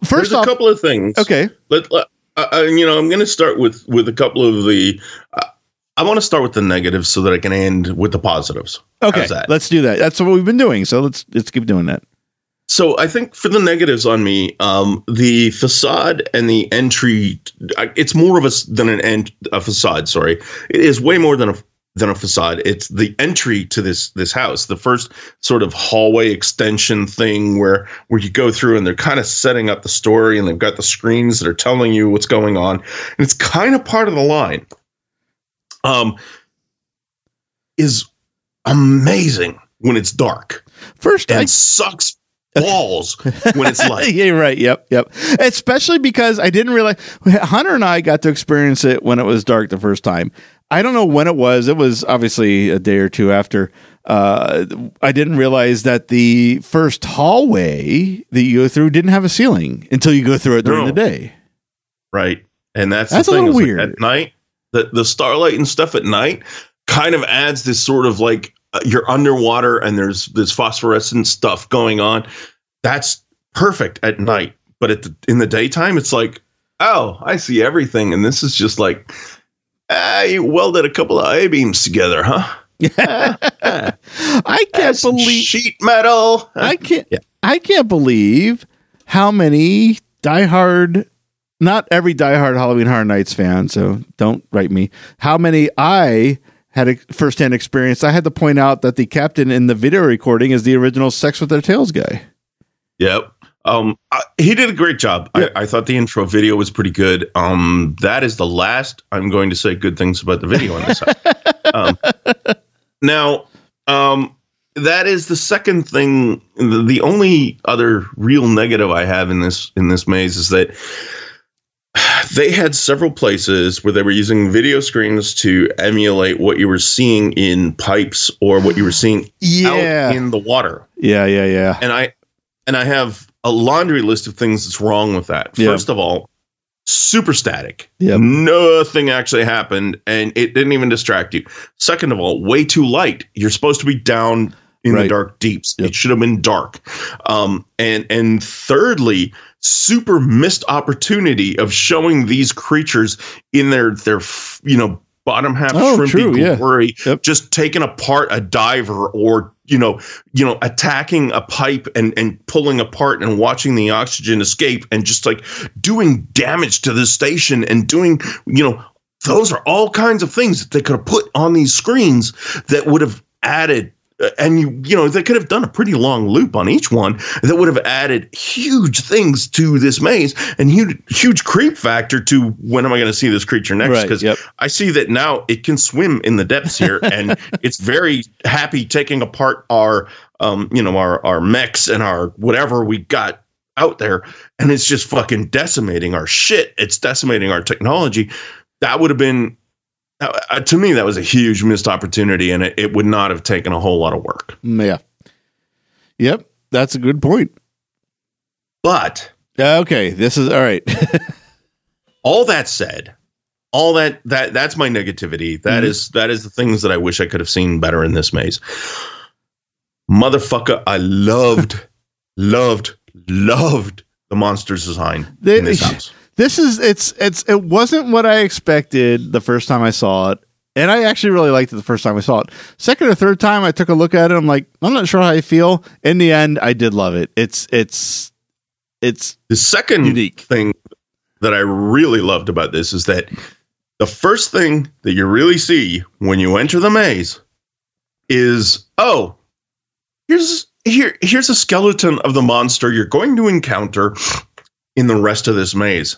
first off, a couple of things. okay, Let, let uh, you know, I'm going to start with with a couple of the. Uh, I want to start with the negatives so that I can end with the positives. okay, let's do that. That's what we've been doing. So let's let's keep doing that. So I think for the negatives on me, um, the facade and the entry, it's more of a than an end a facade. Sorry, it is way more than a than a facade. It's the entry to this this house, the first sort of hallway extension thing where where you go through and they're kind of setting up the story and they've got the screens that are telling you what's going on, and it's kind of part of the line. Um, is amazing when it's dark First, I and sucks balls when it's <laughs> light. yeah, right. Yep, yep. Especially because I didn't realize Hunter and I got to experience it when it was dark the first time. I don't know when it was. It was obviously a day or two after. Uh, I didn't realize that the first hallway that you go through didn't have a ceiling until you go through it during No. the day. Right. And that's, That's a the thing. little is, like, weird. at night, the, the starlight and stuff at night kind of adds this sort of like uh, you're underwater and there's this phosphorescent stuff going on. That's perfect at night. But at the, in the daytime, it's like, oh, I see everything. And this is just like, ah, you welded a couple of I beams together, huh? Yeah, <laughs> I can't That's believe sheet metal. I <laughs> can't. Yeah. I can't believe how many diehard, not every diehard Halloween Horror Nights fan. So don't write me. How many I had a firsthand experience. I had to point out that the captain in the video recording is the original Sex with Their Tails guy. Yep. Um, I, he did a great job. Yeah. I, I thought the intro video was pretty good. Um, that is the last I'm going to say good things about the video on this. <laughs> um, now, um, that is the second thing. The, the only other real negative I have in this in this maze is that they had several places where they were using video screens to emulate what you were seeing in pipes or what you were seeing Yeah. out in the water Yeah, yeah, yeah. and I and I have a laundry list of things that's wrong with that. Yeah. First of all, super static. Yep. Nothing actually happened, and it didn't even distract you. Second of all, way too light. You're supposed to be down in Right. the dark deeps. Yep. It should have been dark. Um, and and thirdly, super missed opportunity of showing these creatures in their their you know bottom half Oh, shrimpy true, yeah. glory, Yep. just taking apart a diver or you know you know attacking a pipe and and pulling apart and watching the oxygen escape and just like doing damage to the station and doing you know those are all kinds of things that they could have put on these screens that would have added and you you know they could have done a pretty long loop on each one that would have added huge things to this maze and huge huge creep factor to when am I going to see this creature next? Right, because yep. I see that now it can swim in the depths here <laughs> and it's very happy taking apart our um you know our our mechs and our whatever we got out there and it's just fucking decimating our shit. It's decimating our technology. That would have been uh, to me that was a huge missed opportunity and it, it would not have taken a whole lot of work Mm, Yeah. Yep. That's a good point. but Okay. This is all right. <laughs> all that said all that that that's my negativity That Mhm. is that is the things that i wish i could have seen better in this maze motherfucker i loved <laughs> loved loved the monsters design They- in this house this is it's it's it wasn't what I expected the first time I saw it. And I actually really liked it the first time I saw it. Second or third time I took a look at it, I'm like, I'm not sure how I feel. In the end, I did love it. It's it's it's The second Unique. thing that I really loved about this is that the first thing that you really see when you enter the maze is oh, here's here here's a skeleton of the monster you're going to encounter in the rest of this maze.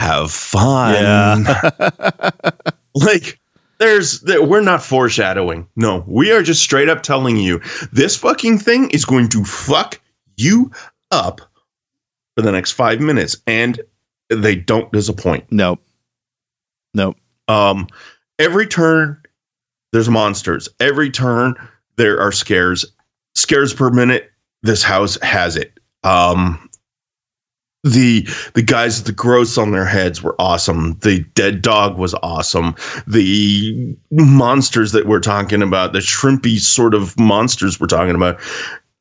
Have fun. Yeah. <laughs> like there's that we're not foreshadowing. No, we are just straight up telling you this fucking thing is going to fuck you up for the next five minutes, and they don't disappoint. nope. Nope. Um, every turn there's monsters. Every turn there are scares. Scares per minute. This house has it. Um, the the guys with the gross on their heads were awesome. The dead dog was awesome. The monsters that we're talking about, the shrimpy sort of monsters we're talking about,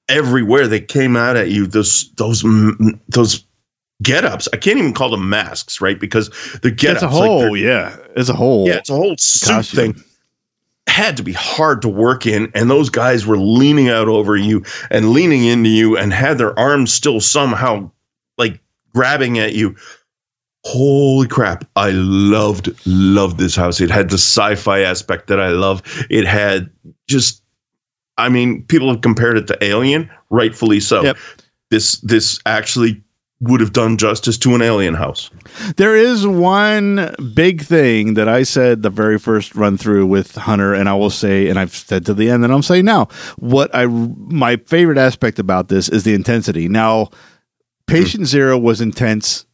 everywhere they came out at you. Those those those get ups. I can't even call them masks, right? Because the get It's a whole, yeah. It's a whole yeah, it's a whole suit costume. thing. Had to be hard to work in, and those guys were leaning out over you and leaning into you, and had their arms still somehow like grabbing at you. Holy crap! I loved loved this house. It had the sci-fi aspect that I love. It had just, I mean, people have compared it to Alien, rightfully so. Yep. This this actually would have done justice to an Alien house. There is one big thing that I said the very first run through with Hunter, and I will say, and I've said to the end, and I'm saying now, what I my favorite aspect about this is the intensity. Now, Patient Zero was intense,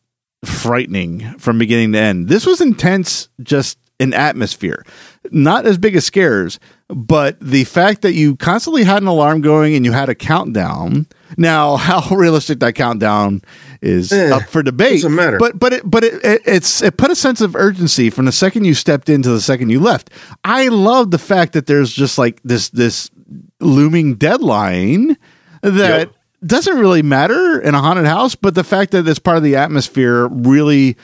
frightening from beginning to end. This was intense, just in atmosphere, not as big as scares, but the fact that you constantly had an alarm going and you had a countdown. Now, <laughs> how realistic that countdown is Eh, up for debate. doesn't matter. But but it but it, it it's it put a sense of urgency from the second you stepped in to the second you left. I love the fact that there's just like this this looming deadline that Yep. Doesn't really matter in a haunted house, but the fact that it's part of the atmosphere really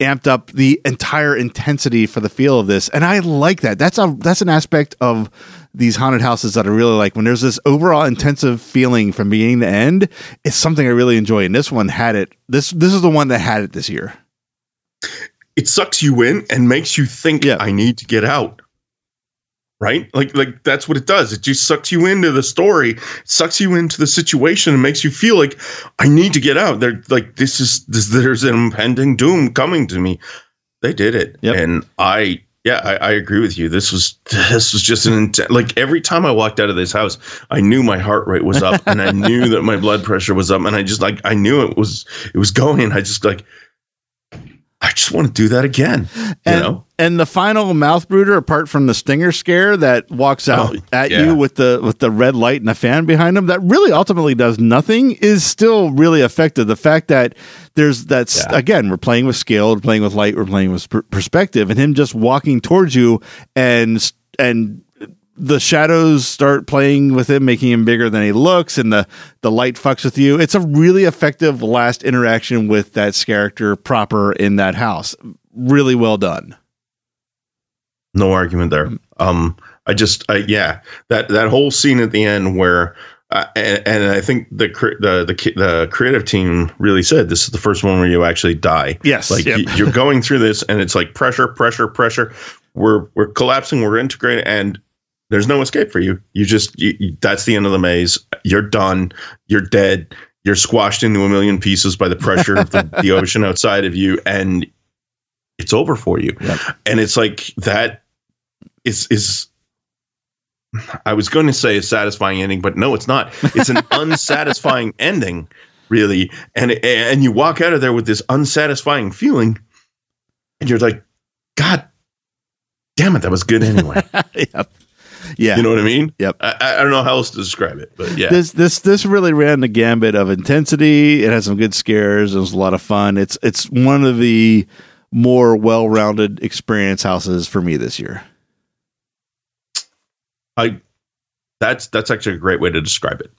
amped up the entire intensity for the feel of this. And i like that. That's a that's an aspect of these haunted houses that i really like. When there's this overall intensive feeling from beginning to end it's something i really enjoy. And this one had it this this is the one that had it this year. It sucks you in and makes you think Yeah. I need to get out. Right? Like like that's what it does. It just sucks you into the story, sucks you into the situation and makes you feel like I need to get out. They're like this is this, there's an impending doom coming to me. They did it. Yep. And I yeah, I, I agree with you. This was this was just an intense. Like every time I walked out of this house, I knew my heart rate was up, and I knew that my blood pressure was up, and I just like I knew it was it was going. I just like I just want to do that again. You and, know, and the final mouth brooder apart from the stinger scare that walks oh, out Oh, at yeah. you with the with the red light and a fan behind him that really ultimately does nothing is still really effective the fact that there's that's Yeah. again we're playing with scale we're playing with light we're playing with per- perspective and him just walking towards you and and the shadows start playing with him, making him bigger than he looks, and the the light fucks with you. It's a really effective last interaction with that character proper in that house. Really well done. no argument there. Um, I just, I, yeah, that that whole scene at the end where, uh, and, and I think the the the the creative team really said this is the first one where you actually die. Yes, like yep. you're going through this, and it's like pressure, pressure, pressure. We're we're collapsing. We're integrating, and there's no escape for you. You just you, you- that's the end of the maze. You're done. You're dead. You're squashed into a million pieces by the pressure of the, the <laughs> ocean outside of you, and it's over for you. Yep. And it's like that is is. I was going to say a satisfying ending, but no, it's not. It's an <laughs> unsatisfying ending, really. And and you walk out of there with this unsatisfying feeling, and you're like, God damn it, that was good anyway. <laughs> yep. Yeah. You know what I mean? Yep. I, I don't know how else to describe it, but yeah. This this this really ran the gambit of intensity. It had some good scares. It was a lot of fun. It's it's one of the more well-rounded experience houses for me this year. I that's that's actually a great way to describe it.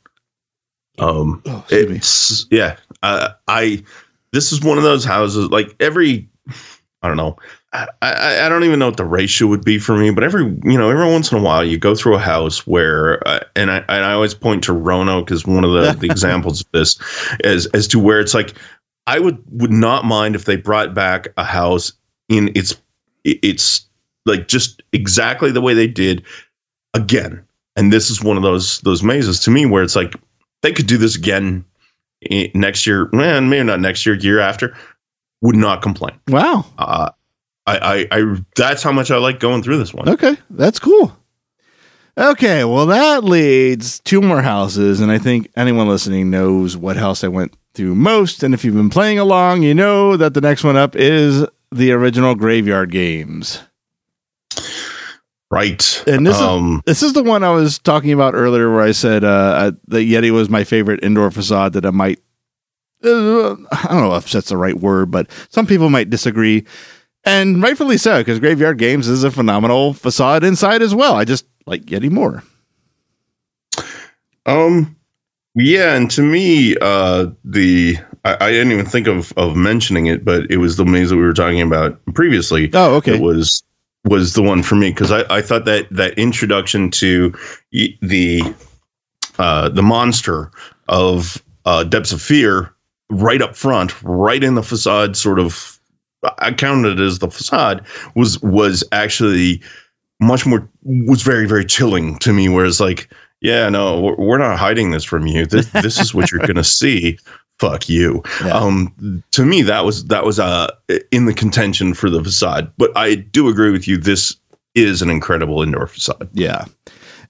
Um, Oh, excuse me. it's yeah. Uh, I this is one of those houses like every I don't know. I, I, I don't even know what the ratio would be for me, but every you know every once in a while you go through a house where uh, and I and I always point to Roanoke as one of the, the <laughs> examples of this as as to where it's like I would would not mind if they brought back a house in its it's like just exactly the way they did again. And this is one of those those mazes to me where it's like they could do this again next year, man, maybe not next year, year after. Would not complain. Wow. Uh, I, I, I, that's how much I like going through this one. Okay, that's cool. Okay, well, that leads two more houses, and I think anyone listening knows what house I went through most. And if you've been playing along, you know that the next one up is the original Graveyard Games. Right. And this um, is this is the one I was talking about earlier, where I said uh, that Yeti was my favorite indoor facade. That I might, uh, I don't know if that's the right word, but some people might disagree, and rightfully so, because Graveyard Games is a phenomenal facade inside as well. I just like Yeti more. Um, yeah, and to me, uh, the I, I didn't even think of of mentioning it, but it was the maze that we were talking about previously. Oh, okay. It was was the one for me because I, I thought that that introduction to the uh, the monster of uh, Depths of Fear right up front, right in the facade, sort of. I counted it as the facade was was actually much more was very very chilling to me. Whereas like yeah, no, we're- we're not hiding this from you. This this is what you're gonna see. <laughs> Fuck you. Yeah. Um, to me, that was that was uh in the contention for the facade. But I do agree with you. This is an incredible indoor facade. Yeah.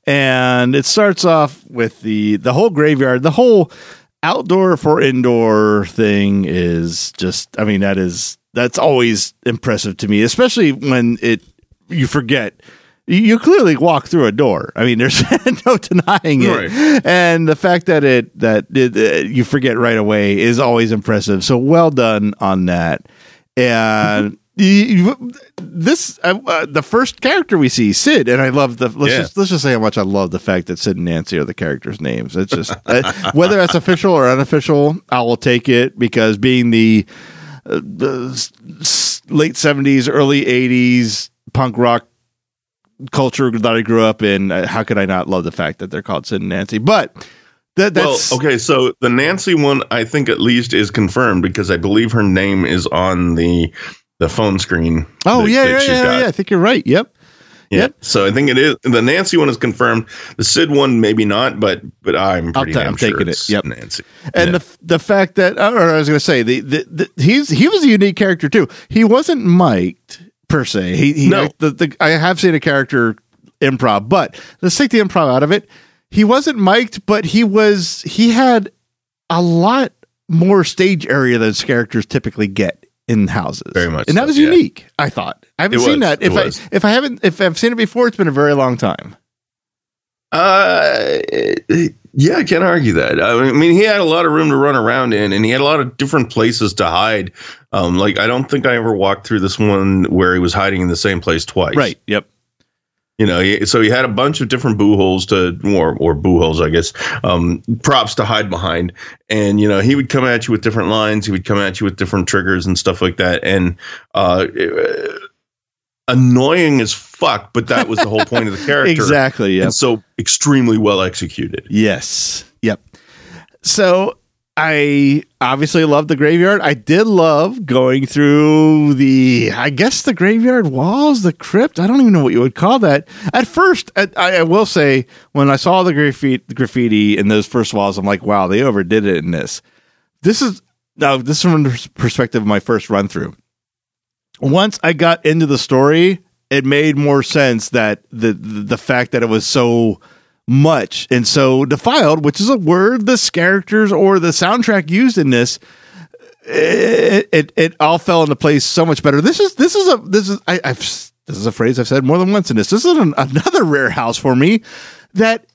And it starts off with the the whole graveyard, the whole outdoor for indoor thing is just I mean that is that's always impressive to me, especially when it you forget you- clearly walk through a door. I mean, there's <laughs> no denying it, Right. and the fact that it that it, uh, you forget right away is always impressive. So well done on that. And <laughs> you- this uh, uh, the first character we see, Sid, and I love the. Let's Yeah. just let's just say how much I love the fact that Sid and Nancy are the characters' names. It's just <laughs> uh, whether that's official or unofficial, I will take it because being the, the s- s- late seventies, early eighties punk rock culture that I grew up in, uh, how could I not love the fact that they're called Sid and Nancy? But that that's well, okay. So the Nancy one, I think at least is confirmed because I believe her name is on the the phone screen. Oh that- yeah, that yeah, yeah, yeah. I think you're right. Yep. Yeah. Yep. So I think it is the Nancy one is confirmed. The Sid one maybe not, but but I'm pretty damn I'm sure taking it. Yep. Nancy. And Yeah. the the fact that, or I was going to say, the, the, the he's he was a unique character too. He wasn't mic'd per se. He, he No. the, the I have seen a character improv, but let's take the improv out of it. He wasn't mic'd, but he was he had a lot more stage area than characters typically get in houses. Very much and that so, was yeah. unique. I thought I haven't It seen was, that. If I was. if I haven't if I've seen it before, it's been a very long time. Uh, yeah, I can't argue that. I mean, he had a lot of room to run around in, and he had a lot of different places to hide. Um, like I don't think I ever walked through this one where he was hiding in the same place twice. Right. Yep. You know, he, so he had a bunch of different boo holes to, or or boo holes, I guess, um, props to hide behind. And you know, he would come at you with different lines. He would come at you with different triggers and stuff like that. And uh, uh, annoying as fuck, but that was the whole point of the <laughs> character. Exactly. Yeah. So extremely well executed. Yes. Yep. So I obviously love the graveyard. I did love going through the, I guess the graveyard walls, the crypt. I don't even know what you would call that. At first, I, I will say, when I saw the graffiti, in those first walls, I'm like, wow, they overdid it in this. This is now this is from the perspective of my first run through. Once I got into the story, it made more sense that the, the fact that it was so much and so defiled, which is a word the characters or the soundtrack used in this, it, it it all fell into place so much better. This is this is a this is I, I've this is a phrase I've said more than once in this. This is an, another rare house for me that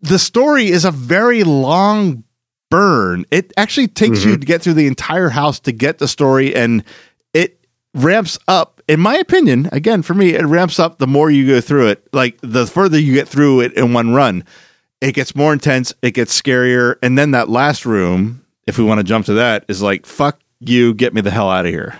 the story is a very long burn. It actually takes you mm-hmm. to get through the entire house to get the story, and it ramps up. In my opinion, again for me, it ramps up the more you go through it. Like the further you get through it in one run, it gets more intense. It gets scarier, and then that last room, if we want to jump to that, is like fuck you, get me the hell out of here.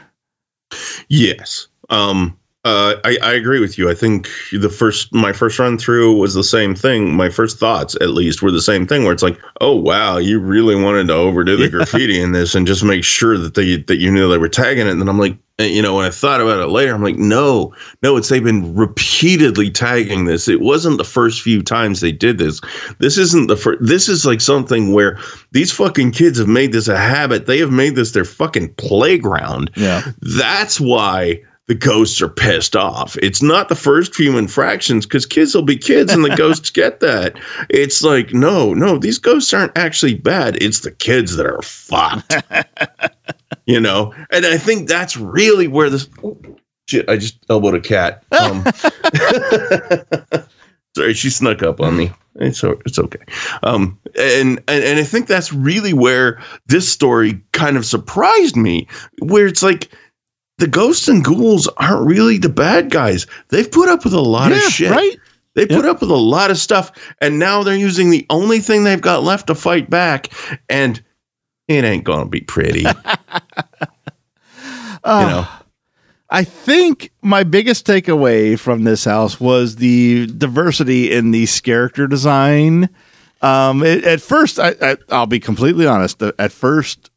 Yes. Um, uh, I, I agree with you. I think the first, my first run through was the same thing. My first thoughts, at least, were the same thing. Where it's like, oh wow, you really wanted to overdo the <laughs> graffiti in this and just make sure that they that you knew they were tagging it. And then I'm like, eh, you know, when I thought about it later, I'm like, no, no, it's they've been repeatedly tagging this. It wasn't the first few times they did this. This isn't the first. This is like something where these fucking kids have made this a habit. They have made this their fucking playground. Yeah. That's why the ghosts are pissed off. It's not the first few infractions because kids will be kids and the <laughs> ghosts get that. It's like, no, no, these ghosts aren't actually bad. It's the kids that are fucked. <laughs> you know? And I think that's really where this. Oh, shit, I just elbowed a cat. <laughs> Um, sorry, she snuck up on me. It's it's okay. Um, and, and and I think that's really where this story kind of surprised me, where it's like the ghosts and ghouls aren't really the bad guys. They've put up with a lot yeah, of shit. right? They put up with a lot of stuff, and now they're using the only thing they've got left to fight back, and it ain't gonna be pretty. <laughs> Uh, you know, I think my biggest takeaway from this house was the diversity in the character design. Um, it, at first, I, I, I'll be completely honest. At first,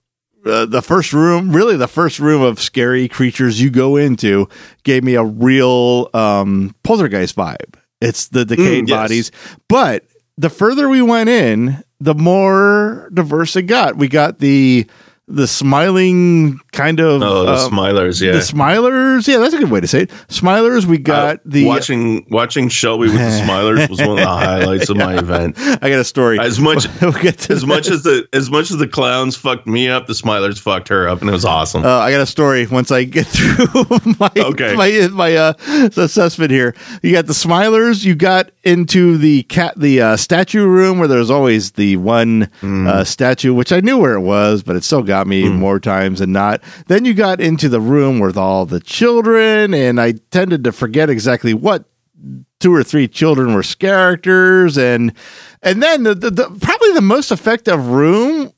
uh, the first room, really the first room of scary creatures you go into, gave me a real um, poltergeist vibe. It's the decayed Mm, yes. bodies, but the further we went in, the more diverse it got. We got the the smiling kind of oh, the um, smilers, yeah. the smilers. Yeah, that's a good way to say it. Smilers. We got Uh, the. watching watching Shelby with the smilers was one of the <laughs> highlights of my event. I got a story. As much <laughs> we'll as much as the as much as the clowns fucked me up, the smilers fucked her up, and it was awesome. Uh, I got a story once I get <laughs> through my Okay. my my uh, assessment here. You got the Smilers. You got into the cat the uh, statue room where there's always the one Hmm. uh, statue, which I knew where it was, but it still got me more times than not. Then you got into the room with all the children, and I tended to forget exactly what two or three children were characters, and and then the, the, the probably the most effective room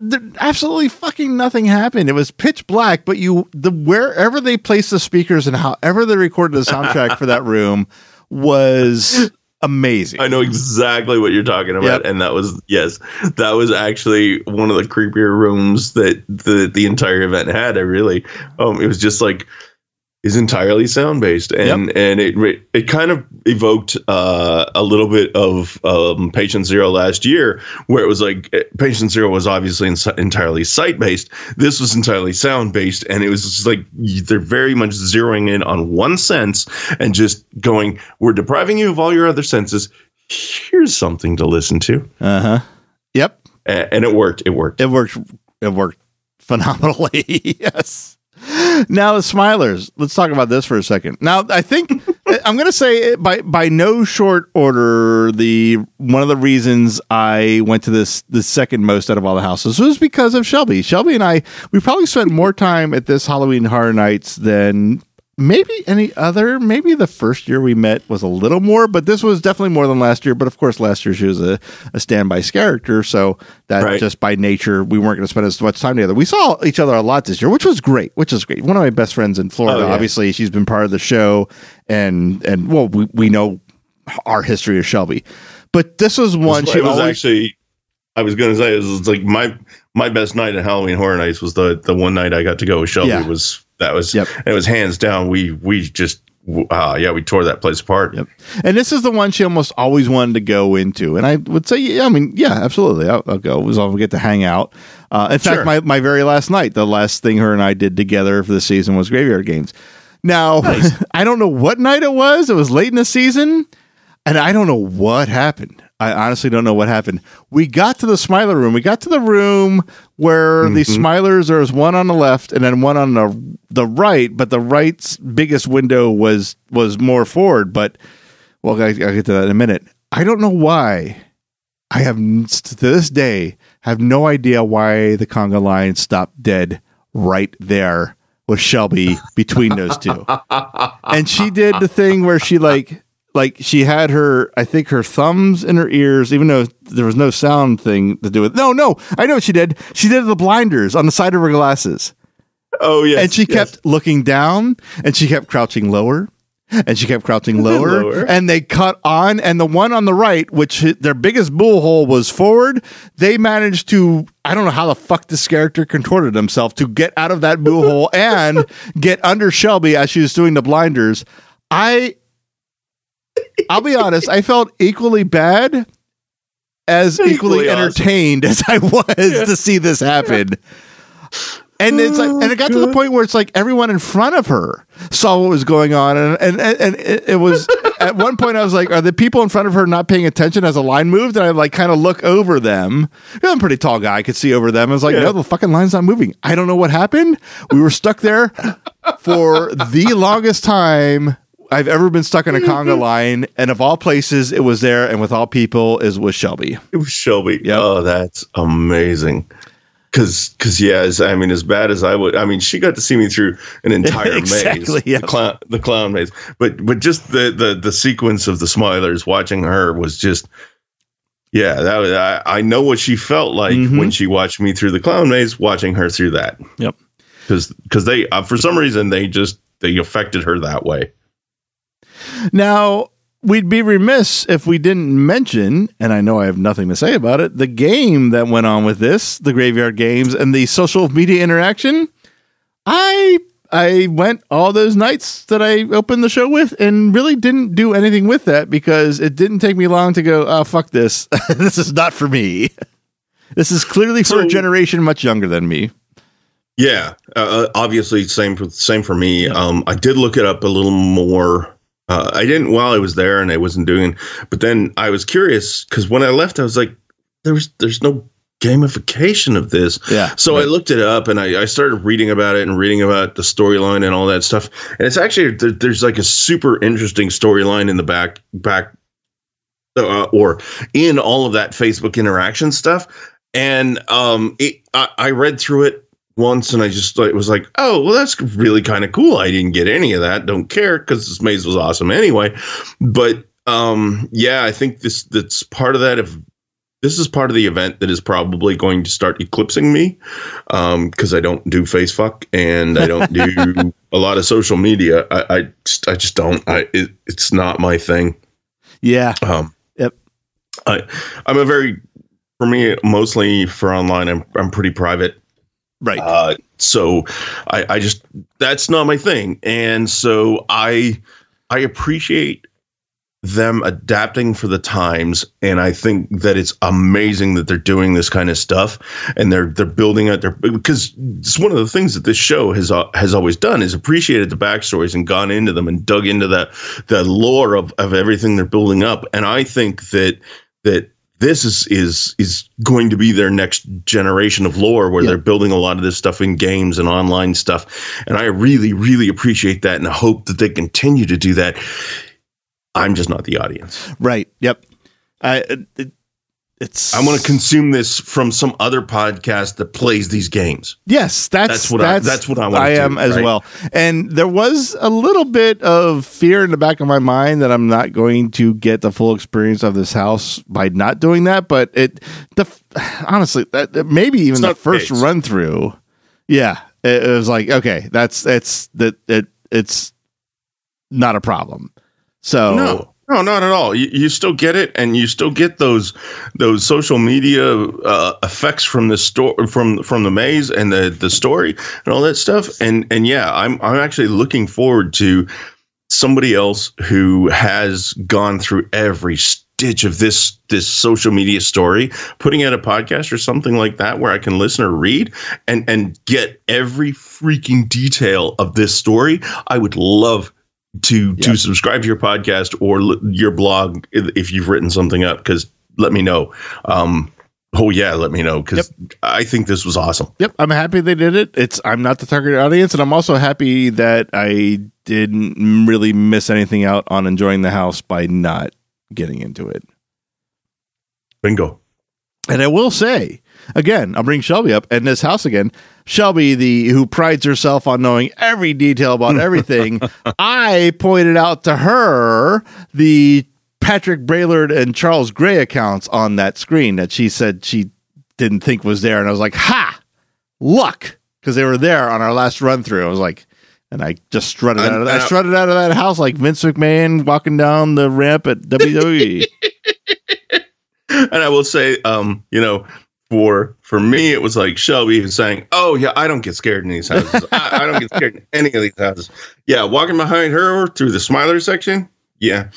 there, absolutely fucking nothing happened. It was pitch black, but you the wherever they placed the speakers and however they recorded the soundtrack for that room was amazing. I know exactly what you're talking about, Yep. and that was yes, that was actually one of the creepier rooms that the the entire event had. I really, um, it was just like is entirely sound based, and and it it kind of evoked uh, a little bit of um, Patient Zero last year, where it was like eh, Patient Zero was obviously ins- entirely sight based. This was entirely sound based, and it was just like they're very much zeroing in on one sense and just going, "We're depriving you of all your other senses. Here's something to listen to," Uh huh. Yep. A- and it worked. It worked. It worked. It worked phenomenally. <laughs> yes. Now the Smilers. Let's talk about this for a second. Now I think <laughs> I'm going to say by by no short order the one of the reasons I went to this the second most out of all the houses was because of Shelby. Shelby and I we probably spent more time at this Halloween Horror Nights than maybe any other. Maybe the first year we met was a little more, but this was definitely more than last year. But of course, last year she was a, a standby character, so that Right. just by nature we weren't going to spend as much time together. We saw each other a lot this year, which was great. Which is great. One of my best friends in Florida. Oh, yeah. Obviously, she's been part of the show, and and well, we we know our history of Shelby. But this was one it she was always actually I was gonna say it was like my my best night at Halloween Horror Nights was the the one night I got to go with Shelby Yeah. was that was Yep. it was hands down we we just uh yeah we tore that place apart Yep. And this is the one she almost always wanted to go into. And I would say, yeah, I mean, yeah, absolutely. I'll, I'll go as long as we get to hang out. Uh, in fact, my, my very last night, the last thing her and I did together for the season was Graveyard Games. Now, <laughs> I don't know what night it was. It was late in the season. And I don't know what happened. I honestly don't know what happened. We got to the Smiler room. We got to the room where the mm-hmm. Smilers, there was one on the left and then one on the the right, but the right's biggest window was was more forward. But well, I, I'll get to that in a minute. I don't know why. I have n- to this day have no idea why the conga line stopped dead right there with Shelby between those two. <laughs> and she did the thing where she like like she had her I think her thumbs in her ears, even though there was no sound thing to do with. No, no, I know what she did. She did the blinders on the side of her glasses. Oh yeah, and she kept looking down and she kept crouching lower and she kept crouching <laughs> lower, Lower. and they cut on and the one on the right which their biggest boo hole was forward they managed to i don't know how the fuck this character contorted himself to get out of that boo hole and <laughs> get under shelby as she was doing the blinders i i'll be honest i felt equally bad as equally, Equally awesome. entertained as i was to see this happen and it's like, and it got to the point where it's like everyone in front of her saw what was going on, and and and, and it, it was <laughs> at one point I was like, are the people in front of her not paying attention as a line moved? And I like kind of look over them. I'm a pretty tall guy; I could see over them. I was like, Yeah. no, the fucking line's not moving. I don't know what happened. We were stuck there for the longest time. I've ever been stuck in a conga line, and of all places, it was there, and with all people, is with Shelby. It was Shelby. Yep. Oh, that's amazing. Cause, cause yeah, as, I mean, as bad as I would, I mean, she got to see me through an <laughs> entire Exactly, maze, yep. the clown, the clown maze. But, but just the, the, the sequence of the Smilers watching her was just, yeah, that was, I, I know what she felt like Mhm. when she watched me through the clown maze, watching her through that. Yep. Cause, cause they, uh, for some reason, they just, they affected her that way. Now, we'd be remiss if we didn't mention, and I know I have nothing to say about it, the game that went on with this, the Graveyard Games, and the social media interaction. I I went all those nights that I opened the show with and really didn't do anything with that because it didn't take me long to go, oh, fuck this. <laughs> this is not for me. This is clearly for a generation much younger than me. Yeah, uh, obviously, same for same for me. Um, I did look it up a little more. Uh, I didn't while I was there, and I wasn't doing. But then I was curious because when I left, I was like, "There was, there's no gamification of this." Yeah. So I looked it up, and I, I started reading about it and reading about the storyline and all that stuff. And it's actually there, there's like a super interesting storyline in the back back uh, or in all of that Facebook interaction stuff. And um, it, I, I read through it once, and I just it was like, "Oh, well, that's really kind of cool." I didn't get any of that. Don't care because this maze was awesome anyway. But um, yeah, I think this that's part of that. If this is part of the event that is probably going to start eclipsing me because I don't do face fuck and I don't do <laughs> a lot of social media. I I just, I just don't. I it, it's not my thing. Yeah. Um, Yep. I I'm a very for me mostly for online. I'm I'm pretty private. Right. Uh, so I, I just that's not my thing, and so I I appreciate them adapting for the times, and I think that it's amazing that they're doing this kind of stuff, and they're they're building out their because it's one of the things that this show has uh, has always done is appreciated the backstories and gone into them and dug into the the lore of of everything they're building up, and I think that that this is is is going to be their next generation of lore where Yeah. they're building a lot of this stuff in games and online stuff and i really really appreciate that and i hope that they continue to do that i'm just not the audience Right. Yep. I it, it's i want to consume this from some other podcast that plays these games Yes, that's That's what I- that's what I I do, am as right? well. And there was a little bit of fear in the back of my mind that I'm not going to get the full experience of this house by not doing that. But it, the <sighs> honestly, that that maybe even the first case. run through, yeah, it, it was like okay, that's it's that it it's not a problem. So no no not at all. You, you still get it and you still get those those social media uh, effects from the store from from the maze and the the story and all that stuff. And and yeah i'm i'm actually looking forward to somebody else who has gone through every stitch of this this social media story putting out a podcast or something like that where i can listen or read and and get every freaking detail of this story. I would love to to subscribe to your podcast or l- your blog if if you've written something up because let me know. Um oh yeah let me know because i think this was awesome. Yep, I'm happy they did it. It's I'm not the target audience, and I'm also happy that I didn't really miss anything out on enjoying the house by not getting into it. bingo. And I will say, again, I'll bring Shelby up in this house again. Shelby, the who prides herself on knowing every detail about <laughs> everything, I pointed out to her the Patrick Braylard and Charles Gray accounts on that screen that she said she didn't think was there, and I was like, "Ha, luck." because they were there on our last run through. I was like, and I just strutted And- out of that. I- strutted out of that house like Vince McMahon walking down the ramp at WWE. <laughs> and I will say, um, you know, for for me, it was like Shelby was saying, "Oh yeah, I don't get scared in these houses. I, I don't get scared in any of these houses." Yeah, walking behind her through the Smiler section. Yeah.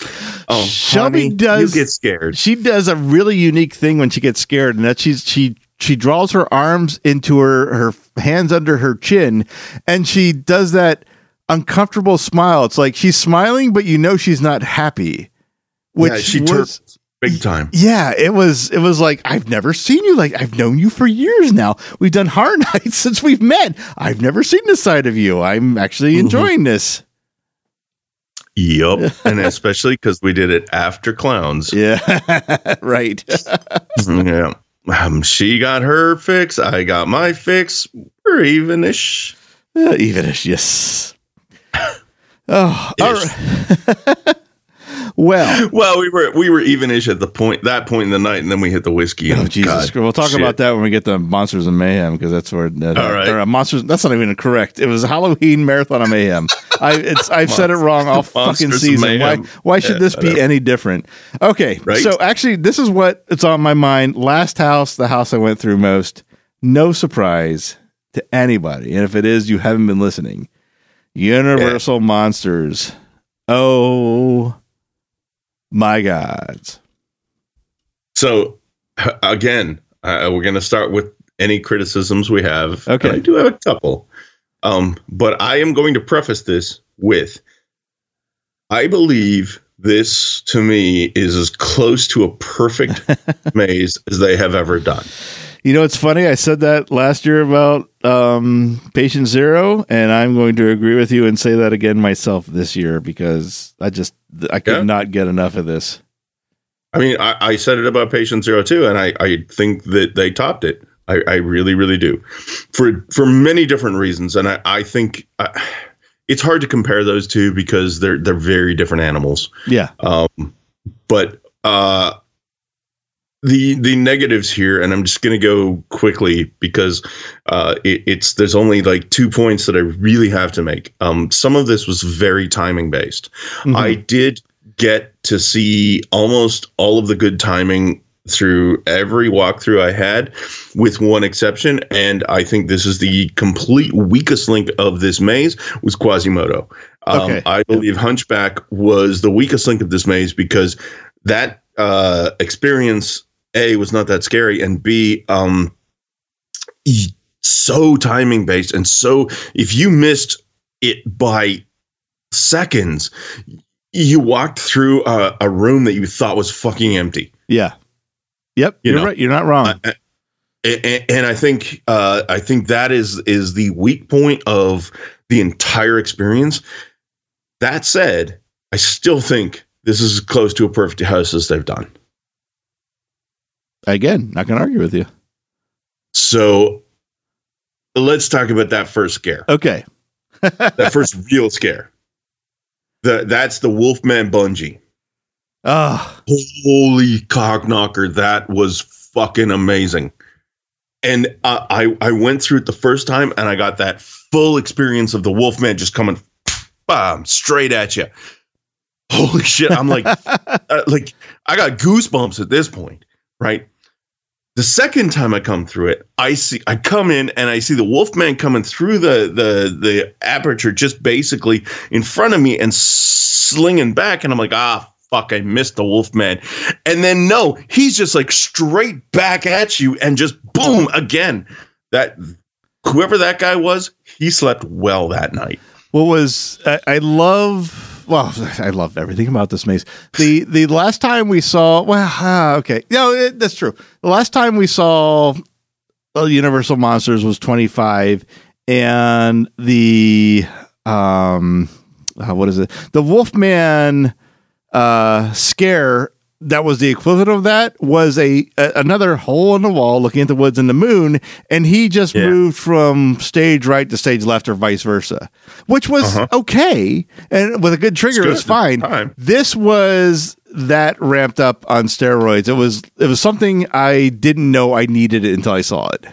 Oh, Shelby honey, does- You get scared. she does a really unique thing when she gets scared, and that she's she she draws her arms into her her hands under her chin, and she does that uncomfortable smile. It's like she's smiling, but you know she's not happy. Which yeah, she was, turns big time. Yeah, it was it was like I've never seen you like I've known you for years now. We've done hard <laughs> nights since we've met. I've never seen this side of you. I'm actually Mm-hmm. enjoying this. Yep, <laughs> and especially because we did it after clowns. Yeah, <laughs> right. yeah. Um, she got her fix. I got my fix. We're evenish. Uh, Evenish, yes. Oh, all right. Well, <laughs> Well, we were we were evenish at the point that point in the night, and then we hit the whiskey. And oh Jesus, God, we'll talk shit. about that when we get to Monsters and Mayhem because that's where that, All right. or, uh, Monsters. That's not even correct. It was Halloween Marathon of Mayhem. I it's I've said it wrong all fucking season. Why why should Yeah, this be any different? Okay, Right? so actually, this is what it's on my mind. Last house, the house I went through most. No surprise to anybody, and if it is, you haven't been listening. Universal Monsters. Oh my gods. So again, uh, we're going to start with any criticisms we have. Okay. I do have a couple, um, but I am going to preface this with: I believe this to me is as close to a perfect <laughs> maze as they have ever done. You know, it's funny. I said that last year about um, Patient Zero, and I'm going to agree with you and say that again myself this year because I just I could Yeah. not get enough of this. I mean, I, I said it about Patient Zero too, and I, I think that they topped it. I, I really, really do, for for many different reasons. And I, I think uh, it's hard to compare those two because they're they're very different animals. Yeah, Um, but uh, the the negatives here, and I'm just going to go quickly because uh, it, it's there's only like two points that I really have to make. Um, some of this was very timing based. Mhm. I did get to see almost all of the good timing through every walkthrough I had, with one exception, and I think this is the complete weakest link of this maze was Quasimodo. Um, Okay. I believe Hunchback was the weakest link of this maze because that uh, experience a was not that scary, and b um, so timing based, and so if you missed it by seconds, you walked through a, a room that you thought was fucking empty. yeah, yep. You are know, right. You're not wrong. And, and I think uh, I think that is is the weak point of the entire experience. That said, I still think this is as close to a perfect house as they've done. Again, not going to argue with you. So let's talk about that first scare, Okay. <laughs> that first real scare. The, that's the Wolfman bungee. Ah, Holy cock knocker, that was fucking amazing. And uh, I I went through it the first time, and I got that full experience of the Wolfman just coming, bam, straight at you. Holy shit! I'm like, <laughs> uh, like I got goosebumps at this point, right? The second time I come through it, I see I come in and I see the Wolfman coming through the the the aperture, just basically in front of me and slinging back, and I'm like, ah, fuck, I missed the Wolfman. And then no, he's just like straight back at you and just boom again. That whoever that guy was, he slept well that night. what was I, I love well <laughs> i love everything about this maze. The the last time we saw well ah, okay. No it, that's true. The last time we saw universal monsters was 25 and the um uh, what is it? The wolfman uh scare that was the equivalent of that was a, a another hole in the wall looking at the woods and the moon and he just Yeah. moved from stage right to stage left or vice versa which was Uh-huh. okay and with a good trigger it was fine this was that ramped up on steroids it was it was something i didn't know i needed it until i saw it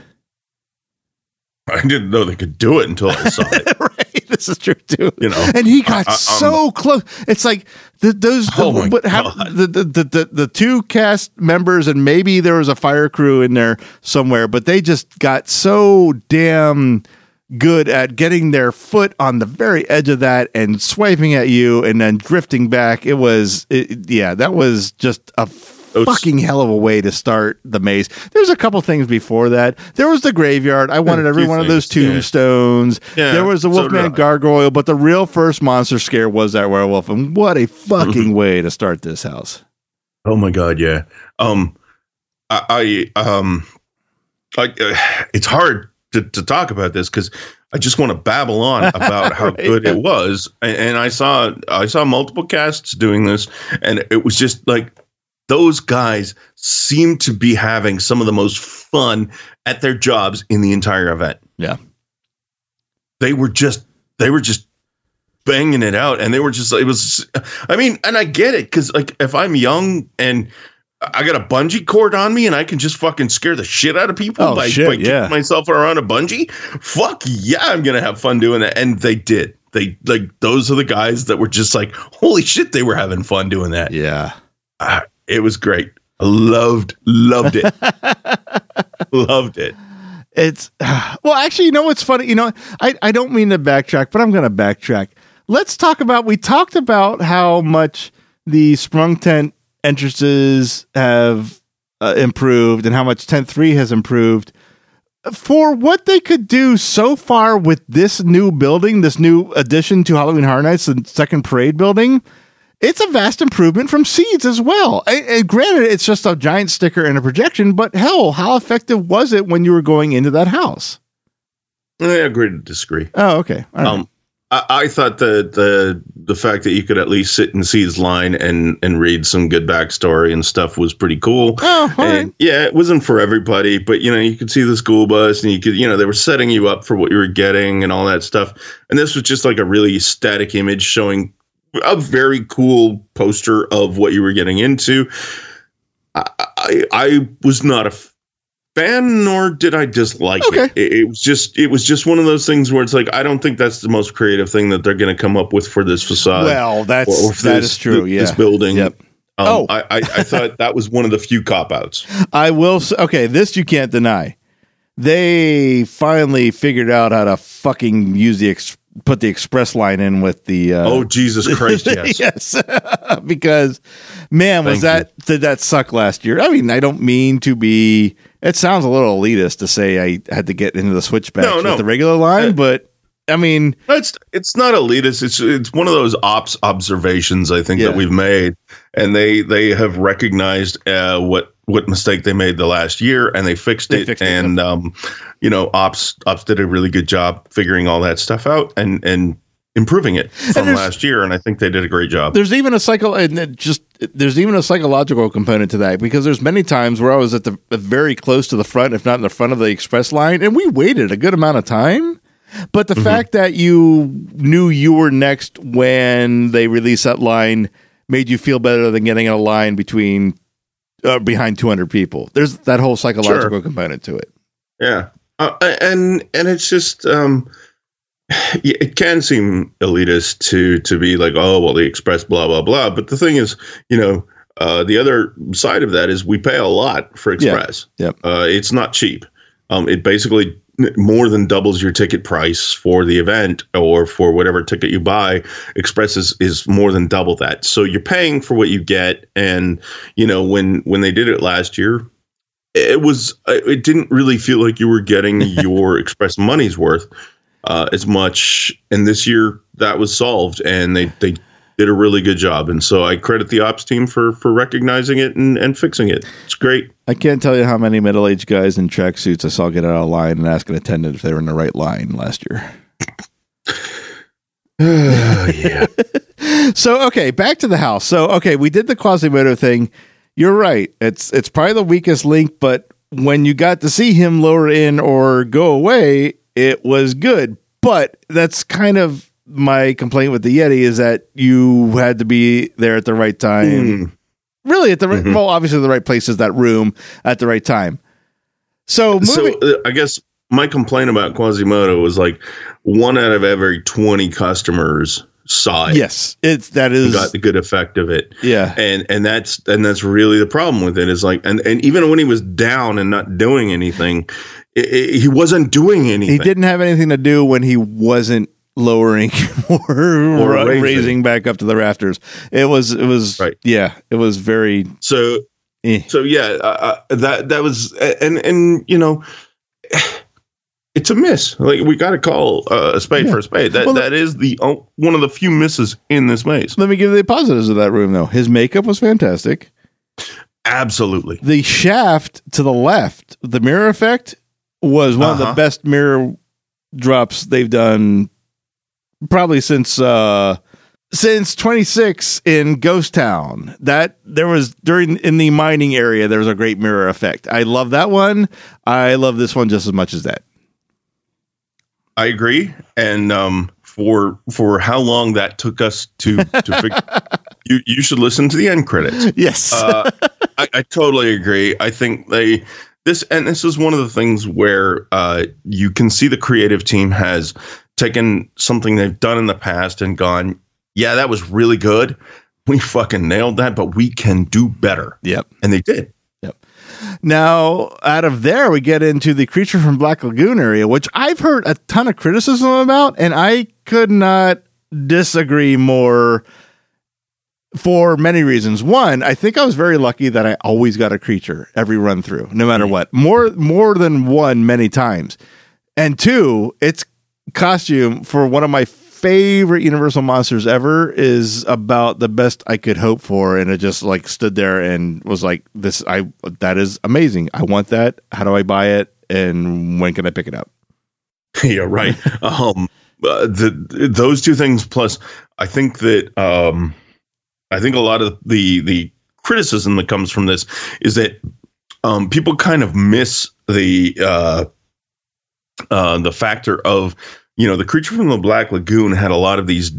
I didn't know they could do it until I saw it. <laughs> right. This is true too. You know, and he got I- I- so close. It's like the, those the, Oh hap- the, the, the the the two cast members and maybe there was a fire crew in there somewhere, but they just got so damn good at getting their foot on the very edge of that and swiping at you and then drifting back. It was it, yeah, that was just a Those- fucking hell of a way to start the maze. There's a couple things before that. There was the graveyard. I wanted every few one of those things, yeah. tombstones. Yeah, there was the so did Wolfman I. gargoyle, but the real first monster scare was that werewolf. And what a fucking way to start this house. Oh my god, yeah. Um, I, I um, I, uh, it's hard to, to talk about this because I just want to babble on <laughs> about how Right. good it was. And, and I saw I saw multiple casts doing this, and it was just like those guys seem to be having some of the most fun at their jobs in the entire event. Yeah. They were just they were just banging it out and they were just it was I mean and I get it cuz like if I'm young and I got a bungee cord on me and I can just fucking scare the shit out of people Oh, by, shit, by yeah. kicking myself around a bungee. Fuck yeah, I'm gonna have fun doing that. And they did. They like those are the guys that were just like, holy shit, they were having fun doing that. Yeah. Ah, it was great. I loved, loved it. <laughs> loved it. It's <sighs> well, actually, you know what's funny? You know, I, I don't mean to backtrack, but I'm going to backtrack. Let's talk about. We talked about how much the sprung tent entrances have uh, improved and how much tent three has improved. For what they could do so far with this new building, this new addition to Halloween Horror Nights, the second parade building, it's a vast improvement from Seeds as well. And, and granted, it's just a giant sticker and a projection, but hell, how effective was it when you were going into that house? I agree to disagree. Oh, okay. All right. Um, I, I thought that the the fact that you could at least sit and see his line and and read some good backstory and stuff was pretty cool. oh, and right. yeah, it wasn't for everybody, but you know, you could see the school bus and you could, you know, they were setting you up for what you were getting and all that stuff. And this was just like a really static image showing a very cool poster of what you were getting into. I, I, I was not a fan, nor did I dislike Okay. it. it. It was just, it was just one of those things where it's like, I don't think that's the most creative thing that they're going to come up with for this facade. well, that's or- or that this- is true. th- Yeah. This building. Yep. Um, Oh. I, I, I thought that was one of the few cop outs. <laughs> I will. Okay, this you can't deny. They finally figured out how to fucking use the ex- put the express line in with the. Uh, Oh Jesus Christ! <laughs> Yes. yes, <laughs> because man, was Thank that did that suck last year? I mean, I don't mean to be. It sounds a little elitist to say I had to get into the switchbacks No, no. with the regular line, Uh, but I mean, It's it's not elitist. It's it's one of those ops observations I think Yeah. that we've made, and they they have recognized uh, what what mistake they made the last year, and they fixed They it. fixed it, and um, you know, ops ops did a really good job figuring all that stuff out and and improving it from last year. And I think they did a great job. there's even a cycle and it just there's even a psychological component to that because there's many times where I was at the very close to the front, if not in the front of the express line, and we waited a good amount of time. But the fact that you knew you were next when they released that line made you feel better than getting in a line between uh, behind 200 people. There's that whole psychological component to it. Yeah, uh, and and it's just um, it can seem elitist to to be like, oh well, the Express, blah blah blah. But the thing is, you know, uh, the other side of that is we pay a lot for Yeah. Express. Yep. Uh, it's not cheap. Um, it basically more than doubles your ticket price for the event or for whatever ticket you buy. Express is, is more than double that. So you're paying for what you get. And you know when when they did it last year, it was it didn't really feel like you were getting <laughs> your express money's worth uh, as much and this year that was solved and they they did a really good job and so i credit the ops team for for recognizing it and, and fixing it it's great I can't tell you how many middle aged guys in tracksuits I saw get out of line and ask an attendant if they were in the right line last year. <sighs> Oh, yeah <laughs> So okay, back to the house. So okay, we did the Quasimodo thing. You're right. It's it's probably the weakest link, but when you got to see him lower in or go away, it was good. But that's kind of my complaint with the Yeti is that you had to be there at the right time. Mm. Really, at the right, Mhm. well, obviously the right place is that room at the right time. So moving, so uh, i guess my complaint about Quasimodo was like one out of every twenty customers saw it. Yes, it's that is got the good effect of it. yeah. and and that's and that's really the problem with it is like and and even when he was down and not doing anything i i he wasn't doing anything He didn't have anything to do when he wasn't lowering <laughs> or, Or ra- raising. raising. back up to the rafters. It was it was Right. yeah, it was very so eh. so yeah uh, uh, that that was and and you know <sighs> it's a miss like we got to call uh, a spade Yeah. for a spade that Well, that is the one of the few misses in this maze Let me give the positives of that room though. His makeup was fantastic. absolutely The shaft to the left, the mirror effect was one of the Uh-huh. best mirror drops they've done probably since uh since 26 in Ghost Town. That there was during in the mining area there was a great mirror effect. I love that one. I love this one just as much as that. i agree and um for for how long that took us to to figure <laughs> you you should listen to the end credits Yes. uh, I, I totally agree. I think they this and this is one of the things where uh, you can see the creative team has taken something they've done in the past and gone, yeah, that was really good. We fucking nailed that, but we can do better, yep. and they did. Yep. Now, out of there, we get into the creature from Black Lagoon area, which I've heard a ton of criticism about, and I could not disagree more for many reasons. One, I think I was very lucky that I always got a creature every run through, no matter mm-hmm. what. More more than one many times. And two, its costume for one of my favorite Universal monsters ever is about the best I could hope for, and it just like stood there and was like, "This, I that is amazing. I want that. How do I buy it? And when can I pick it up?" <laughs> yeah, right. um, uh, the those two things plus, I think that um, I think a lot of the the criticism that comes from this is that um, people kind of miss the uh, uh, the factor of you know the creature from the Black Lagoon had a lot of these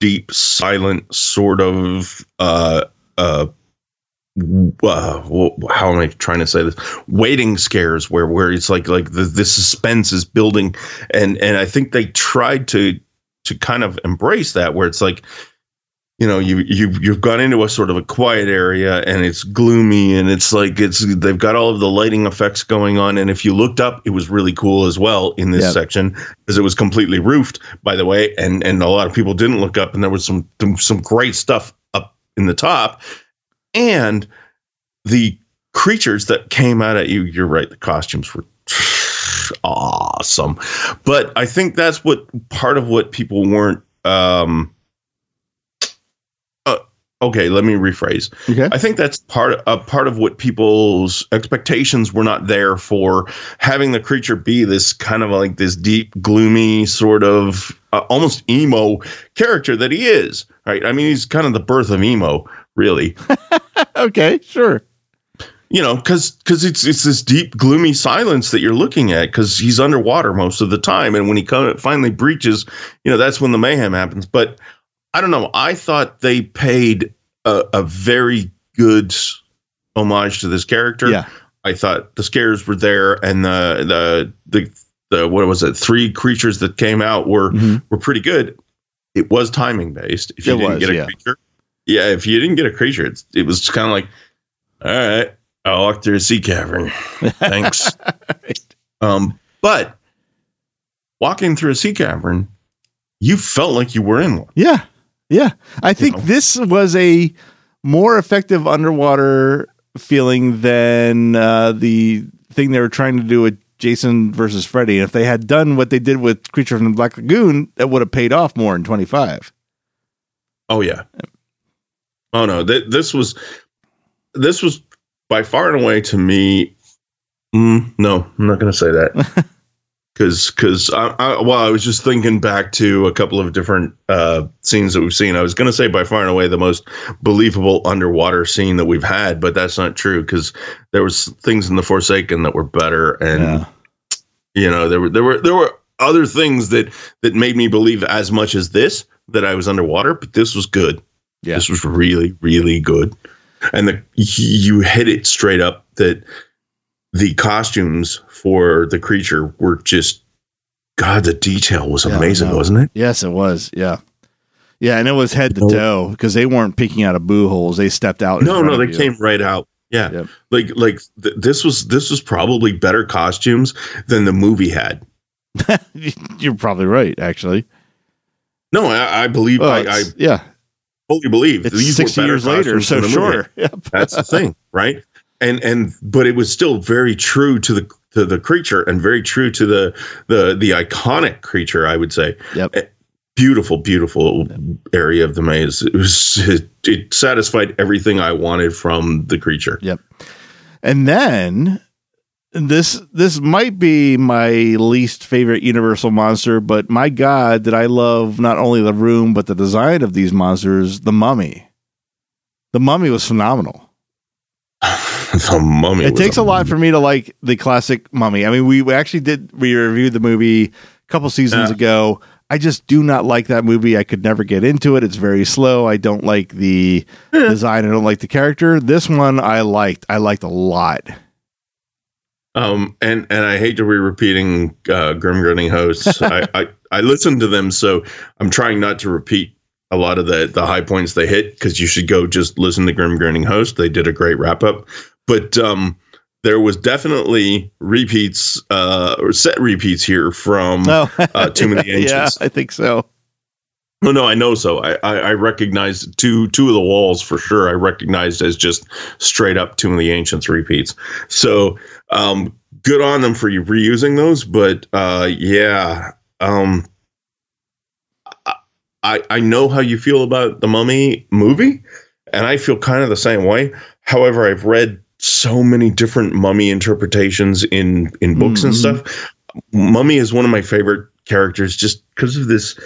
deep, silent sort of uh, uh, uh, how am I trying to say this? Waiting scares where where it's like like the, the suspense is building, and and I think they tried to to kind of embrace that where it's like you know you you've you've gone into a sort of a quiet area and it's gloomy and it's like it's they've got all of the lighting effects going on. And if you looked up it was really cool as well in this Yep. section because it was completely roofed by the way and and a lot of people didn't look up and there was some some great stuff up in the top. And the creatures that came out at you you're right the costumes were <sighs> awesome. But i think that's what part of what people weren't um okay let me rephrase Okay. I think that's part a part of what people's expectations were not there for having the creature be this kind of like this deep, gloomy sort of uh, almost emo character that he is. Right? I mean, he's kind of the birth of emo, really. <laughs> okay. Sure. you know, because because it's it's this deep, gloomy silence that you're looking at because he's underwater most of the time, and when he come, finally breaches, you know, that's when the mayhem happens. But I don't know. I thought they paid a, a very good homage to this character. Yeah. I thought the scares were there, and the the the the what was it? Three creatures that came out were Mhm. were pretty good. It was timing based. If you It didn't was, get a yeah. creature, yeah. If you didn't get a creature, it's, it was kind of like, all right, I'll walk through a sea cavern. <laughs> Thanks. Um, but walking through a sea cavern, you felt like you were in one. Yeah. Yeah. I think know? this was a more effective underwater feeling than uh, the thing they were trying to do with Jason versus Freddy. And if they had done what they did with Creature from the Black Lagoon, that would have paid off more in 25. Oh yeah. Oh no, th- this was this was by far and away to me. Mm, no, I'm not going to say that <laughs> because because I, I, well, I was just thinking back to a couple of different uh, scenes that we've seen. I was going to say by far and away the most believable underwater scene that we've had, but that's not true because there was things in the Forsaken that were better, and Yeah. you know there were there were there were other things that that made me believe as much as this that I was underwater, but this was good. Yeah. This was really, really good. And the you hit it straight up that the costumes for the creature were just God. The detail was Yeah, amazing, wasn't it? Yes, it was. Yeah. Yeah, and it was head to toe because they weren't peeking out of boo holes. They stepped out. No, no, they you. came right out. Yeah, Yep. like like th- this was this was probably better costumes than the movie had. <laughs> You're probably right, actually. No, I, I believe Well, I, I yeah, fully believe it's these 60 better years later, so than the movie. sure. <laughs> Yep. That's the thing, right? And and but it was still very true to the to the creature and very true to the the the iconic creature. I would say. Yep. Eh, beautiful, beautiful area of the maze. It was it, it satisfied everything I wanted from the creature. Yep. And then this this might be my least favorite Universal monster, but my God, did I love not only the room but the design of these monsters? The Mummy. The Mummy was phenomenal. <laughs> <laughs> the mummy. it takes a lot for me to like the classic Mummy. I mean, we, we actually did we reviewed the movie a couple seasons Yeah. ago. I just do not like that movie. I could never get into it. It's very slow. I don't like the design. I don't like the character. This one I liked. I liked a lot. Um, and and I hate to be repeating uh, Grim Grinning hosts. <laughs> I, I I listened to them, so I'm trying not to repeat a lot of the the high points they hit because you should go just listen to Grim Grinning host. They did a great wrap up, but um, there was definitely repeats uh, or set repeats here from. No, Uh, Tomb of the yeah, Ancients. I think so. No, no, I know so. I, I, I recognized two two of the walls for sure. I recognized as just straight up Tomb of the Ancients repeats. So um, good on them for reusing those. But uh, yeah, um, I I know how you feel about the Mummy movie, and I feel kind of the same way. However, I've read so many different Mummy interpretations in in books and Mhm. stuff. Mummy is one of my favorite characters just because of this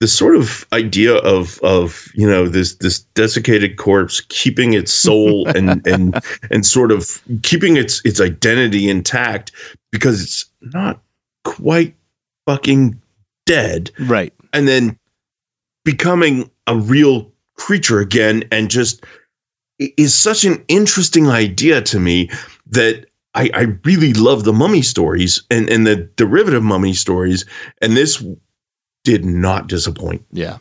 this sort of idea of of you know this this desiccated corpse keeping its soul <laughs> and and and sort of keeping its its identity intact because it's not quite fucking dead Right. and then becoming a real creature again and just is such an interesting idea to me that I, I really love the mummy stories and, and the derivative mummy stories and this did not disappoint Yeah.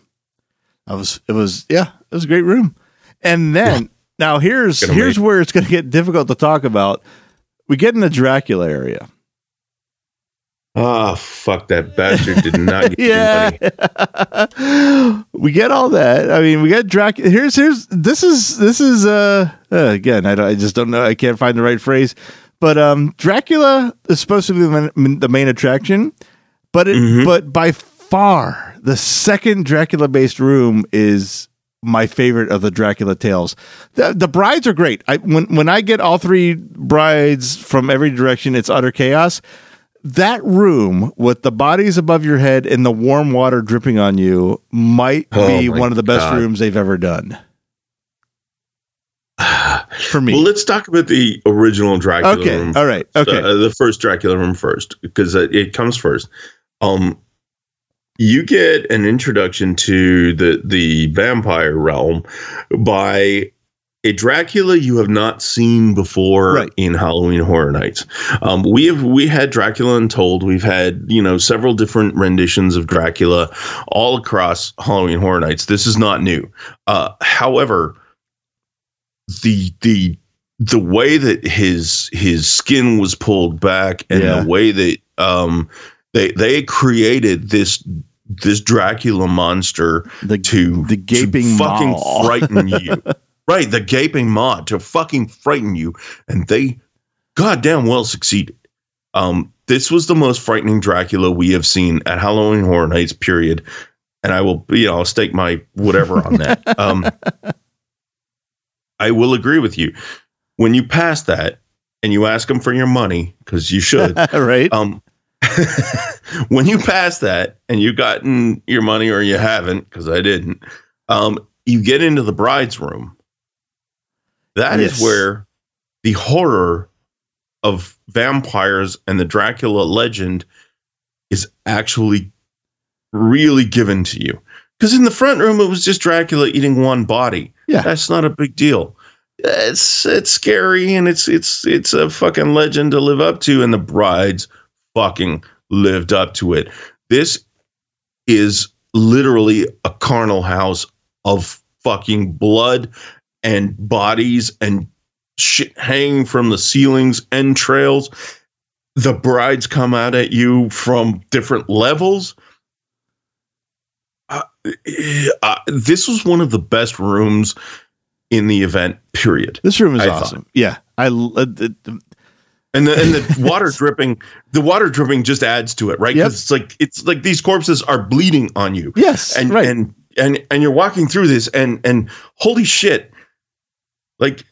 I was it was yeah, it was a great room. And then now here's here's make- where it's gonna get difficult to talk about. We get in the Dracula area. Ah, fuck that bastard did not <laughs> get yeah. anybody. <laughs> we get all that. I mean, we get Dracula. Here's here's this is this is uh, uh again. I, don't- I just don't know. I can't find the right phrase. But um, Dracula is supposed to be the main, the main attraction, but it Mhm. but by far the second Dracula based room is my favorite of the Dracula tales. The, the brides are great. I when when I get all three brides from every direction, it's utter chaos. That room with the bodies above your head and the warm water dripping on you might Oh be one of the best God. rooms they've ever done. <sighs> For me. Well, let's talk about the original Dracula okay. room All right. Okay. uh, the first Dracula room first because it, it comes first. Um, you get an introduction to the the vampire realm by a Dracula you have not seen before Right. in Halloween Horror Nights. Um, we have we had Dracula Untold. We've had you know several different renditions of Dracula all across Halloween Horror Nights. This is not new. Uh, however, the the the way that his his skin was pulled back and Yeah. the way that um they they created this this Dracula monster the to the gaping to fucking frighten <laughs> you. Right, the gaping maw to fucking frighten you, and they goddamn well succeeded. Um, this was the most frightening Dracula we have seen at Halloween Horror Nights. Period. And I will, you know, I'll stake my whatever on that. <laughs> Um, I will agree with you. When you pass that and you ask them for your money, because you should, <laughs> right. um, <laughs> when you pass that and you've gotten your money or you haven't, because I didn't, um, you get into the bride's room. That is Yes. where the horror of vampires and the Dracula legend is actually really given to you. Because in the front room, it was just Dracula eating one body. Yeah. That's not a big deal. it's it's scary and it's it's it's a fucking legend to live up to and the brides fucking lived up to it this is literally a carnal house of fucking blood and bodies and shit hanging from the ceilings entrails the brides come out at you from different levels uh, uh, this was one of the best rooms in the event. Period. This room is I awesome. Yeah, I uh, And the and the <laughs> water dripping, the water dripping just adds to it, right? Yep. Because it's like it's like these corpses are bleeding on you, yes, and right. and and and you're walking through this, and and holy shit, like.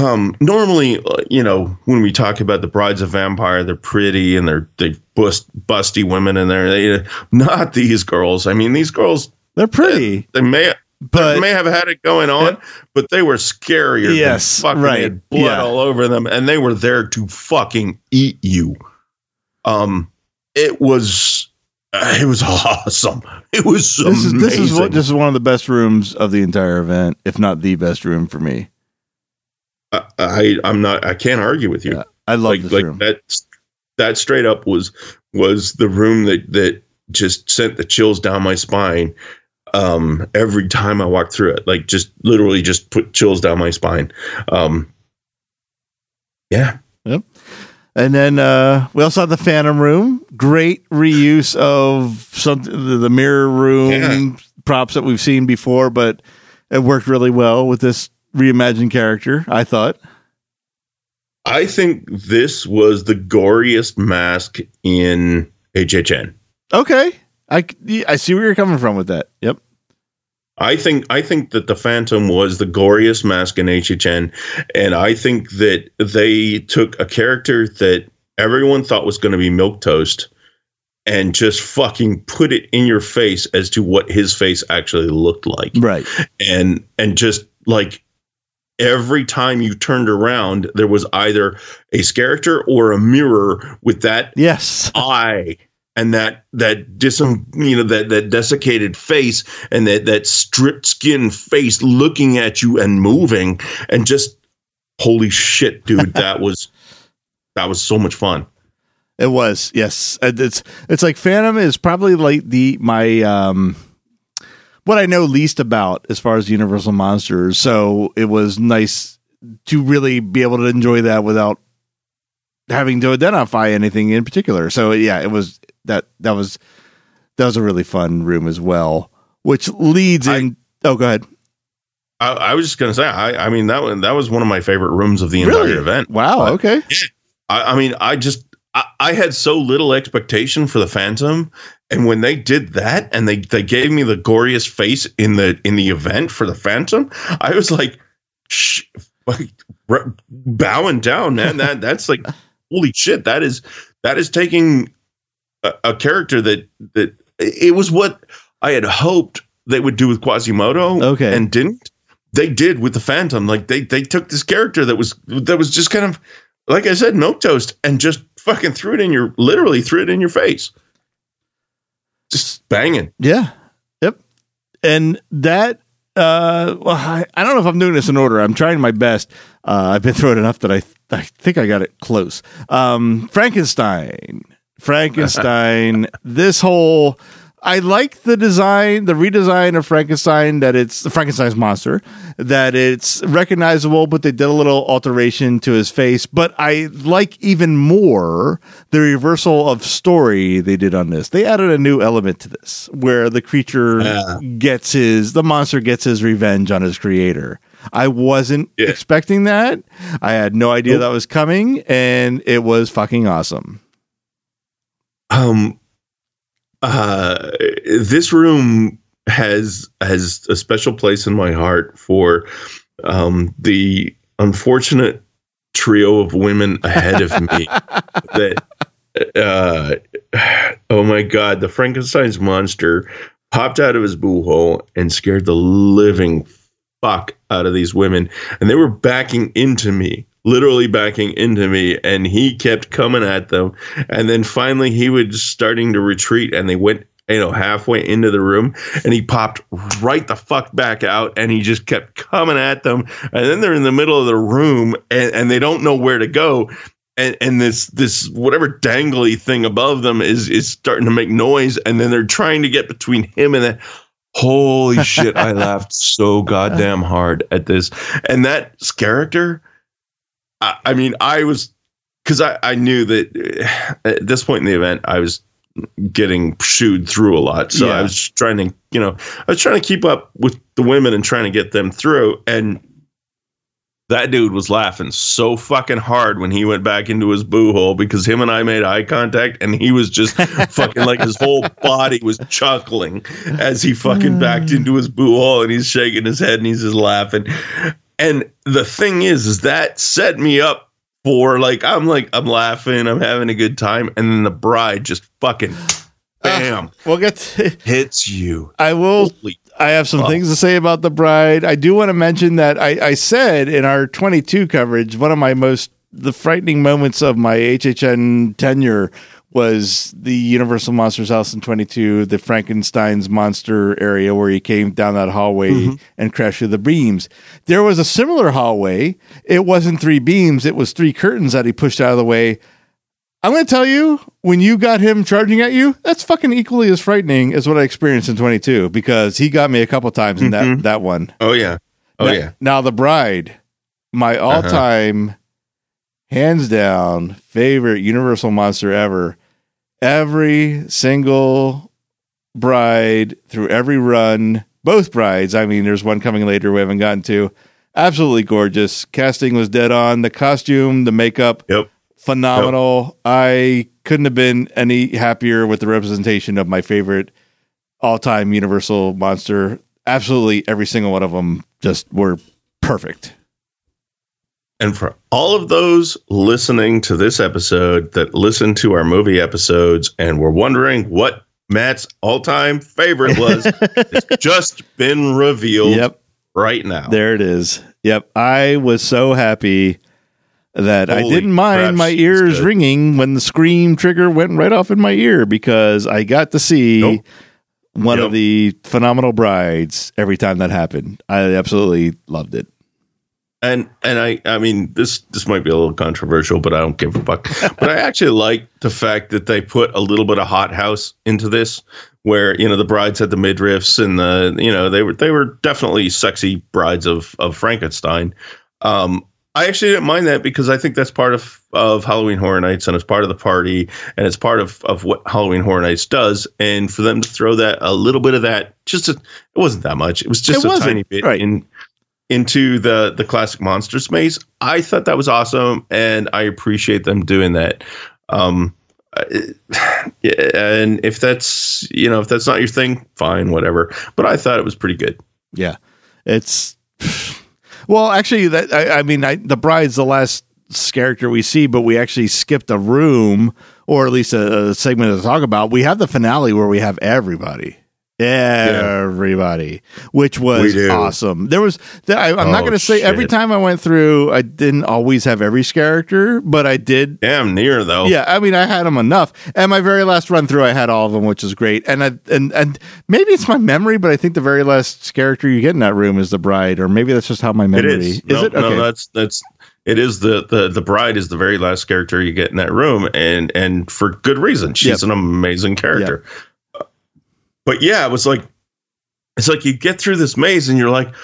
Um, normally, uh, you know, when we talk about the brides of vampire, they're pretty and they're they bust busty women, and they're they, <laughs> not these girls. I mean, these girls They're pretty, they may but they may have had it going on, Yep. but they were scarier. Yes, fucking right. blood Yeah. all over them, and they were there to fucking eat you. Um, it was, uh, it was <laughs> awesome. It was this is this is what this is one of the best rooms of the entire event, if not the best room for me. I, I, I'm not. I can't argue with you. Yeah, I love like, this like room. that. That straight up was was the room that that just sent the chills down my spine. Um, every time I walked through it, like just literally just put chills down my spine. Um, yeah, Yep. And then uh, we also have the Phantom Room. Great reuse of some the, the mirror room Yeah. props that we've seen before, but it worked really well with this reimagined character. I thought. I think this was the goriest mask in HHN. Okay, I I see where you're coming from with that. Yep. I think I think that the Phantom was the goriest mask in HHN, and I think that they took a character that everyone thought was going to be milk toast, and just fucking put it in your face as to what his face actually looked like, Right. and and just like every time you turned around, there was either a character or a mirror with that Yes. eye and that that dis you know that that desiccated face and that that stripped skin face looking at you and moving and just holy shit dude that <laughs> was that was so much fun It was, yes. It's it's like Phantom is probably like the my um what I know least about as far as Universal monsters. So it was nice to really be able to enjoy that without having to identify anything in particular. So yeah, it was that that was that was a really fun room as well. Which leads I- in oh go ahead. I, I was just gonna say I I mean that one that was one of my favorite rooms of the entire Really? event Wow, But- okay. I, I mean I just I, I had so little expectation for the Phantom and when they did that and they they gave me the goriest face in the in the event for the Phantom I was like Shh, like, bowing down, man. That <laughs> that's like holy shit. That is that is taking a, a character that that it was what I had hoped they would do with Quasimodo. Okay. and didn't. They did with the Phantom. Like they they took this character that was that was just kind of like I said, milk toast, and just fucking threw it in your literally threw it in your face. Just banging. Yeah. Yep. And that uh well I, I don't know if I'm doing this in order. I'm trying my best. Uh I've been through it enough that I I think I got it close. Um Frankenstein. Frankenstein. <laughs> this whole I like the design, the redesign of Frankenstein that it's the Frankenstein's monster, that it's recognizable, but they did a little alteration to his face. But I like even more the reversal of story they did on this. They added a new element to this where the creature Yeah. gets his, the monster gets his revenge on his creator. I wasn't Yeah. expecting that. I had no idea that was coming, and it was fucking awesome. um uh this room has has a special place in my heart for um the unfortunate trio of women ahead of me <laughs> that uh oh my god the frankenstein's monster popped out of his boo hole and scared the living fuck out of these women and they were backing into me literally backing into me and he kept coming at them and then finally he was starting to retreat and they went you know, halfway into the room, and he popped right the fuck back out, and he just kept coming at them. And then they're in the middle of the room, and, and they don't know where to go. And, and this this whatever dangly thing above them is is starting to make noise, and then they're trying to get between him and that. Holy shit! I <laughs> laughed so goddamn hard at this, and that character. I, I mean, I was because I, I knew that uh, at this point in the event, I was getting shooed through a lot. So Yeah. I was trying to, you know, I was trying to keep up with the women and trying to get them through. And that dude was laughing so fucking hard when he went back into his boo hole because him and I made eye contact and he was just <laughs> fucking like his whole body was chuckling as he fucking backed into his boo hole and he's shaking his head and he's just laughing. And the thing is, is that set me up for like I'm like I'm laughing, I'm having a good time, and then the bride just fucking ah, bam We'll get. To, <laughs> hits you. I will. Holy I have some things to say about the bride. I do want to mention that I, I said in our 22 coverage, one of my most the frightening moments of my HHN tenure was the Universal Monsters House in 22, the Frankenstein's monster area where he came down that hallway mm-hmm. and crashed through the beams. There was a similar hallway. It wasn't three beams, it was three curtains that he pushed out of the way. I'm going to tell you, when you got him charging at you, that's fucking equally as frightening as what I experienced in 22 because he got me a couple times in that, mm-hmm. that one. Oh yeah. Oh now, yeah. Now, The Bride, my uh-huh. all time, hands down favorite Universal monster ever. Every single bride through every run, both brides. I mean, there's one coming later we haven't gotten to. Absolutely gorgeous. Casting was dead on. The costume, the makeup, Yep. phenomenal. I couldn't have been any happier with the representation of my favorite all-time Universal monster. Absolutely every single one of them just were perfect. And for all of those listening to this episode that listen to our movie episodes and were wondering what Matt's all-time favorite was, <laughs> it's just been revealed Yep, right now. there it is. Yep, I was so happy that I didn't mind my ears ringing when the scream trigger went right off in my ear because I got to see Nope. one Yep. of the phenomenal brides every time that happened. I absolutely loved it. And and I I mean this this might be a little controversial, but I don't give a fuck. <laughs> but I actually like the fact that they put a little bit of hot house into this, where you know the brides had the midriffs and the you know they were they were definitely sexy brides of of Frankenstein. Um, I actually didn't mind that because I think that's part of of Halloween Horror Nights and it's part of the party and it's part of of what Halloween Horror Nights does. And for them to throw that a little bit of that, just a, it wasn't that much. It was just It a tiny bit right. in into the the classic monsters maze. I thought that was awesome, and I appreciate them doing that. Um, <sighs> and if that's you know if that's not your thing, fine, whatever. But I thought it was pretty good. Yeah, it's <sighs> well, actually, that I, I mean, I, the bride's the last character we see, but we actually skipped a room or at least a, a segment to talk about. We have the finale where we have everybody. Everybody, which was awesome. There was, I, I'm not Oh, going to say every time I went through, I didn't always have every character, but I did Damn near though. yeah, I mean, I had them enough. And my very last run through, I had all of them, which is great. And I, and and maybe it's my memory, but I think the very last character you get in that room is the bride, or maybe that's just how my it memory is. no, it? no, that's that's it is the the the bride is the very last character you get in that room, and and for good reason. She's Yep. an amazing character. But yeah, it was like it's like you get through this maze and you're like,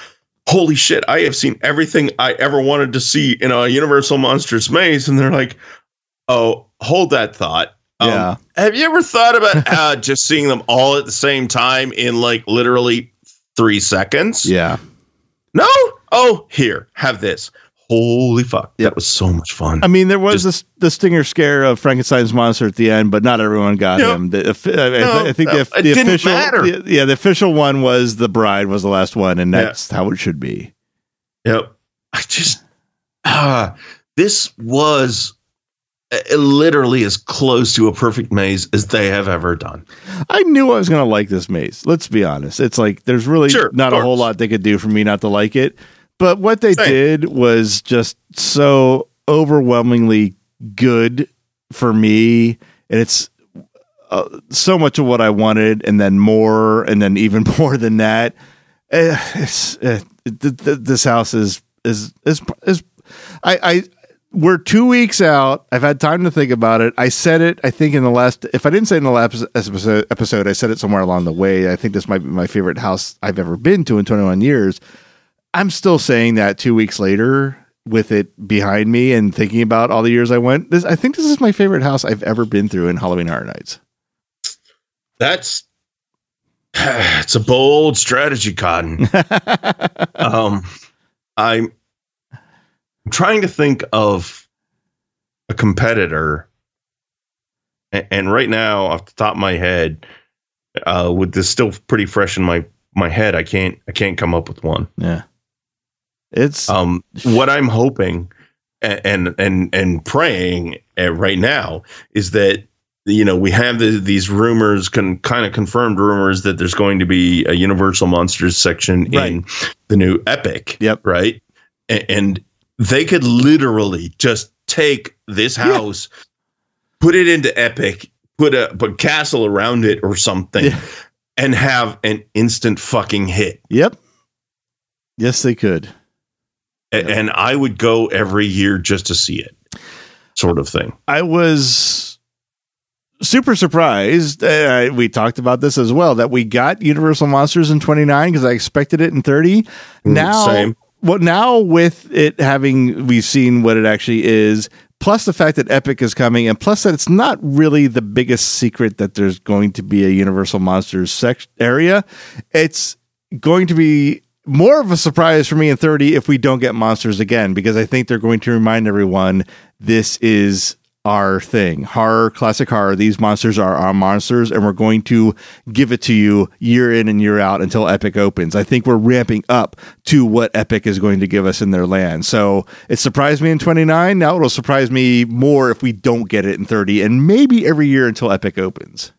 holy shit, I have seen everything I ever wanted to see in a Universal Monsters maze, and they're like, oh, hold that thought. Um, Yeah. Have you ever thought about <laughs> uh, just seeing them all at the same time in like literally three seconds? yeah, No? Oh, here, have this. Holy fuck. Yep. That was so much fun. I mean, there was this the stinger scare of Frankenstein's monster at the end, but not everyone got No. him. The, I, I- No, I think no, the, the official, the- yeah, the official one was the bride was the last one, and Yeah. that's how it should be. Yep. I just ah, this was uh, literally as close to a perfect maze as they have ever done. I knew I was going to like this maze. Let's be honest. It's like there's really Sure, not a whole lot they could do for me not to like it. But what they Same. did was just so overwhelmingly good for me. And it's uh, so much of what I wanted, and then more, and then even <laughs> more than that. Uh, it's uh, th- th- this house is is is is I I we're two weeks out. I've had time to think about it. I said it. I think in the last, if I didn't say in the last episode, episode, I said it somewhere along the way. I think this might be my favorite house I've ever been to in 21 years. I'm still saying that two weeks later with it behind me and thinking about all the years I went. This, I think this is my favorite house I've ever been through in Halloween Horror Nights. That's <sighs> it's a bold strategy, Cotton. <laughs> um, I'm trying to think of a competitor, and, and right now, off the top of my head, uh, with this still pretty fresh in my my head, I can't I can't come up with one. Yeah, it's Um, what I'm hoping and and and praying right now is that you know we have the, these rumors, can kind of confirmed rumors that there's going to be a Universal Monsters section in the new Epic. Yep. Right, A- and they could literally just take this house, put it into Epic, put a put castle around it or something, Yeah. and have an instant fucking hit. yep. Yes, they could. A- and I would go every year just to see it, sort of thing. I was super surprised. Uh, we talked about this as well that we got Universal Monsters in 29 because I expected it in 30. Now, same. well, now with it having, we've seen what it actually is. Plus the fact that Epic is coming, and plus that it's not really the biggest secret that there's going to be a Universal Monsters sec- area. It's going to be more of a surprise for me in 30 if we don't get monsters again because I think they're going to remind everyone this is our thing. Horror, classic horror. These monsters are our monsters and we're going to give it to you year in and year out until Epic opens. I think we're ramping up to what Epic is going to give us in their land. So it surprised me in 29. Now it'll surprise me more if we don't get it in 30 and maybe every year until Epic opens.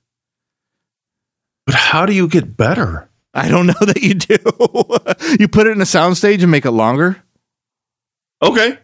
But how do you get better? <laughs> I don't know that you do. <laughs> you put it in a soundstage and make it longer. Okay,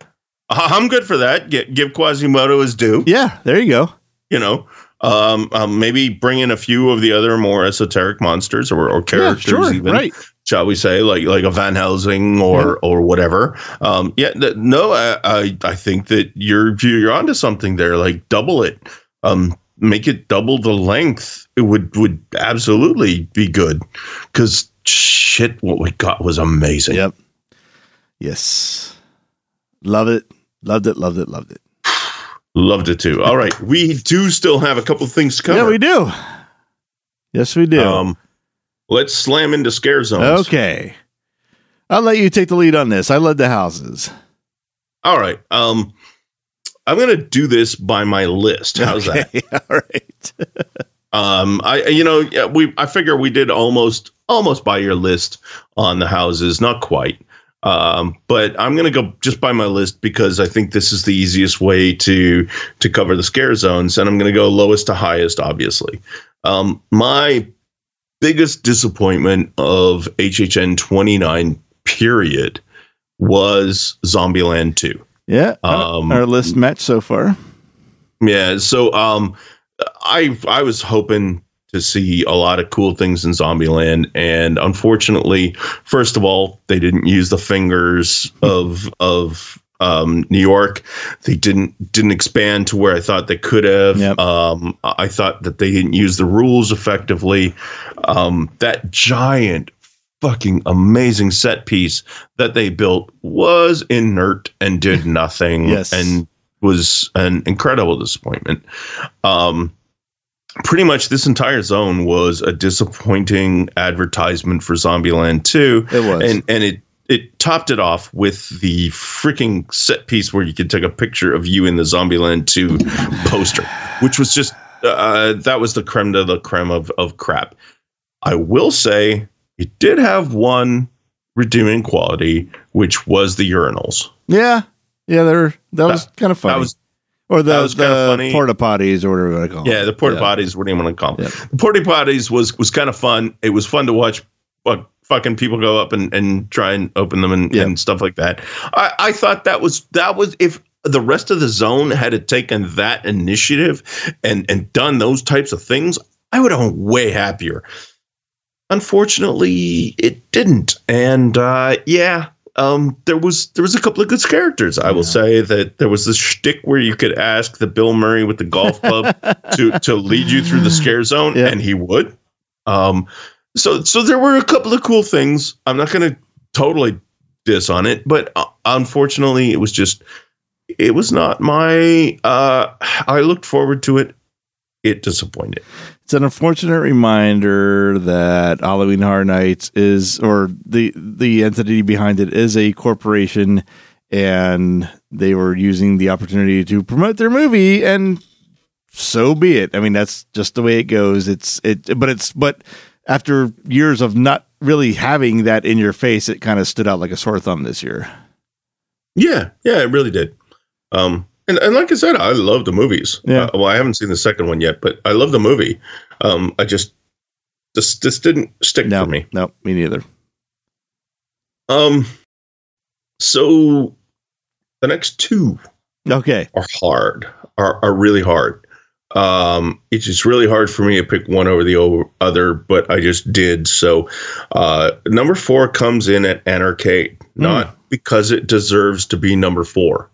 I'm good for that. Get, give Quasimodo his due. Yeah, there you go. You know, um, um, maybe bring in a few of the other more esoteric monsters or, or Yeah, characters, sure, even right. shall we say, like like a Van Helsing or or whatever. Um, yeah, th- no, I, I I think that you're you're onto something there. Like double it. Um, make it double the length. It would would absolutely be good because shit, what we got was amazing. Yep. Yes. Love it. Loved it. Loved it. Loved it. <sighs> Loved it too. All right, we do still have a couple of things to cover. Yeah, we do. Yes, we do. Um, let's slam into scare zones. okay. I'll let you take the lead on this. I led the houses. All right. Um, I'm gonna do this by my list. How's that? Okay, <laughs> All right. <laughs> Um, I you know we I figure we did almost almost by your list on the houses, not quite. Um, but I'm gonna go just by my list because I think this is the easiest way to to cover the scare zones, and I'm gonna go lowest to highest, obviously. Um, my biggest disappointment of HHN 29 period was Zombieland 2. Yeah. Um, our list matched so far. Yeah, so um I I was hoping to see a lot of cool things in Zombieland and unfortunately, first of all, they didn't use the fingers <laughs> of of um, New York. They didn't didn't expand to where I thought they could have. Yep. Um, I thought that they didn't use the rules effectively. Um, that giant fucking amazing set piece that they built was inert and did <laughs> nothing. Yes. And was an incredible disappointment. Um, pretty much this entire zone was a disappointing advertisement for Zombieland 2. It was. And and it it topped it off with the freaking set piece where you could take a picture of you in the Zombieland 2 <laughs> poster, which was just uh, that was the creme de la creme of, of crap. I will say it did have one redeeming quality, which was the urinals. yeah. Yeah, they're that was kind of funny. That was or the, that was kinda the funny. porta potties or whatever you want to call them. Yeah, them. the porta potties. What do you want to call them? Yeah. The porta potties was was kind of fun. It was fun to watch. What fucking people go up and, and try and open them and, Yeah. and stuff like that. I, I thought that was that was if the rest of the zone had taken that initiative and and done those types of things, I would have been way happier. Unfortunately, it didn't, and uh, yeah, um, there was there was a couple of good characters. I will say that there was this shtick where you could ask the Bill Murray with the golf club <laughs> to to lead you through the scare zone, Yeah. and he would. Um, so so there were a couple of cool things. I'm not going to totally diss on it, but uh, unfortunately, it was just it was not my. Uh, I looked forward to it. It disappointed. It's an unfortunate reminder that Halloween Horror Nights is, or the the entity behind it is a corporation, and they were using the opportunity to promote their movie, and so be it. I mean, that's just the way it goes. It's it, but it's but after years of not really having that in your face, it kind of stood out like a sore thumb this year. Yeah, yeah, it really did. Um, and, and like I said, I love the movies. Yeah. Uh, well, I haven't seen the second one yet, but I love the movie. Um, I just this this didn't stick No, for me. no, me neither. Um, so the next two Okay, are hard, are are really hard. Um, it's just really hard for me to pick one over the other, but I just did. So, uh, number four comes in at Anarcade, not because it deserves to be number four.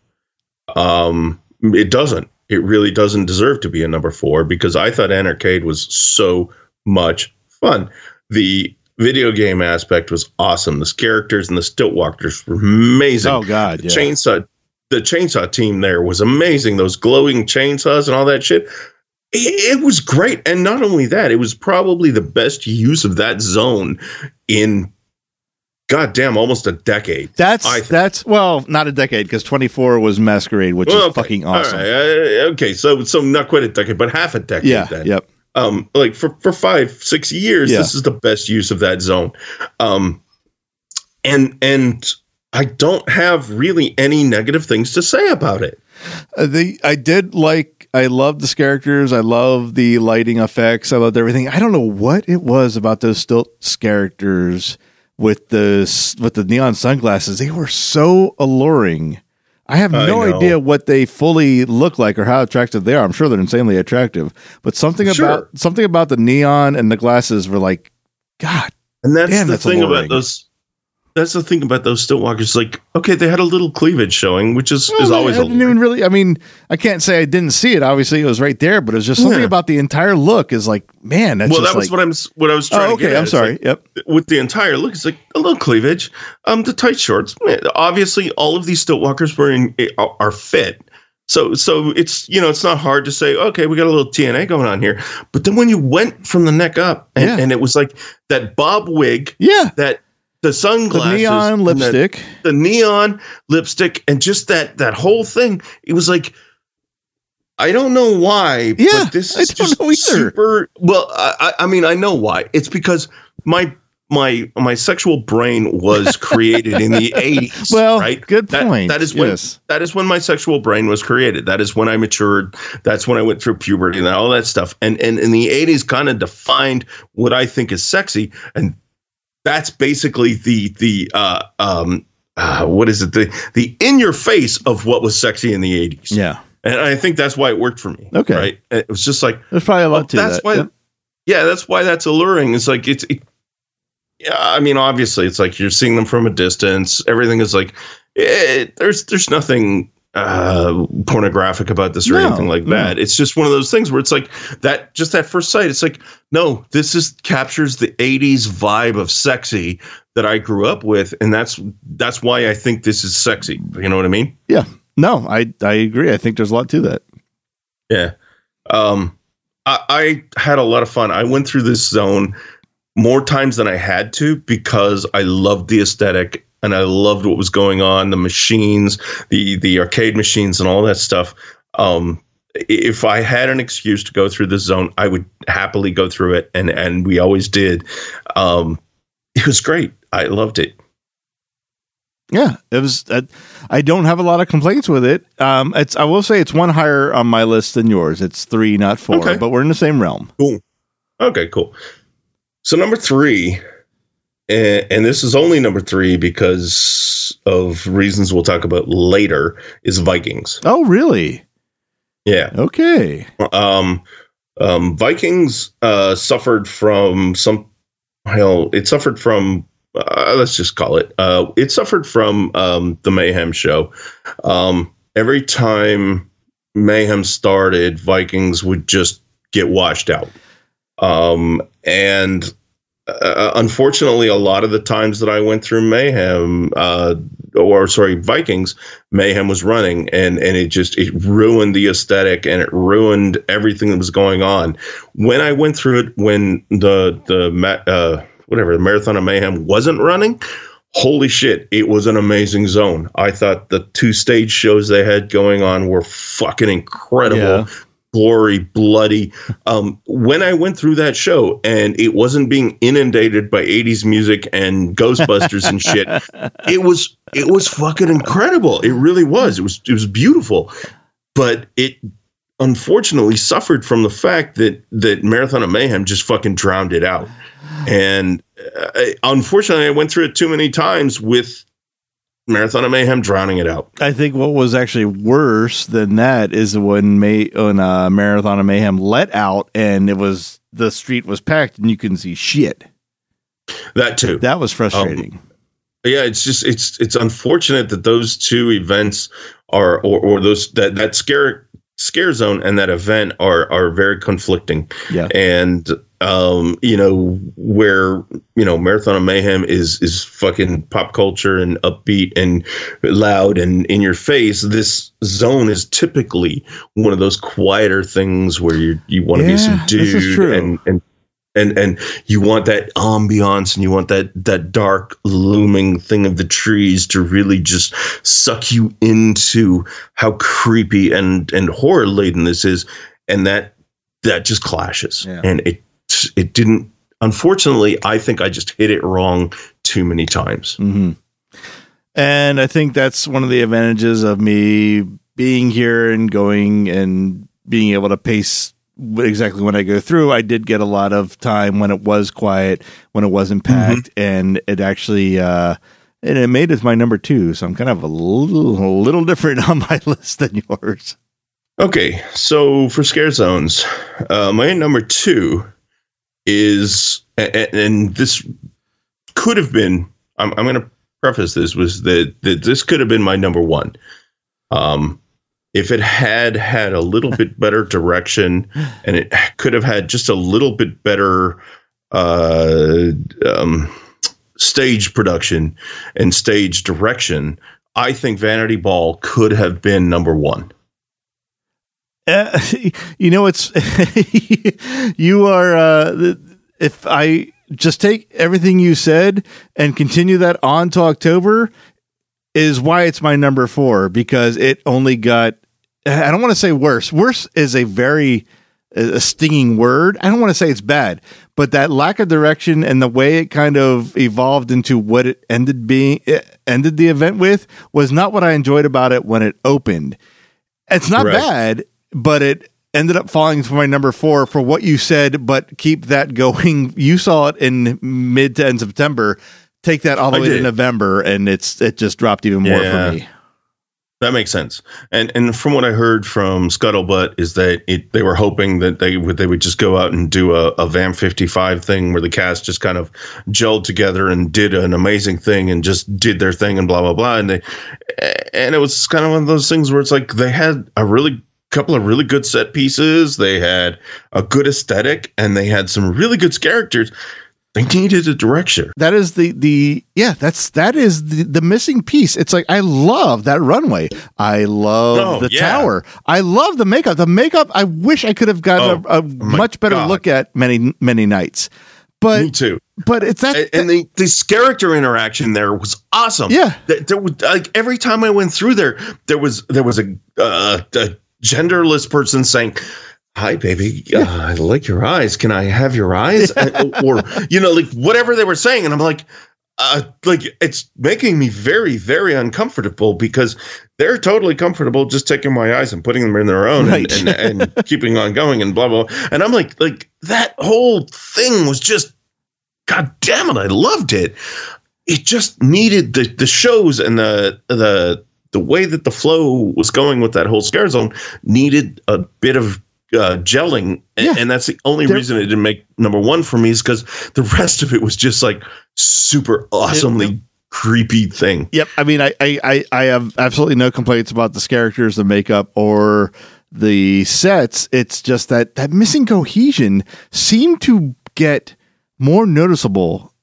Um, it doesn't. It really doesn't deserve to be a number four because I thought Anarcade was so much fun. The video game aspect was awesome. The characters and the stilt walkers were amazing oh god, the yeah. chainsaw the chainsaw team there was amazing those glowing chainsaws and all that shit it, it was great and not only that it was probably the best use of that zone in goddamn almost a decade That's that's well, not a decade because twenty four was Masquerade, which Well, is okay. fucking awesome. right, uh, okay so so not quite a decade but half a decade Yeah, then yep. um like for for five six years Yeah. this is the best use of that zone um and and i don't have really any negative things to say about it Uh, the I did like I loved the characters. I love the lighting effects. I loved everything. I don't know what it was about those stilt characters with the with the neon sunglasses. They were so alluring. I have no know. idea what they fully look like or how attractive they are. I'm sure they're insanely attractive, but something Sure. about something about the neon and the glasses were like, God, And that's Damn, the that's thing alluring. about those. That's the thing about those stilt walkers. Like, okay, they had a little cleavage showing, which is is always I didn't even really. I mean, I can't say I didn't see it. Obviously, it was right there, but it was just something Yeah. about the entire look. Is like, man, that's well, just that was like, what I'm. What I was trying. Oh, to get okay. I'm sorry. like, yep. with the entire look, it's like a little cleavage. Um, the tight shorts. Obviously, all of these stilt walkers were in eh, are are fit. So, so it's you know it's not hard to say okay we got a little TNA going on here, but then when you went from the neck up and, Yeah. and it was like that bob wig, Yeah. that the sunglasses, The neon lipstick. the neon lipstick and just that that whole thing it was like i don't know why Yeah, but this I is don't just know either. super well I, I I mean i know why it's because my my my sexual brain was <laughs> created in the 80s Well, right good That- point. that is when yes. that is when my sexual brain was created that is when i matured that's when i went through puberty and all that stuff and and in the 80s kind of defined what i think is sexy and that's basically the the uh um uh, what is it the the in your face of what was sexy in the 80s Yeah. and i think that's why it worked for me Okay. right it was just like There's probably a lot well, to that's that. why Yep. yeah that's why that's alluring it's like it's it, yeah i mean obviously it's like you're seeing them from a distance everything is like it, there's there's nothing uh pornographic about this or No, anything like no. that it's just one of those things where it's like that just at first sight it's like no this is captures the 80s vibe of sexy that i grew up with and that's that's why i think this is sexy you know what i mean Yeah. No, I I agree. I think there's a lot to that. Yeah. Um, I, I had a lot of fun. I went through this zone more times than I had to because I loved the aesthetic and I loved what was going on, the machines, the the arcade machines, and all that stuff. Um, if I had an excuse to go through this zone, I would happily go through it, and and we always did. Um, it was great. I loved it. Yeah, it was. Uh, I don't have a lot of complaints with it. Um, it's. I will say it's one higher on my list than yours. It's three, not four, Okay. but we're in the same realm. Cool. Okay, cool. So number three and, and this is only number three because of reasons we'll talk about later. Is Vikings? Oh, really? Yeah. Okay. Um, um, Vikings uh, suffered from some. Hell, it suffered from. Uh, let's just call it. Uh, it suffered from um, the Mayhem show. Um, every time Mayhem started, Vikings would just get washed out. Um, and uh, unfortunately, a lot of the times that I went through Mayhem, uh, or sorry, Vikings, Mayhem was running, and and it just it ruined the aesthetic and it ruined everything that was going on. When I went through it, when the the uh, whatever the Marathon of Mayhem wasn't running, holy shit, it was an amazing zone. I thought the two stage shows they had going on were fucking incredible. Yeah gory, bloody. Um, when I went through that show and it wasn't being inundated by 80s music and Ghostbusters and shit, <laughs> it was it was fucking incredible. It really was. It was it was beautiful. But it unfortunately suffered from the fact that that Marathon of Mayhem just fucking drowned it out. And uh, unfortunately, I went through it too many times with Marathon of Mayhem drowning it out. I think what was actually worse than that is when May when uh, Marathon of Mayhem let out and it was the street was packed and you couldn't see shit. That too. That was frustrating. Um, yeah, it's just it's it's unfortunate that those two events are or or those that that scare scare zone and that event are are very conflicting. Yeah. And um, you know, where you know, Marathon of Mayhem is is fucking pop culture and upbeat and loud and in your face. This zone is typically one of those quieter things where you you want to yeah, be subdued and and and and you want that ambiance and you want that that dark looming thing of the trees to really just suck you into how creepy and and horror laden this is and that that just clashes yeah. and it it didn't unfortunately i think i just hit it wrong too many times mm-hmm. and i think that's one of the advantages of me being here and going and being able to pace exactly when I go through, I did get a lot of time when it was quiet, when it wasn't mm-hmm. packed, mm-hmm. and it actually uh, and it made it my number two. So I'm kind of a little a little different <laughs> on my list than yours. Okay, so for scare zones, uh, my number two is, and, and this could have been. I'm, I'm going to preface this was that, that this could have been my number one. Um, if it had had a little bit better direction and it could have had just a little bit better uh, um, stage production and stage direction, I think Vanity Ball could have been number one. Uh, <laughs> you know, it's <laughs> you are. Uh, if I just take everything you said and continue that on to October, is why it's my number four because it only got. I don't want to say worse. Worse is a very a stinging word. I don't want to say it's bad, but that lack of direction and the way it kind of evolved into what it ended being it eh, ended the event with was not what I enjoyed about it when it opened. It's not right. bad, but it ended up falling for my number four for what you said. But keep that <laughs> going. You saw it in mid to end September take that all the I way did. to November, and it's it just dropped even more yeah. for me. That makes sense. And and from what I heard from Scuttlebutt is that it, they were hoping that they would they would just go out and do a, a Vamp 55 thing where the cast just kind of gelled together and did an amazing thing and just did their thing and blah blah blah. And they and it was kind of one of those things where it's like they had a really couple of really good set pieces, they had a good aesthetic, and they had some really good characters they needed a director. That is the the yeah. That's that is the, the missing piece. It's like I love that runway. I love oh, the yeah. tower. I love the makeup. The makeup. I wish I could have gotten oh, a, a much better God. look at many many nights. But me too. But it's that, and, and the this character interaction there was awesome. Yeah, there, there was like every time I went through there, there was there was a, uh, a genderless person saying hi baby. Uh, i like your eyes. Can i have your eyes? <laughs> Or you know like whatever they were saying. And i'm like uh, like it's making me very very uncomfortable because they're totally comfortable just taking my eyes and putting them in their own right. and, and, <laughs> and keeping on going and blah blah. And i'm like like that whole thing was just god damn it, I loved it. It just needed the the shows and the the the way that the flow was going with that whole scare zone needed a bit of uh, gelling, and, Yeah. and that's the only There- reason it didn't make number one for me is because the rest of it was just like super awesomely creepy thing. Yep. I mean, I, I, I, I have absolutely no complaints about the characters, the makeup, or the sets. It's just that that missing cohesion seemed to get more noticeable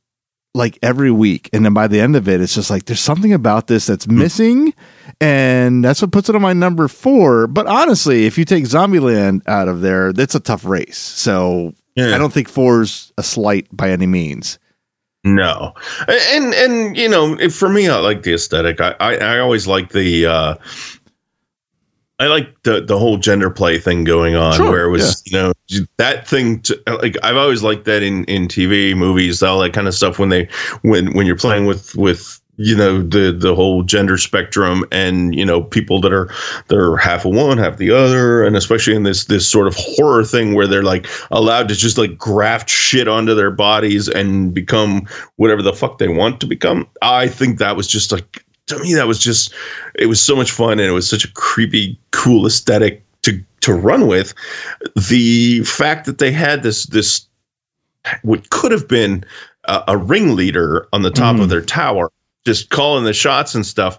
like every week. And then by the end of it, it's just like there's something about this that's missing. And that's what puts it on my number four. But honestly, if you take Zombieland out of there, that's a tough race. So Yeah. I don't think four's a slight by any means. No, and and you know, if- for me, I like the aesthetic. I I, I always like the. uh I like the the whole gender play thing going on, Sure, where it was you know that thing. To, like I've always liked that in in TV movies, all that kind of stuff. When they when when you're playing with with you know the the whole gender spectrum and you know people that are they're half of one half the other. And especially in this this sort of horror thing where they're like allowed to just like graft shit onto their bodies and become whatever the fuck they want to become. I think that was just like to me that was just it was so much fun and it was such a creepy cool aesthetic to to run with. The fact that they had this this what could have been a, a ringleader on the top Mhm. of their tower just calling the shots and stuff.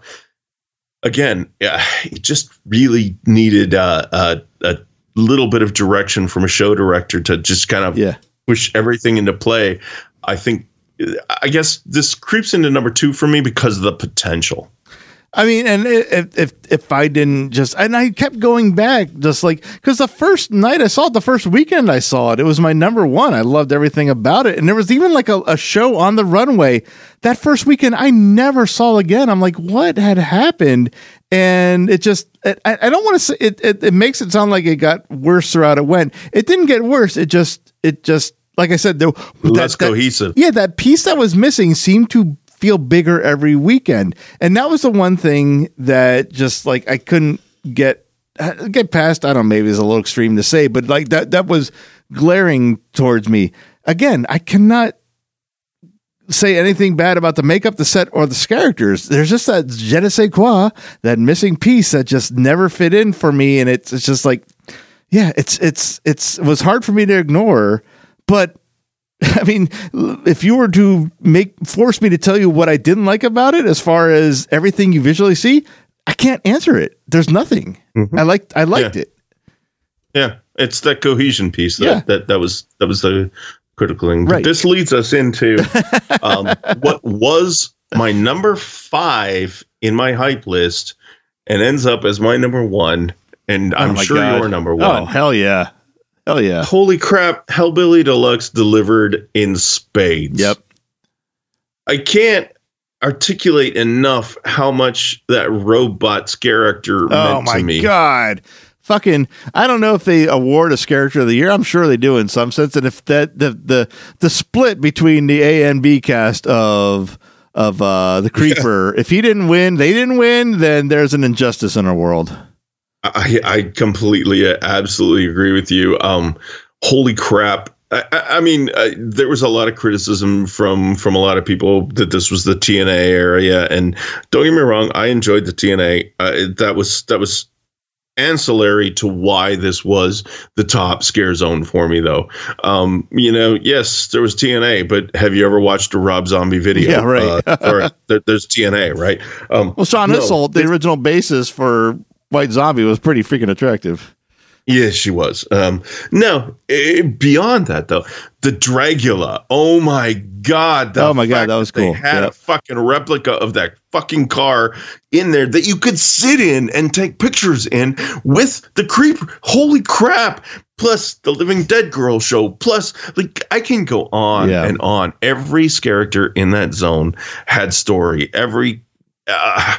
Again yeah, it just really needed uh, a, a little bit of direction from a show director to just kind of Yeah. push everything into play. I think i guess this creeps into number two for me because of the potential I mean, and if if if I didn't just and I kept going back, just like because the first night I saw it, the first weekend I saw it, it was my number one. I loved everything about it, and there was even like a, a show on the runway that first weekend I never saw again. I'm like, what had happened? And it just I, I don't want to say it, it. It makes it sound like it got worse throughout it went. It didn't get worse. It just it just like I said, that- that- cohesive yeah, that piece that was missing seemed to feel bigger every weekend, and that was the one thing that just like I couldn't get uh, get past. I don't know, maybe it's a little extreme to say, but like that that was glaring towards me. Again, I cannot say anything bad about the makeup, the set, or the characters. There's just that je ne sais quoi, that missing piece that just never fit in for me, and it's it's just like, yeah, it's it's it's it was hard for me to ignore, but. <laughs> I mean, if you were to make force me to tell you what I didn't like about it, as far as everything you visually see, I can't answer it. There's nothing. I liked. I liked Yeah. it. Yeah, it's that cohesion piece that Yeah. that, that was that was the critical thing. Right. this leads us into <laughs> um, what was my number five in my hype list, and ends up as my number one. And Oh I'm my sure God. you're number Oh one. hell yeah, hell yeah. Holy crap! Hellbilly Deluxe delivered in spades. Yep. I can't articulate enough how much that robot's character Oh meant to me. god. Fucking I don't know if they award a character of the year. I'm sure they do in some sense. And if that the the the split between the A and B cast of of uh the <laughs> creeper, if he didn't win, they didn't win, then there's an injustice in our world. I, I completely, uh, absolutely agree with you. Um, holy crap! I, I I mean, uh, there was a lot of criticism from from a lot of people that this was the TNA area, and don't get me wrong, I enjoyed the TNA. Uh, that was that was ancillary to why this was the top scare zone for me, though. Um, you know, yes, there was TNA, but have you ever watched a Rob Zombie video? Yeah, right. Uh, or there, there's TNA, right? Um, Well, Sean no, Yseult, the original basis for White Zombie, was pretty freaking attractive. Yes, she was. Um, no, eh, beyond that though, the Dragula. Oh my god! Oh my God, that was They cool. had Yep. a fucking replica of that fucking car in there that you could sit in and take pictures in with the creeper. Holy crap! Plus the Living Dead girl show. Plus, like I can go on Yeah. and on. Every character in that zone had story. Every uh,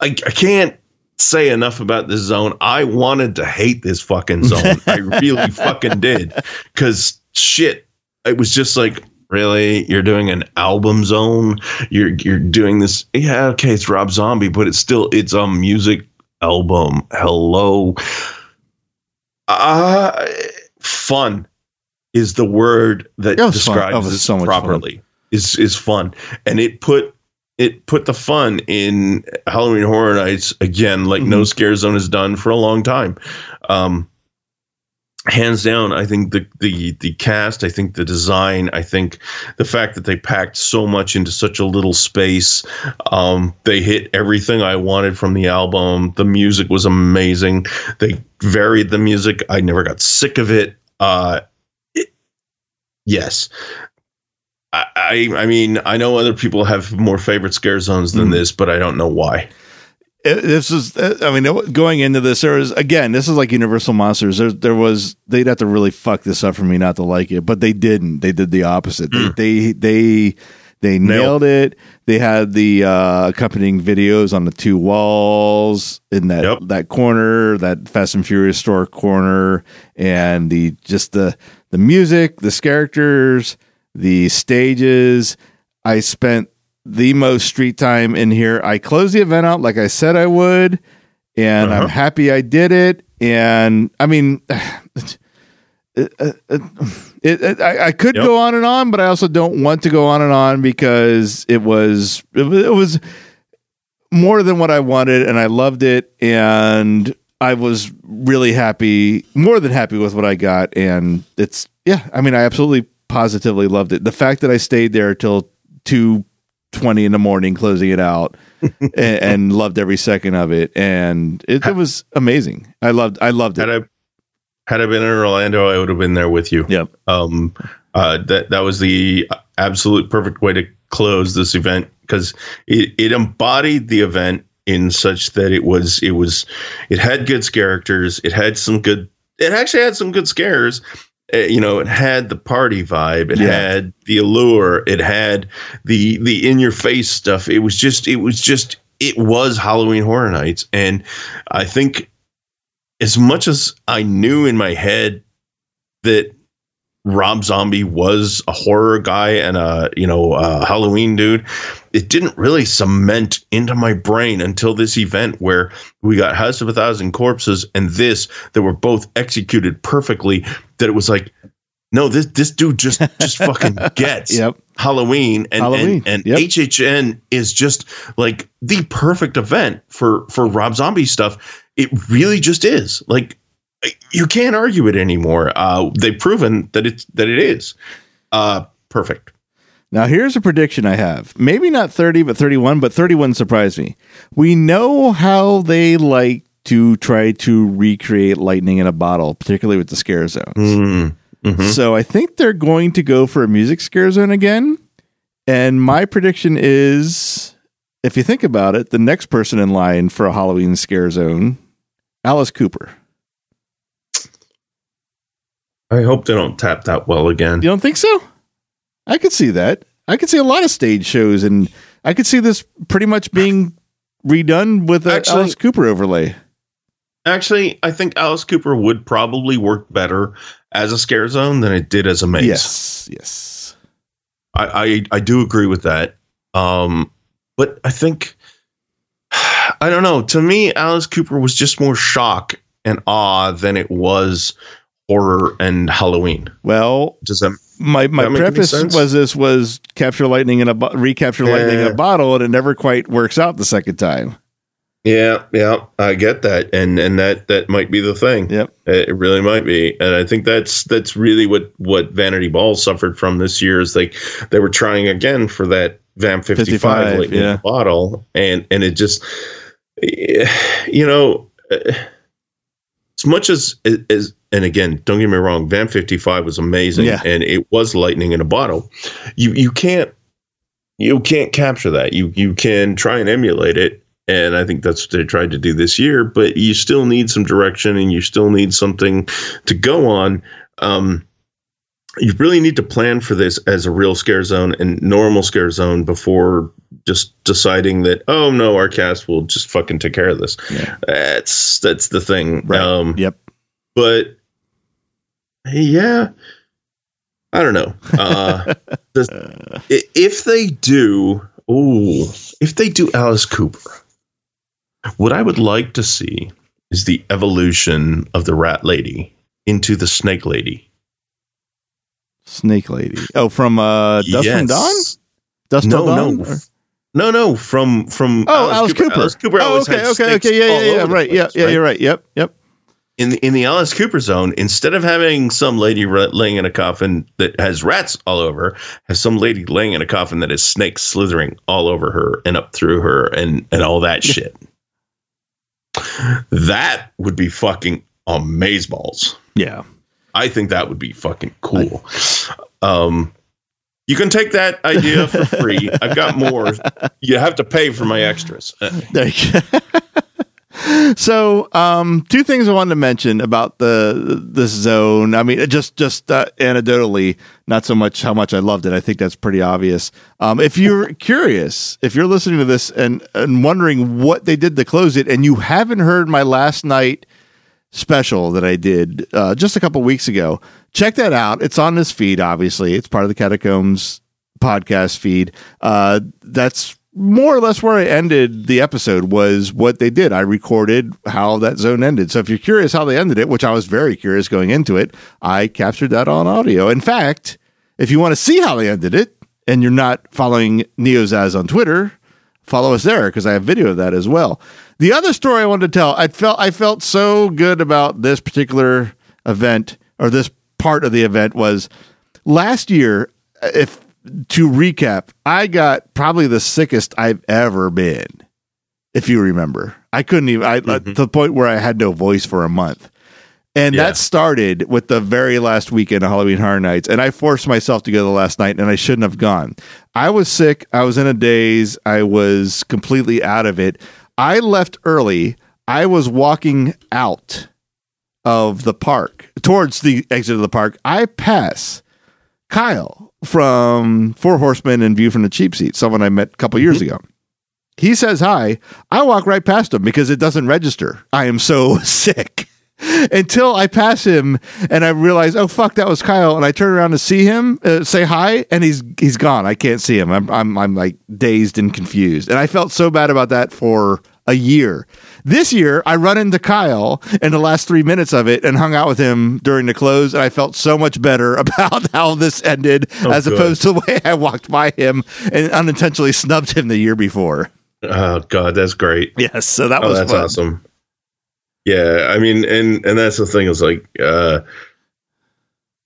I, I can't say enough about this zone. I wanted to hate this fucking zone. I really <laughs> fucking did. Cause shit, it was just like, really? You're doing an album zone? You're you're doing this. Yeah, okay, it's Rob Zombie, but it's still it's a music album. Hello. Uh fun is the word that describes this so much fun. properly. is is fun, and it put it put the fun in Halloween Horror Nights again, like no scare zone has done for a long time. Um, hands down, I think the the the cast, I think the design, I think the fact that they packed so much into such a little space. Um, they hit everything I wanted from the album. The music was amazing. They varied the music. I never got sick of it. Uh, it yes. I, I mean I know other people have more favorite scare zones than hmm. this, but I don't know why. It- this is uh, i mean going into this there was again this is like universal monsters. There, there was they'd have to really fuck this up for me not to like it but they didn't. They did the opposite. They hmm. they they, they nailed it. They had the uh accompanying videos on the two walls in that Yep. that corner that fast and furious store corner and the just the the music the characters the stages i spent the most street time in here. I closed the event out like I said I would, and I'm uh-huh. happy I did it. And I mean, <sighs> it, it, it, I, I could Yep. go on and on, but I also don't want to go on and on because it, was- it was more than what I wanted, and I loved it, and I was really happy, more than happy with what I got, and it's yeah. I mean, I absolutely positively loved it. The fact that I stayed there till two twenty in the morning, closing it out, <laughs> and, and loved every second of it, and it, it was amazing. I loved, I loved it. Had. I had I been in Orlando, I would have been there with you. Yep. um, uh, that that was the absolute perfect way to close this event because it, it embodied the event in such that it was it was it had good characters it had some good it actually had some good scares Eh, you know it had the party vibe it Yeah. had the allure it had the the in your face stuff it was just it was just it was halloween horror nights and i think as much as i knew in my head that Rob Zombie was a horror guy and a you know a Halloween dude. It didn't really cement into my brain until this event where we got House of a Thousand Corpses and this that were both executed perfectly. That it was like, no, this this dude just just <laughs> fucking gets Yep. Halloween and Halloween, and, and yep. HHN is just like the perfect event for for Rob Zombie stuff. It really just is like you can't argue it anymore. Uh, they've proven that it's that it is uh, perfect. Now, here's a prediction I have. Maybe not 30, but 31, but 31 surprised me. We know how they like to try to recreate lightning in a bottle, particularly with the scare zones. Mm, mhm. So I think they're going to go for a music scare zone again. And my prediction is if you think about it, the next person in line for a Halloween scare zone, Alice Cooper. I hope they don't tap that well again. You don't think so? I could see that. I could see a lot of stage shows, and I could see this pretty much being redone with a Actually- Alice Cooper overlay. Actually, I think Alice Cooper would probably work better as a scare zone than it did as a maze. Yes, yes. I, I I do agree with that. Um, but I think <sighs> I don't know. To me, Alice Cooper was just more shock and awe than it was horror and Halloween. Well, Does that my my That preface was this was capture lightning in a bo- recapture lightning in a bottle, and it never quite works out the second time. Yeah, yeah, I get that, and and that that might be the thing. Yep. It really might be, and I think that's that's really what what Vanity Ball suffered from this year is like they were trying again for that Vamp fifty 55, lightning yeah. bottle, and and it just, you know, uh, as much as as and again, don't get me wrong, Vamp fifty five was amazing, Yeah. and it was lightning in a bottle. You you can't you can't capture that. You you can try and emulate it, and I think that's what they tried to do this year. But you still need some direction, and you still need something to go on. Um, you really need to plan for this as a real scare zone and normal scare zone before just deciding that oh no, our cast will just fucking take care of this. Yeah. That's that's the thing. Right. Um, Yep. but yeah i don't know uh <laughs> if they do oh if they do alice cooper what i would like to see is the evolution of the rat lady into the snake lady Snake Lady. Oh, from uh, Dust from Dawn. Dust no, Dawn? no, Or- no, no. From from Oh, Alice, Cooper. Alice Cooper. Oh, okay, okay, okay. Yeah, yeah, yeah. Right. Yeah, place, yeah. You're right. Yep, yep. in the in the Alice Cooper zone, instead of having some lady laying in a coffin that has rats all over, has some lady laying in a coffin that has snakes slithering all over her and up through her and and all that shit. that would be fucking amazeballs. Yeah. I think that would be fucking cool. Um, you can take that idea for <laughs> free. I've got more. You have to pay for my extras. Uh, There you go. <laughs> so, um, two things I wanted to mention about the this zone. I mean, just just uh, anecdotally, not so much how much I loved it. I think that's pretty obvious. Um, if you're curious, if you're listening to this and and wondering what they did to close it, and you haven't heard my last night special that I did uh, just a couple weeks ago, check that out. It's on this feed. Obviously, it's part of the Catacombs podcast feed. Uh, that's more or less where I ended the episode was what they did. I recorded how that zone ended. So if you're curious how they ended it, which I was very curious going into it, I captured that on audio. In fact, if you want to see how they ended it and you're not following Neozaz on Twitter, follow us there because I have video of that as well. The other story I wanted to tell, I felt I felt so good about this particular event or this part of the event was last year. Uh, if to recap, I got probably the sickest I've ever been. If you remember, I couldn't even. I to the point where I had no voice for a month. And Yeah. that started with the very last weekend of Halloween Horror Nights. And I forced myself to go the last night, and I shouldn't have gone. I was sick. I was in a daze. I was completely out of it. I left early. I was walking out of the park towards the exit of the park. I pass Kyle from Four Horsemen and View from the Cheap Seat, someone I met a couple years mm-hmm. ago. He says hi. I walk right past him because it doesn't register. I am so <laughs> sick until I pass him and I realize, oh fuck, that was Kyle. And I turn around to see him, uh, say hi, and he's he's gone. I can't see him. I'm I'm I'm like dazed and confused. And I felt so bad about that for a year. This year, I run into Kyle in the last three minutes of it and hung out with him during the close, and I felt so much better <laughs> about how this ended as good. opposed to the way I walked by him and unintentionally snubbed him the year before. oh God, that's great. Yes, so that Oh, was that's fun. awesome. Yeah, I mean, and and that's the thing is like, uh,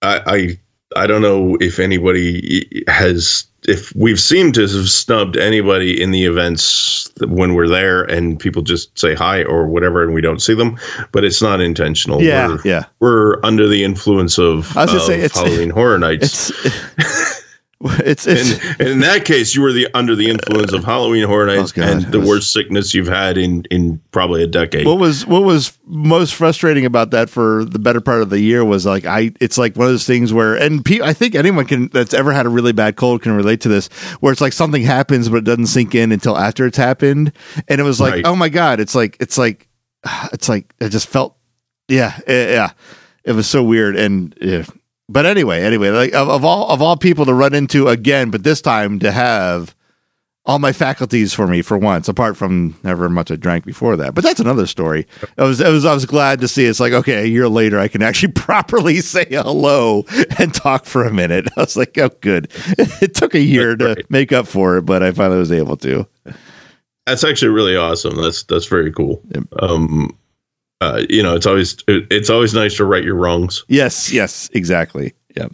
I I I don't know if anybody has if we've seemed to have snubbed anybody in the events when we're there and people just say hi or whatever and we don't see them, but it's not intentional. Yeah, we're, yeah. we're under the influence of, I was gonna of say, it's- Halloween Horror <laughs> Nights. It's <laughs> it's, it's and, and in that case, you were the under the influence of Halloween Horror Nights Oh, and the was- worst sickness you've had in in probably a decade. what was what was most frustrating about that for the better part of the year was like I it's like one of those things where and pe- I think anyone can that's ever had a really bad cold can relate to this where it's like something happens but it doesn't sink in until after it's happened and it was like Right. oh my god it's like it's like it's like I just felt yeah yeah it was so weird and yeah. But anyway anyway like of, of all of all people to run into again but this time to have all my faculties for me for once, apart from never much I drank before that. But that's another story. I was, I was, I was glad to see. It's like okay, a year later, I can actually <laughs> properly say hello and talk for a minute. <laughs> I was like, oh, good. <laughs> It took a year to make up for it, but I finally was able to. That's actually really awesome. That's that's very cool. Um, uh, you know, it's always it, it's always nice to right your wrongs. Yes, yes, exactly. Yeah.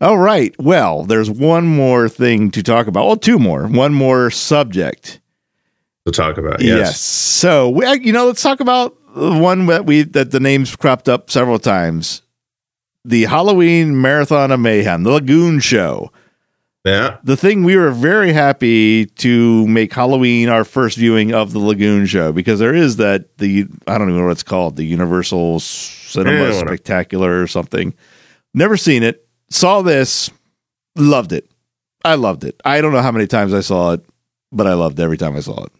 All right. Well, there's one more thing to talk about. Well, two more. One more subject. To talk about. Yes. Yes. So we, you know, let's talk about the one that we that the names cropped up several times. The Halloween Marathon of Mayhem, the Lagoon Show. Yeah. The thing we were very happy to make Halloween our first viewing of the Lagoon Show because there is that the I don't even know what it's called, the Universal Cinema Yeah. Spectacular or something. Never seen it. Saw this, loved it. I loved it. I don't know how many times I saw it, but I loved every time I saw it.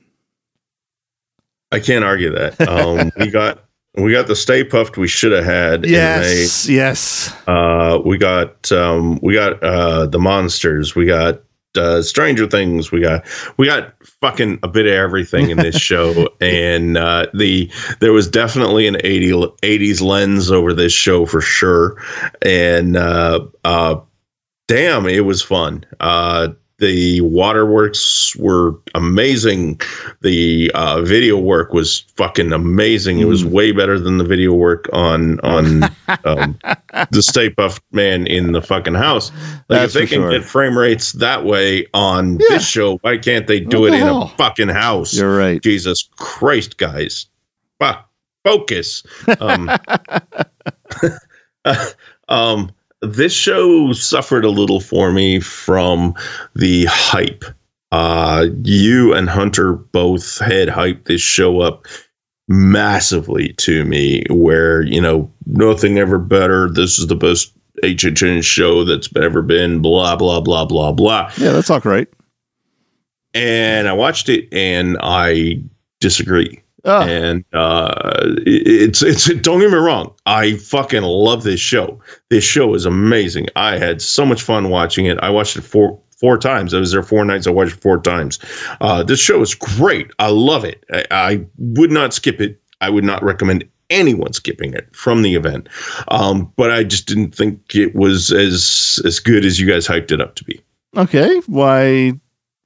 I can't argue that. Um, we <laughs> got we got the Stay Puft we should have had. Yes, yes. Uh, we got um, we got uh, the monsters. We got uh, Stranger Things. We got we got fucking a bit of everything in this <laughs> show, and uh, the there was definitely an 80, 80s lens over this show for sure. And uh, uh, damn, it was fun. Uh, the waterworks were amazing. The uh, video work was fucking amazing. It was way better than the video work on on um, <laughs> the Stay Puft Man in the fucking house. Like That's if they can sure. get frame rates that way on Yeah. this show, why can't they do What it the in hell? a fucking house? You're right. Jesus Christ, guys. Fuck. Focus. Um, <laughs> <laughs> um, this show suffered a little for me from the hype. Uh, you and Hunter both had hyped this show up massively to me, where, you know, nothing ever better. This is the best HHN show that's ever been, blah, blah, blah, blah, blah Yeah, that's all right. and I watched it and I disagree. Oh, And uh, it's it's don't get me wrong, I fucking love this show. This show is amazing. I had so much fun watching it. I watched it four four times. I was there four nights. I watched it four times. Uh, this show is great. I love it. I, I would not skip it. I would not recommend anyone skipping it from the event. Um, but I just didn't think it was as as good as you guys hyped it up to be. okay. Why?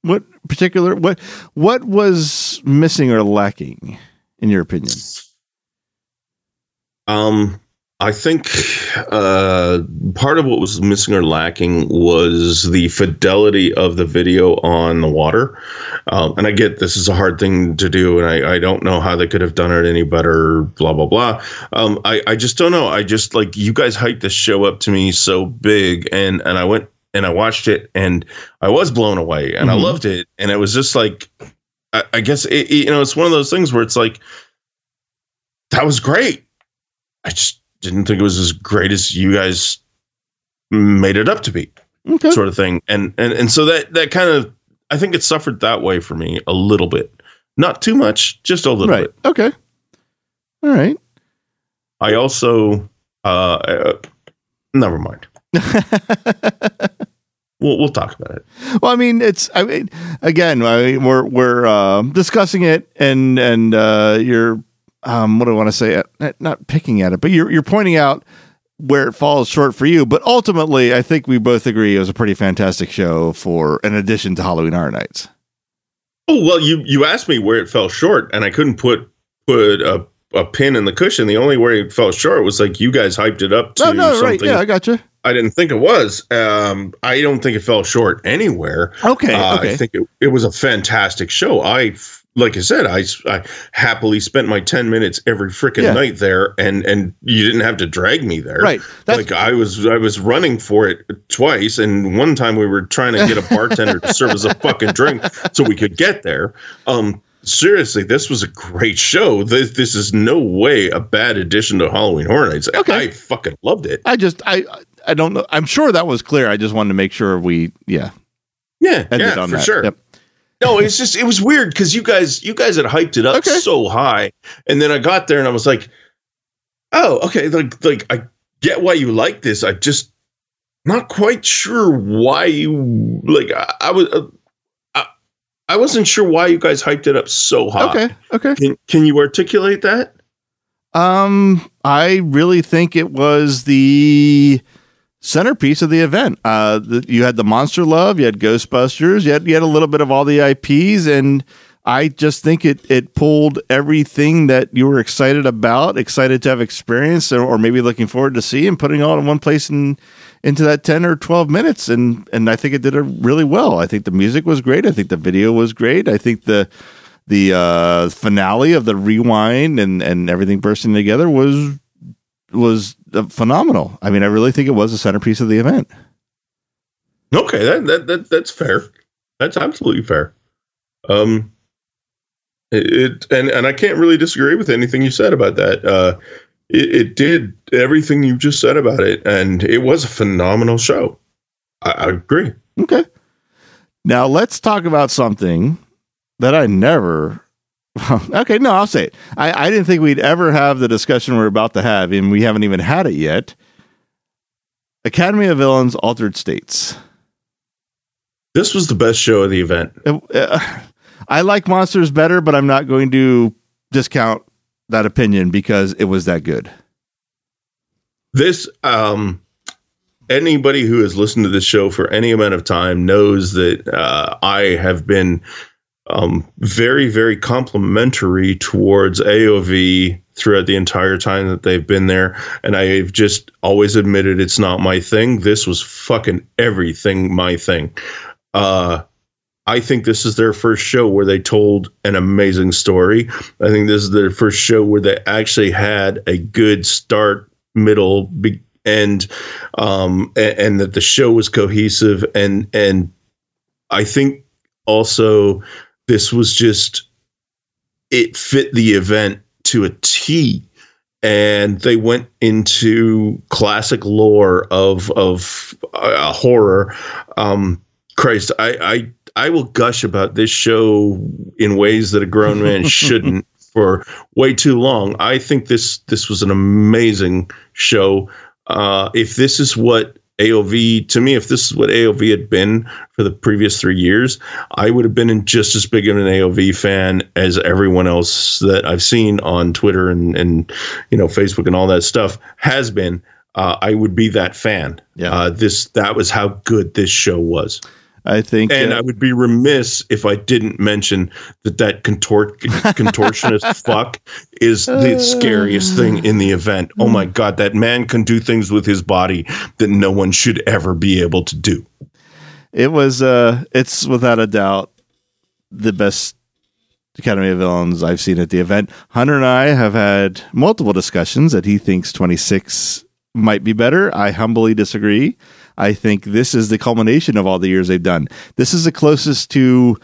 What particular? What? What was missing or lacking, in your opinion? Um, I think uh, part of what was missing or lacking was the fidelity of the video on the water. Um, and I get this is a hard thing to do, and I, I don't know how they could have done it any better. Blah blah blah. Um, I I just don't know. I just like you guys hyped this show up to me so big, and and I went and I watched it, and I was blown away, and I Mhm. loved it, and it was just like. I I guess it, it- you know it's one of those things where it's like that was great. I just didn't think it was as great as you guys made it up to be, Okay. sort of thing. And and and so that that kind of I think it suffered that way for me a little bit, not too much, just a little Right. bit. Okay. All right. I also uh, uh never mind. <laughs> We'll we'll talk about it. well, I mean, it's. I mean, again, I mean, we're we're um, discussing it, and and uh, you're, um, what do I want to say? Uh, Not picking at it, but you're you're pointing out where it falls short for you. But ultimately, I think we both agree it was a pretty fantastic show for an addition to Halloween Horror Nights. Oh well, you you asked me where it fell short, and I couldn't put put a a pin in the cushion. The only way it fell short was like you guys hyped it up to No, no, something right? Yeah, I got you. I didn't think it was. Um, I don't think it fell short anywhere. Okay, Uh, okay. I think it, it was a fantastic show. I, like I said, I, I happily spent my 10 minutes every freaking Yeah. night there and, and you didn't have to drag me there. Right. That's, like I was, I was running for it twice. And one time we were trying to get a bartender to serve us a fucking drink so we could get there. Um, seriously, this was a great show. This, this is no way a bad addition to Halloween Horror Nights. Okay. I fucking loved it. I just, I, I don't know. I'm sure that was clear. I just wanted to make sure we, yeah, Yeah, ended yeah, on for that. sure. Yep. No, it's just it was weird because you guys you guys had hyped it up Okay. so high, and then I got there and I was like, oh, okay, like like I get why you like this. I just not quite sure why you like. I, I was uh, I wasn't sure why you guys hyped it up so high. Okay. Okay. Can, can you articulate that? Um, I really think it was the centerpiece of the event. Uh, the, you had the Monster Love, you had Ghostbusters, you had you had a little bit of all the IPs, and I just think it it pulled everything that you were excited about, excited to have experienced, or, or maybe looking forward to see, and putting all in one place and into that ten or twelve minutes, and and I think it did it really well. I think the music was great. I think the video was great. I think the the uh, finale of the rewind and and everything bursting together was was uh, phenomenal. I mean, I really think it was the centerpiece of the event. Okay, that, that that that's fair. That's absolutely fair. Um, it, and and I can't really disagree with anything you said about that. Uh, it, it did everything you just said about it, and it was a phenomenal show. I, I agree. Okay. Now let's talk about something that I never. <laughs> okay, no, I'll say it. I, I didn't think we'd ever have the discussion we're about to have, and we haven't even had it yet. Academy of Villains Altered States. This was the best show of the event. Uh, <laughs> I like monsters better, but I'm not going to discount that opinion because it was that good. This um anybody who has listened to this show for any amount of time knows that uh, I have been um, very, very complimentary towards AOV throughout the entire time that they've been there. And I've just always admitted it's not my thing. This was fucking everything my thing. Uh, I think this is their first show where they told an amazing story. I think this is their first show where they actually had a good start, middle, be- end, um, and, and that the show was cohesive. And and I think also this was just it fit the event to a T and they went into classic lore of of uh, horror um christ I, I i will gush about this show in ways that a grown man <laughs> shouldn't for way too long i think this this was an amazing show uh if this is what AOV to me, if this is what AOV had been for the previous three years, I would have been in just as big of an AOV fan as everyone else that I've seen on Twitter and and you know Facebook and all that stuff has been. Uh, I would be that fan. Yeah. Uh, this that was how good this show was. I think, And uh, I would be remiss if I didn't mention that that contort contortionist <laughs> fuck is the scariest thing in the event. Oh my god, that man can do things with his body that no one should ever be able to do. it was uh it's without a doubt the best Academy of Villains I've seen at the event. Hunter and I have had multiple discussions that he thinks 26 might be better. I humbly disagree. I think this is the culmination of all the years they've done. This is the closest to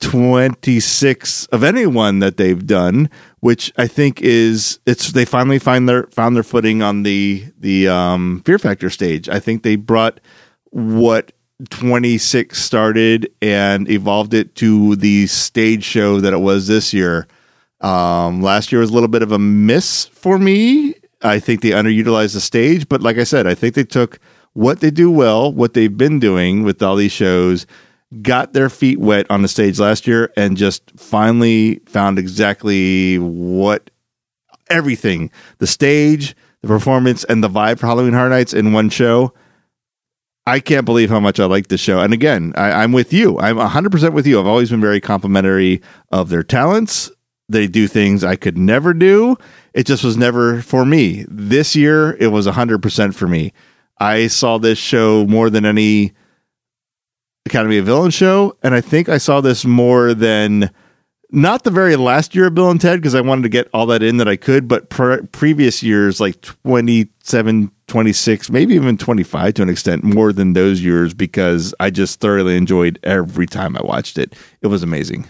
26 of anyone that they've done, which I think is it's they finally find their found their footing on the the um Fear Factor stage. I think they brought what 26 started and evolved it to the stage show that it was this year. Um, last year was a little bit of a miss for me. I think they underutilized the stage, but like I said, I think they took what they do well, what they've been doing with all these shows, got their feet wet on the stage last year, and just finally found exactly what everything the stage, the performance, and the vibe for Halloween Horror Nights in one show. I can't believe how much I like this show. And again, I, I'm with you. I'm 100% with you. I've always been very complimentary of their talents. They do things I could never do. It just was never for me. This year, it was 100% for me. I saw this show more than any Academy of Villain show. And I think I saw this more than not the very last year of Bill and Ted because I wanted to get all that in that I could, but pre- previous years like 27, 26, maybe even 25 to an extent more than those years because I just thoroughly enjoyed every time I watched it. It was amazing.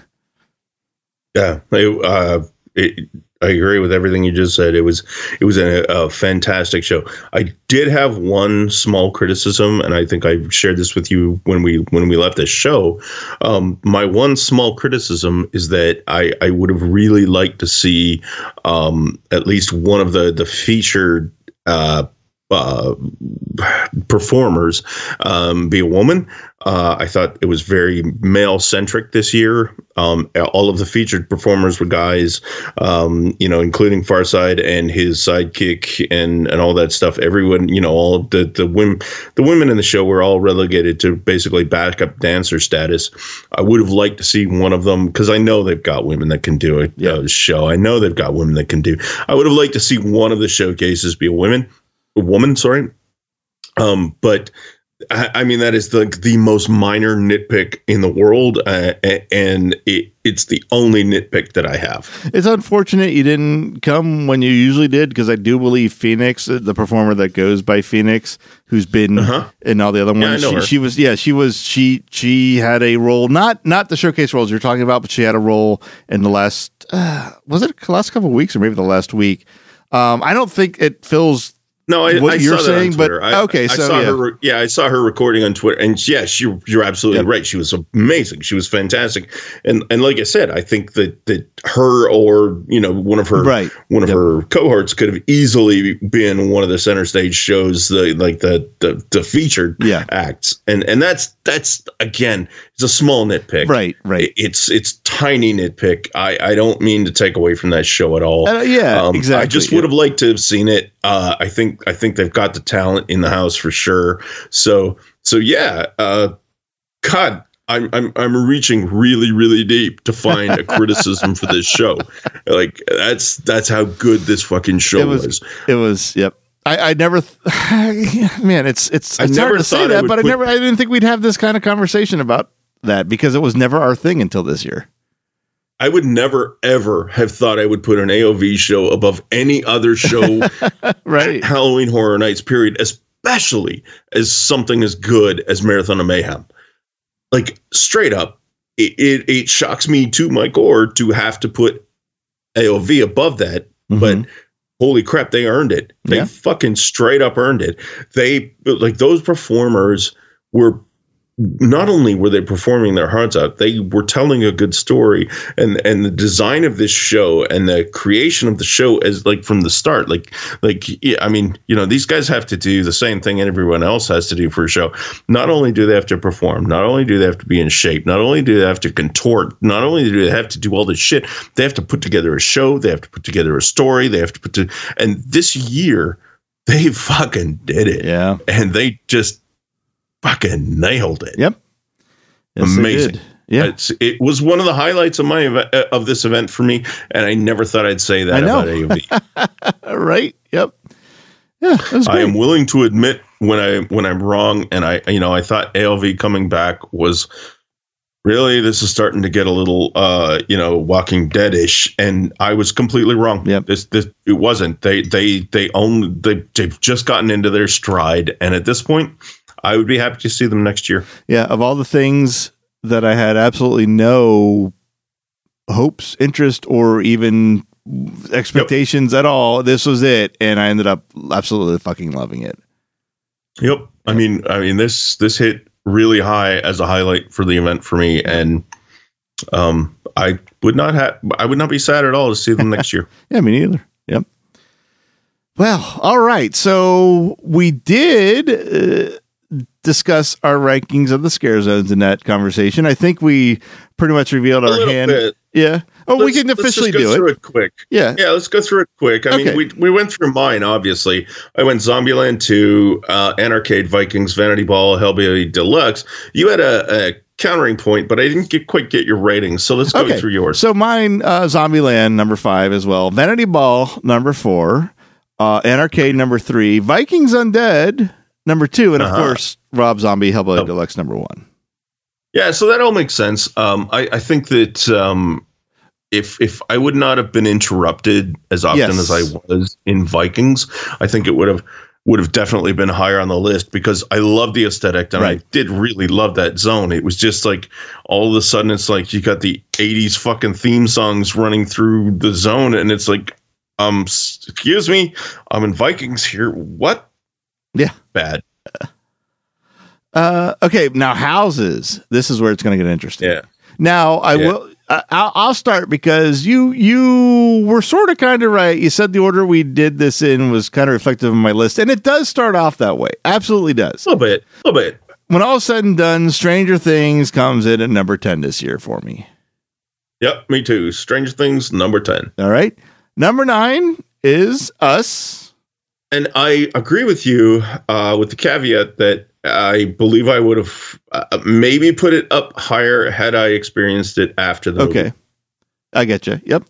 Yeah, I, uh, it, I agree with everything you just said. It was it was a, a fantastic show. I did have one small criticism, and I think I shared this with you when we when we left the show. Um, my one small criticism is that I I would have really liked to see um, at least one of the the featured. Uh, uh, performers um, be a woman. Uh, I thought it was very male centric this year. Um, all of the featured performers were guys, um, you know, including Farside and his sidekick and and all that stuff. Everyone, you know, all the the women the women in the show were all relegated to basically backup dancer status. I would have liked to see one of them because I know they've got women that can do a, Yeah. a show. I know they've got women that can do. I would have liked to see one of the showcases be a woman, woman. Sorry, um, but I, I mean that is the the most minor nitpick in the world, uh, and it, it's the only nitpick that I have. It's unfortunate you didn't come when you usually did because I do believe Phoenix, uh, the performer that goes by Phoenix, who's been Uh-huh. in all the other ones, know she, she was yeah she was she she had a role not not the showcase roles you're talking about, but she had a role in the last uh, was it the last couple of weeks or maybe the last week. Um, I don't think it fills No, I, what I you're saw saying, but. I, okay, I so saw yeah. her. Yeah, I saw her recording on Twitter, and yes, you, you're absolutely Yep. right. She was amazing. She was fantastic, and and like I said, I think that that her or you know one of her Right. one of Yep. her cohorts could have easily been one of the center stage shows, the like the the, the featured Yeah. acts, and and that's that's again, it's a small nitpick, Right, right. It's it's tiny nitpick. I I don't mean to take away from that show at all. Uh, yeah, Um, exactly. I just would have liked to have seen it. Uh, I think I think they've got the talent in the house for sure. So so yeah. Uh, God, I'm I'm I'm reaching really really deep to find a <laughs> criticism for this show. Like that's that's how good this fucking show It was- was. It was. Yep. I, I never. Th- <laughs> man, it's it's I it's never hard to say that, but I never. I didn't think we'd have this kind of conversation about that because it was never our thing until this year. I would never ever have thought I would put an AOV show above any other show <laughs> Right. Halloween Horror Nights period, especially as something as good as Marathon of Mayhem. Like straight up, it, it, it shocks me to my core to have to put AOV above that, but Mhm. holy crap, they earned it. They Yeah. fucking straight up earned it. They like those performers were not only were they performing their hearts out, they were telling a good story, and and the design of this show and the creation of the show as like from the start, like like I mean, you know, these guys have to do the same thing everyone else has to do for a show. Not only do they have to perform, not only do they have to be in shape, not only do they have to contort, not only do they have to do all this shit, they have to put together a show, they have to put together a story, they have to put to, and this year they <laughs> fucking did it, yeah. and they just fucking nailed it. Yep. Yes, Amazing. Yeah. It's, it was one of the highlights of my of this event for me, and I never thought I'd say that I know. about AOV. <laughs> right. Yep. Yeah. I am willing to admit when I when I'm wrong, and I you know I thought AOV coming back was really this is starting to get a little uh you know Walking Deadish, and I was completely wrong. Yep. This this it wasn't. They they they only they they've just gotten into their stride, and at this point, I would be happy to see them next year. yeah. Of all the things that I had absolutely no hopes, interest, or even expectations at all, this was it, and I ended up absolutely fucking loving it. Yep. I mean, I mean this this hit really high as a highlight for the event for me, and um, I would not have I would not be sad at all to see them next year. <laughs> Yeah, me neither. Yep. Well, all right. So we did uh, discuss our rankings of the scare zones in that conversation. I think we pretty much revealed our hand. bit. Yeah. Oh, we Let's- can let's officially do through it. it quick. Yeah. Yeah, let's go through it quick. I Okay. mean, we we went through mine. Obviously, I went Zombieland two, uh, Anarcade, Vikings, Vanity Ball, Hellbilly Deluxe. You had a, a countering point, but I didn't get quite get your ratings. So let's go Okay. through yours. So mine, uh, Zombieland number five as well. Vanity Ball number four. Uh, Anarcade number three. Vikings Undead number two, and of Uh-huh. course Rob Zombie Hellbilly Oh. Deluxe number one. Yeah, so that all makes sense. Um, I, I think that um, if if I would not have been interrupted as often Yes. as I was in Vikings, I think it would have would have definitely been higher on the list because I love the aesthetic and I did really love that zone. It was just like all of a sudden it's like you got the 80s fucking theme songs running through the zone and it's like um excuse me, I'm in Vikings here. What? Yeah. Bad. Uh, okay, now houses. This is where it's going to get interesting. Yeah. Now I Yeah. will. I- I'll, I'll start because you you were sort of kind of right. You said the order we did this in was kind of reflective of my list, and it does start off that way. Absolutely does. A little bit. A little bit. When all said and done, Stranger Things comes in at number ten this year for me. Yep, me too. Stranger Things number 10. All right, number nine is Us. And I agree with you uh, with the caveat that I believe I would have uh, maybe put it up higher had I experienced it after the Okay, movie. I get you. Yep.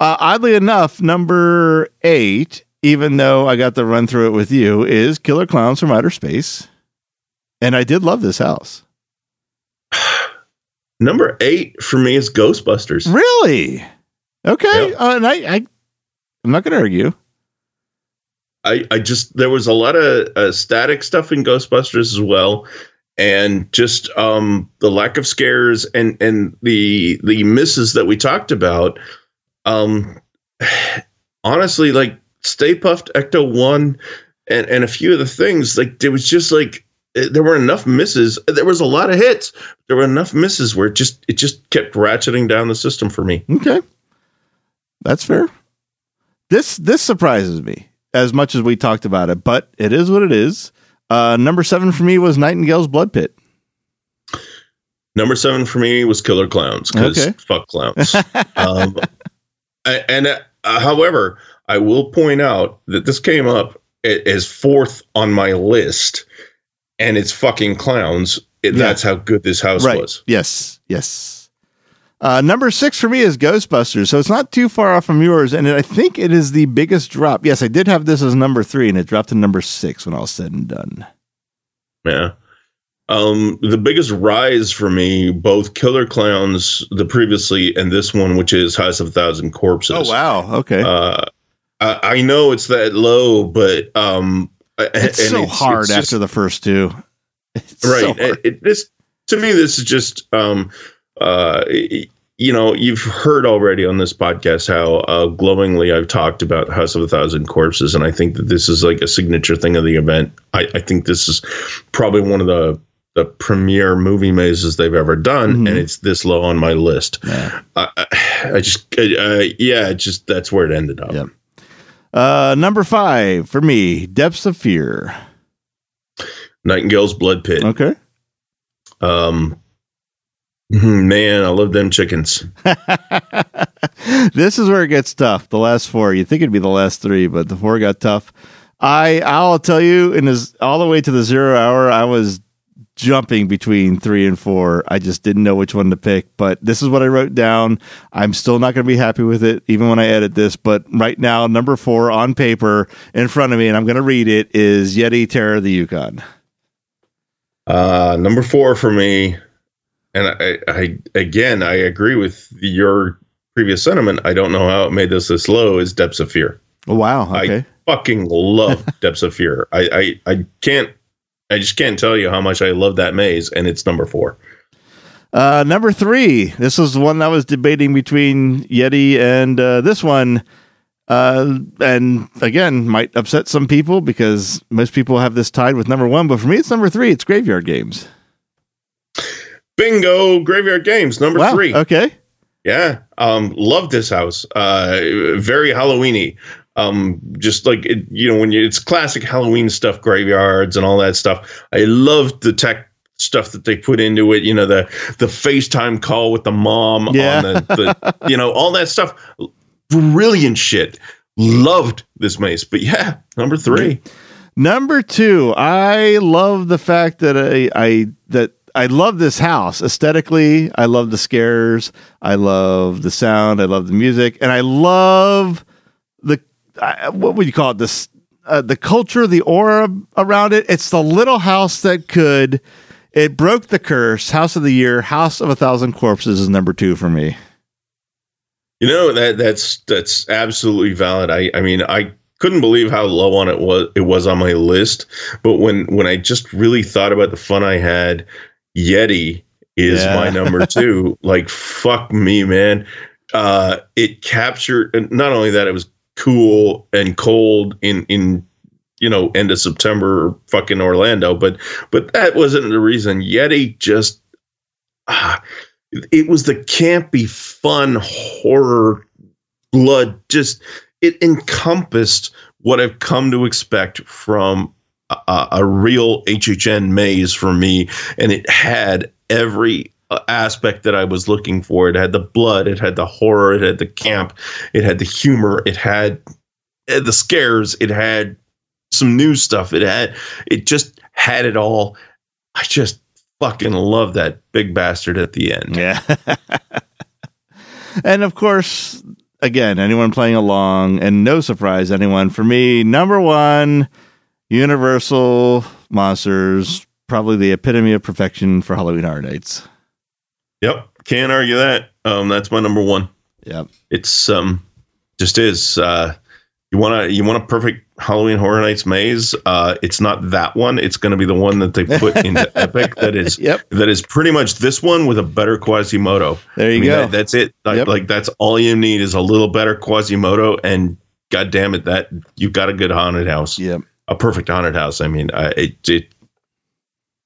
Uh, oddly enough, number eight, even though I got to run through it with you, is Killer Klowns from Outer Space, and I did love this house. <sighs> Number eight for me is Ghostbusters. Really? Okay. Yep. Uh, and I, I, I'm not going to argue. I, I just there was a lot of uh, static stuff in Ghostbusters as well, and just um, the lack of scares and and the the misses that we talked about. Um, <sighs> honestly, like Stay Puft Ecto One and and a few of the things like it was just like eh, there were enough misses. There was a lot of hits. There were enough misses where it just it just kept ratcheting down the system for me. Okay. That's fair. This this surprises me as much as we talked about it, but it is what it is. Uh, number seven for me was Nightingale's Blood Pit. Number seven for me was Killer Klowns because Okay. fuck clowns. <laughs> um, and uh, however, I will point out that this came up as fourth on my list, and it's fucking clowns. It, Yeah. That's how good this house right. was. Yes. Yes. Uh, number six for me is Ghostbusters, so it's not too far off from yours, and I think it is the biggest drop. Yes, I did have this as number three, and it dropped to number six when all said and done. Yeah. Um, the biggest rise for me, both Killer Klowns, the previously, and this one, which is House of a Thousand Corpses. Oh wow! Okay, Uh, I, I know it's that low, but um, it's and so hard just- after the first two. <laughs> It's right hard. it, it- this to me this is just um uh you know you've heard already on this podcast how uh, glowingly i've talked about house of a thousand corpses and i think that this is like a signature thing of the event i, I think this is probably one of the the premier movie mazes they've ever done Mhm. and it's this low on my list Yeah. I, I, just uh, yeah it just that's where it ended up Yeah. Uh, number five for me, Depths of Fear. nightingale's blood pit Okay. um man i love them chickens <laughs> this is where it gets tough. The last four, you think it'd be the last three, but the four got tough. I I'll tell you, in this all the way to the zero hour, I was jumping between three and four. I just didn't know which one to pick. But this is what I wrote down. I'm still not going to be happy with it, even when I edit this. But right now, number four on paper in front of me, and I'm going to read it is Yeti Terror of the Yukon. Uh, number four for me, and I, I again I agree with your previous sentiment. I don't know how it made this this low. Is Depths of Fear? Oh, wow. Okay. I fucking love <laughs> Depths of Fear. I, I I can't. I just can't tell you how much I love that maze, and it's number four. Uh, number three. This was one I was debating between Yeti and uh, this one. Uh, and again, might upset some people because most people have this tied with number one. But for me, it's number three. It's Graveyard Games. Bingo! Graveyard Games number wow. three. Okay. Yeah, um, love this house. Uh, very Halloweeny. Um, just like it, you know, when you, it's classic Halloween stuff, graveyards and all that stuff. I love the tech stuff that they put into it. You know, the the FaceTime call with the mom Yeah. on the, the you know all that stuff. Brilliant shit. Loved this maze. But yeah, number three. Number two, I love the fact that I, I that I love this house aesthetically. I love the scares. I love the sound. I love the music, and I love the I, what would you call it? This uh, the culture, the aura around it. It's the little house that could. It broke the curse. House of the year, House of a Thousand Corpses is number two for me. You know that that's that's absolutely valid. I I mean I couldn't believe how low on it was it was on my list, but when when I just really thought about the fun I had, Yeti is Yeah. my number <laughs> 2. like fuck me, man. Uh it captured and not only that it was cool and cold in in you know end of September fucking Orlando, but but that wasn't the reason. Yeti just ah it was the campy, fun horror blood. Just it encompassed what I've come to expect from a, a real HHN maze for me, and it had every uh, aspect that I was looking for. It had the blood, it had the horror, it had the camp, it had the humor, it had uh, the scares, it had some new stuff. It had it just had it all. I just fucking love that big bastard at the end. Yeah. <laughs> and of course, again, anyone playing along, and no surprise, anyone, for me, number one, Universal Monsters, probably the epitome of perfection for Halloween Horror Nights. Yep, can't argue that. Um, that's my number one. Yep. It's um, just is. Uh, you want to you want a perfect Halloween Horror Nights maze? Uh, it's not that one. It's going to be the one that they put <laughs> into Epic. That is Yep. that is pretty much this one with a better Quasimodo. There you I mean, go. that- that's it. Like, Yep. like that's all you need is a little better Quasimodo, and God damn it, that you've got a good haunted house. Yep. A perfect haunted house. I mean, I, it, it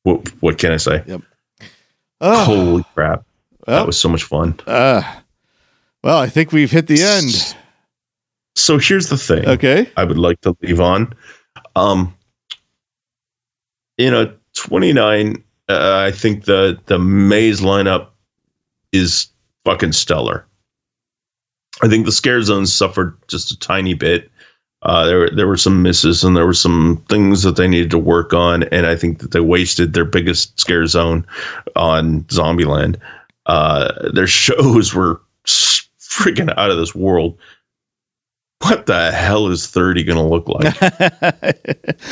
what, what can I say? Oh, Holy crap. well, That was so much fun. uh, well, I think we've hit the end. So here's the thing. Okay. I would like to leave on. Um, you know, 29, uh, I think the, the maze lineup is fucking stellar. I think the scare zones suffered just a tiny bit. Uh, there, were- there were some misses and there were some things that they needed to work on. And I think that they wasted their biggest scare zone on Zombieland. Uh, their <laughs> shows were freaking out of this world. What the hell is 30 going to look like?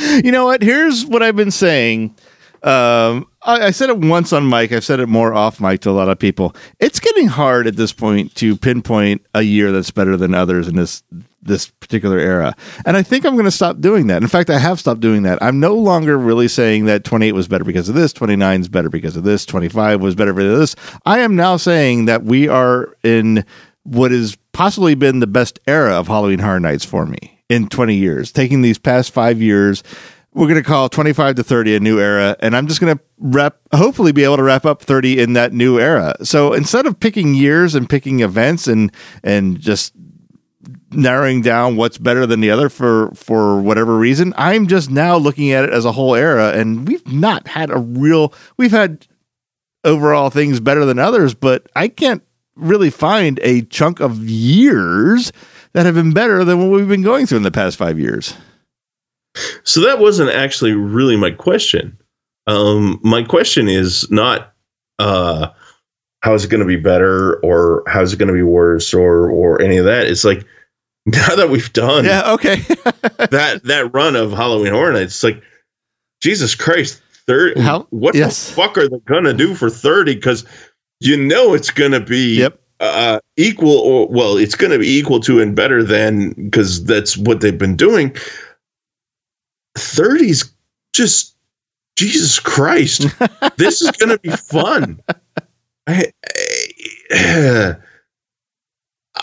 <laughs> you know what? Here's what I've been saying. Um, I, I said it once on mic. I've said it more off mic to a lot of people. It's getting hard at this point to pinpoint a year that's better than others in this this particular era. And I think I'm going to stop doing that. In fact, I have stopped doing that. I'm no longer really saying that 28 was better because of this, 29 is better because of this, 25 was better because of this. I am now saying that we are in what has possibly been the best era of Halloween Horror Nights for me in 20 years. Taking these past five years, we're going to call 25 to 30 a new era, and I'm just going to wrap, hopefully, be able to wrap up 30 in that new era. So instead of picking years and picking events and and just narrowing down what's better than the other for for whatever reason, I'm just now looking at it as a whole era, and we've not had a real. We've had overall things better than others, but I can't really find a chunk of years that have been better than what we've been going through in the past five years. So that wasn't actually really my question. Um, my question is not uh, how is it going to be better or how is it going to be worse or or any of that. It's like <laughs> now that we've done Yeah, okay. <laughs> that that run of Halloween Horror Nights, it's like Jesus Christ, thirty. How- what yes. the fuck are they going to do for thirty? Because you know it's going to be yep. uh, equal or well, it's going to be equal to and better than because that's what they've been doing. 30s just Jesus Christ. this is going to be fun. I,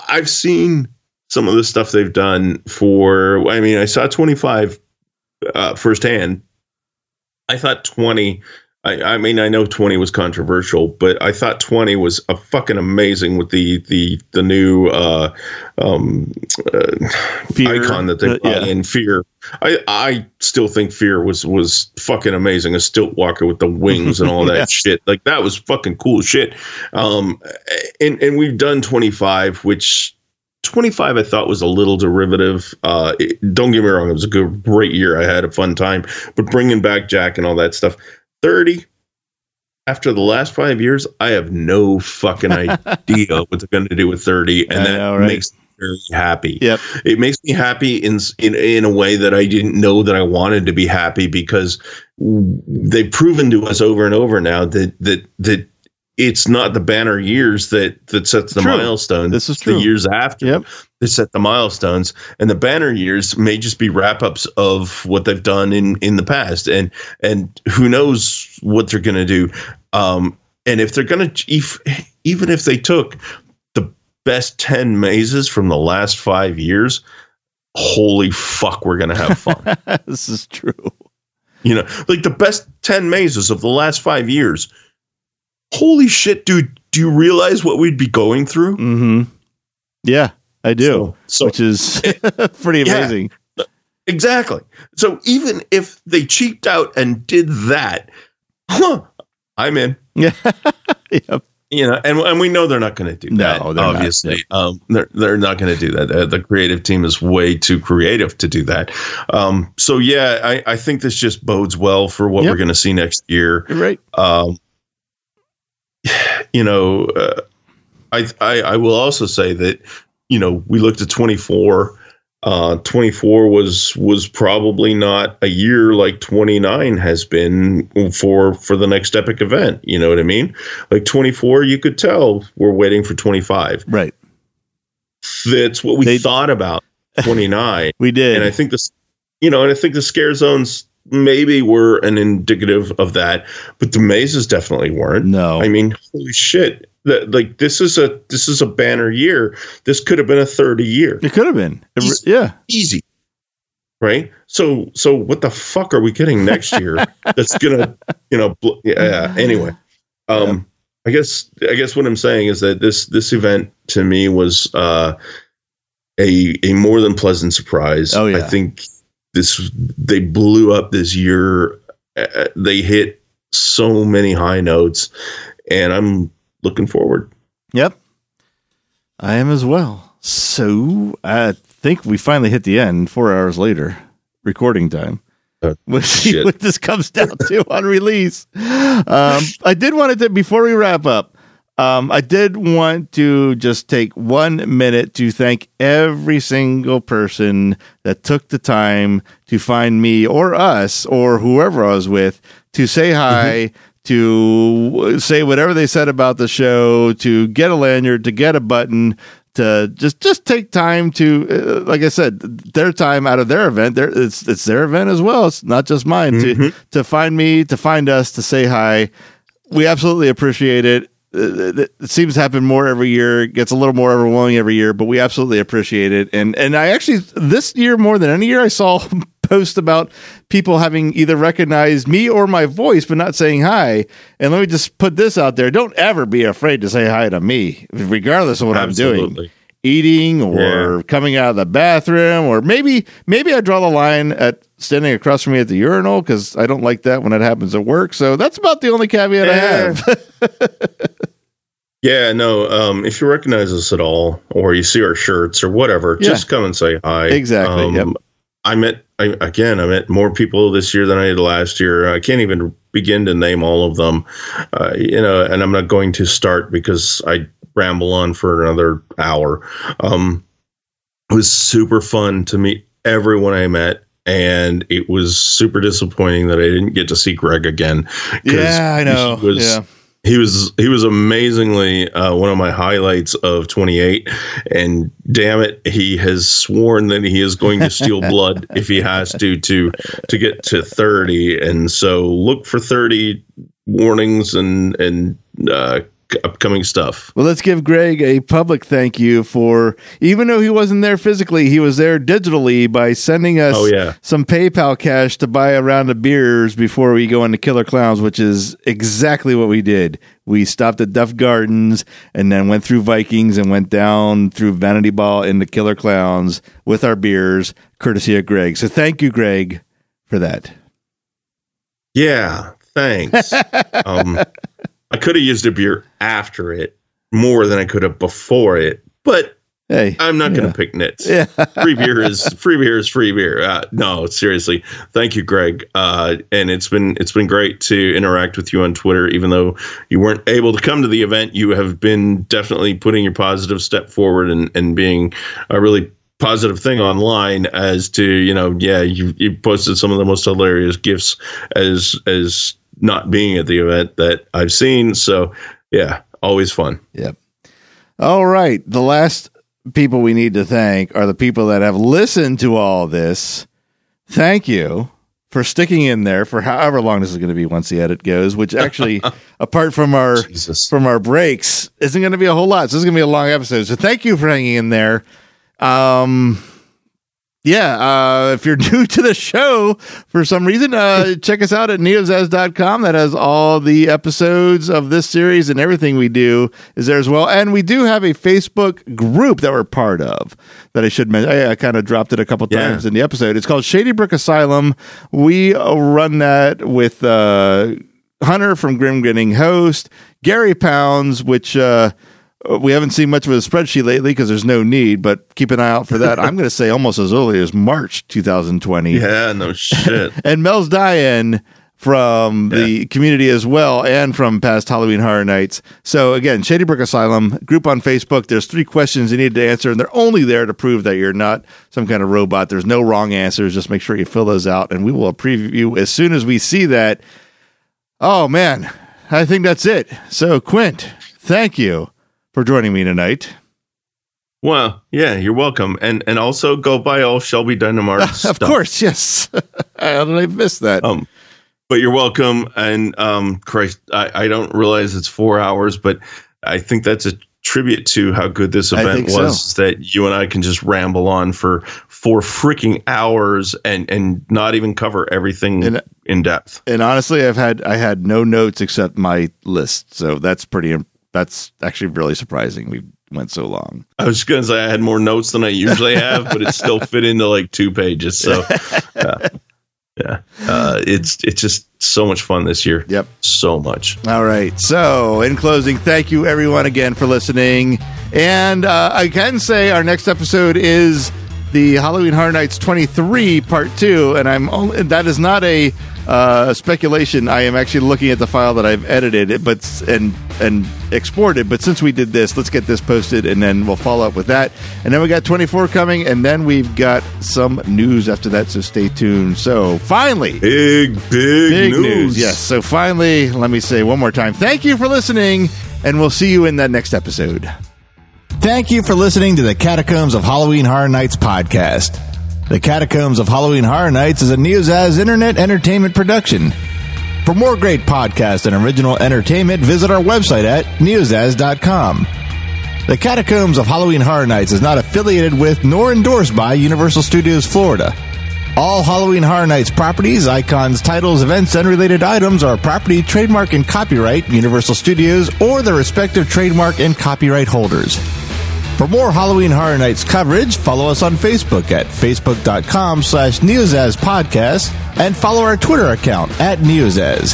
I've seen some of the stuff they've done for I mean, I saw 25 uh, firsthand. I thought 20 I, I mean, I know 20 was controversial, but I thought 20 was a fucking amazing with the the the new uh, um, uh, icon that they Uh, yeah. in. Fear. I I still think Fear was was fucking amazing. A stilt walker with the wings and all <laughs> that Yes. shit. Like that was fucking cool shit. Um, and and we've done 25, which 25 I thought was a little derivative. Uh, it- don't get me wrong, it was a good, great year. I had a fun time, but bringing back Jack and all that stuff. 30 after the last five years, I have no fucking <laughs> idea what they're going to do with 30, and I that know, right? makes me very happy. Yep. It makes me happy in in in a way that I didn't know that I wanted to be happy because they've proven to us over and over now that that that it's not the banner years that that sets the True. milestones. This is It's true. The years after Yep. that set the milestones, and the banner years may just be wrap ups of what they've done in in the past, and and who knows what they're going to do. Um, and if they're going to, if, even if they took the best ten mazes from the last five years, holy fuck, we're going to have fun. <laughs> this is true. You know, like the best 10 mazes of the last five years. Holy shit, dude. Do you realize what we'd be going through? hmm Yeah, I do. So, which is <laughs> pretty Yeah. amazing. exactly. So even if they cheaped out and did that, huh, I'm in. <laughs> Yeah. yep. You know, and, and we know they're not going to do No, that. not. obviously, um, they're they're not going to do that. Uh, the creative team is way too creative to do that. Um, so yeah, I, I think this just bodes well for what Yep. we're going to see next year. You're right. um, you know, uh, I, I I will also say that you know we looked at 24. Uh, 24 was was probably not a year like 29 has been for for the next epic event. You know what I mean? Like 24, you could tell we're waiting for 25. Right. That's what we They- thought about 29 <laughs> We did. and I think this, you know, and I think the scare zones maybe were an indicative of that, but the mazes definitely weren't. no. I mean, holy shit! That like this is a this is a banner year. This could have been a thirty year, it could have been. Easy. yeah. easy. right? So so what the fuck are we getting next year? <laughs> that's gonna you know bl- yeah. Anyway, um, I guess I guess what I'm saying is that this this event to me was uh, a a more than pleasant surprise. Oh, yeah. I think this they blew up this year. Uh, they hit so many high notes, and I'm looking forward. Yep. I am as well. So I think we finally hit the end four hours later, recording time. Uh, <laughs> We'll see shit. what this comes down to on release. Um, I did want to, before we wrap up, um, I did want to just take one minute to thank every single person that took the time to find me or us or whoever I was with to say hi, to say whatever they said about the show, to get a lanyard, to get a button, to just just take time to, uh, like I said, their time out of their event. Their, it's it's their event as well. It's not just mine. To to find me, to find us, to say hi. We absolutely appreciate it. It seems to happen more every year. It gets a little more overwhelming every year, but we absolutely appreciate it. And and I actually this year more than any year I saw <laughs> post about people having either recognized me or my voice but not saying hi. And let me just put this out there: don't ever be afraid to say hi to me, regardless of what I'm doing eating or Yeah. coming out of the bathroom or maybe maybe I draw the line at standing across from me at the urinal because I don't like that when it happens at work. So that's about the only caveat I have. <laughs> Yeah, no. Um, if you recognize us at all, or you see our shirts or whatever, Yeah. just come and say hi. Exactly, Um, yep. I met I, again. I met more people this year than I did last year. I can't even begin to name all of them. Uh, you know, and I'm not going to start because I ramble on for another hour. Um, it was super fun to meet everyone I met. And it was super disappointing that I didn't get to see Greg again. yeah, I know. he was- yeah. he was he was amazingly uh, one of my highlights of 28 and damn it he has sworn that he is going to steal <laughs> blood if he has to to to get to 30 and so look for 30 warnings and and uh, upcoming stuff Well, let's give Greg a public thank you for, even though he wasn't there physically, he was there digitally by sending us Oh, yeah. some PayPal cash to buy a round of beers before we go into Killer Klowns, which is exactly what we did. We stopped at Duff Gardens and then went through Vikings and went down through Vanity Ball into Killer Klowns with our beers, courtesy of Greg. So thank you, Greg, for that. yeah thanks <laughs> um i could have used a beer after it more than i could have before it but Hey, i'm not yeah. going to pick nits Yeah. free beer is free beer is free beer. Uh, no, seriously, thank you, Greg. Uh, and it's been it's been great to interact with you on Twitter. Even though you weren't able to come to the event, you have been definitely putting your positive step forward and and being a really positive thing online as to you know yeah you you posted some of the most hilarious gifts as as not being at the event that I've seen. So yeah, always fun. Yep. All right. The last people we need to thank are the people that have listened to all this. Thank you for sticking in there for however long this is going to be once the edit goes, which actually, <laughs> apart from our Jesus. from our breaks, isn't going to be a whole lot. So this is going to be a long episode. So thank you for hanging in there. Um, yeah, uh, if you're <laughs> new to the show for some reason, uh, <laughs> check us out at neozaz.com. That has all the episodes of this series and everything we do is there as well. And we do have a Facebook group that we're part of that I should mention. I, I kind of dropped it a couple Yeah. times in the episode. It's called Shady Brook Asylum. We uh, run that with uh, Hunter from Grim Grinning Host, Gary Pounds, which uh, Uh, we haven't seen much of a spreadsheet lately because there's no need, but keep an eye out for that. I'm going to say almost as early as March 2020. Yeah, no shit. <laughs> And Mel's Diane from the community as well and from past Halloween Horror Nights. So again, Shady Brook Asylum group on Facebook. There's three questions you need to answer, and they're only there to prove that you're not some kind of robot. There's no wrong answers. Just make sure you fill those out, and we will preview as soon as we see that. Oh man, I think that's it. So Quint, thank you for joining me tonight. Well, yeah, you're welcome, and and also go buy all Shelby Dynamite <laughs> of stuff. course, yes. How <laughs> did I miss that? Um, but you're welcome, and um, Christ, I, I don't realize it's four hours, but I think that's a tribute to how good this event was that you and I can just ramble on for for freaking hours and and not even cover everything And- in depth. And honestly, I've had I had no notes except my list, so that's pretty. That's actually really surprising. We went so long. I was gonna say I had more notes than I usually have, but it still fit into like two pages. So <laughs> yeah, yeah, uh, it's it's just so much fun this year. Yep. so much. All right. So, in closing, thank you everyone again for listening. And uh, I can say our next episode is the Halloween Horror Nights 23 Part 2. And I'm only, that is not a uh, speculation. I am actually looking at the file that I've edited it, but and and exported. But since we did this, let's get this posted, and then we'll follow up with that. And then we got 24 coming, and then we've got some news after that. So stay tuned. So finally, Big big, Big news. news. Yes. So finally, let me say one more time thank you for listening, and we'll see you in that next episode. Thank you for listening to the Catacombs of Halloween Horror Nights podcast. The Catacombs of Halloween Horror Nights is a Neozaz internet entertainment production. For more great podcasts and original entertainment, visit our website at neozaz.com. The Catacombs of Halloween Horror Nights is not affiliated with nor endorsed by Universal Studios Florida. All Halloween Horror Nights properties, icons, titles, events, and related items are property, trademark, and copyright Universal Studios or their respective trademark and copyright holders. For more Halloween Horror Nights coverage, follow us on Facebook at facebook.com slash Podcast and follow our Twitter account at Neozaz.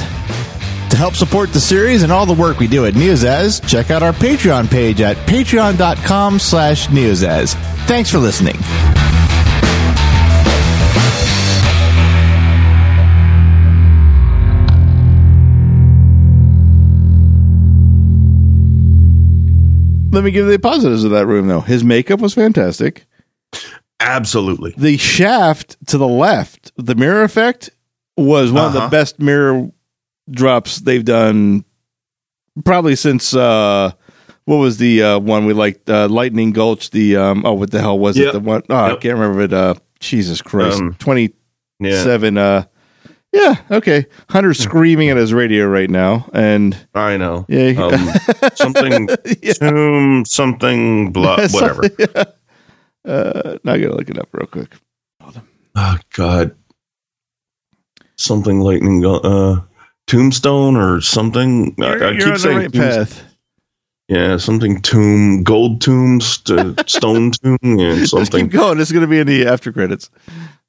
To help support the series and all the work we do at Neozaz, check out our Patreon page at patreon.com slash Neozaz. Thanks for listening. Let me give the positives of that room, though. His makeup was fantastic. Absolutely. The shaft to the left, the mirror effect, was one of the Uh-huh. best mirror drops they've done probably since uh what was the uh one we liked uh lightning gulch the um oh what the hell was it the one oh i can't remember it uh jesus christ Um, 27 Yeah, uh yeah okay hunter's screaming at his radio right now and I know. yeah Um, <laughs> something Yeah. tomb something blah <laughs> whatever. yeah. uh now i gotta look it up real quick Oh God. Something lightning go- uh tombstone or something. I- you're, I, you're keep on the saying right path Yeah, something tomb, gold tombs, to <laughs> stone tomb, and something. keep going. Going to be in the after credits.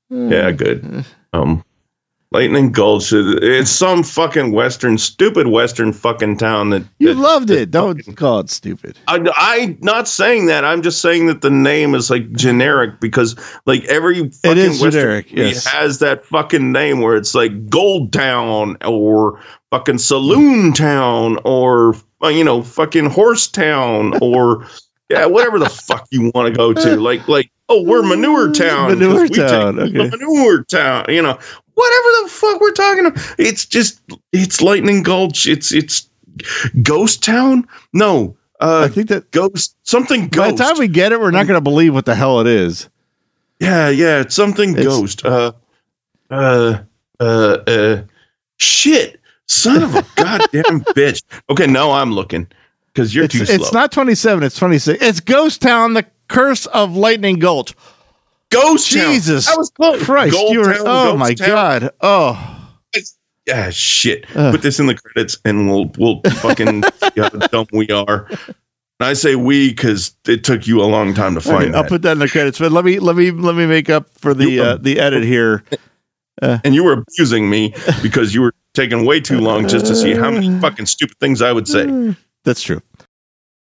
Yeah, good. Um, Lightning Gulch. It's some fucking western, stupid western fucking town that You that- loved it. Don't fucking- call it stupid. I, I not saying that. I'm just saying that the name is like generic because like every fucking is Western generic, yes. has that fucking name where it's like Gold Town or fucking Saloon Town or uh, you know fucking Horse Town or yeah whatever the fuck you want to go to. <laughs> Like like oh we're Manure town. Manure Town, okay. Manure Town. You know whatever the fuck we're talking about. It's just it's Lightning Gulch. It's it's Ghost Town. No. Uh, I think that ghost something Ghost. by the time we get it, we're not going to believe what the hell it is. yeah yeah it's something It's- ghost uh uh uh uh shit son of a <laughs> goddamn bitch okay now i'm looking because you're It's, too slow it's not 27, it's 26. It's Ghost Town, the curse of Lightning Gulch. ghost Town. Jesus i was close Christ, Gold you were, Town, oh Ghost my Town. God. Oh, yeah shit Ugh. put this in the credits and we'll we'll fucking <laughs> see how dumb we are and i say we because it took you a long time to find it. I'll put that in the credits. But let me let me let me make up for the uh, the edit here. and you were abusing me <laughs> because you were taking way too long just to see how many <laughs> fucking stupid things i would say That's true.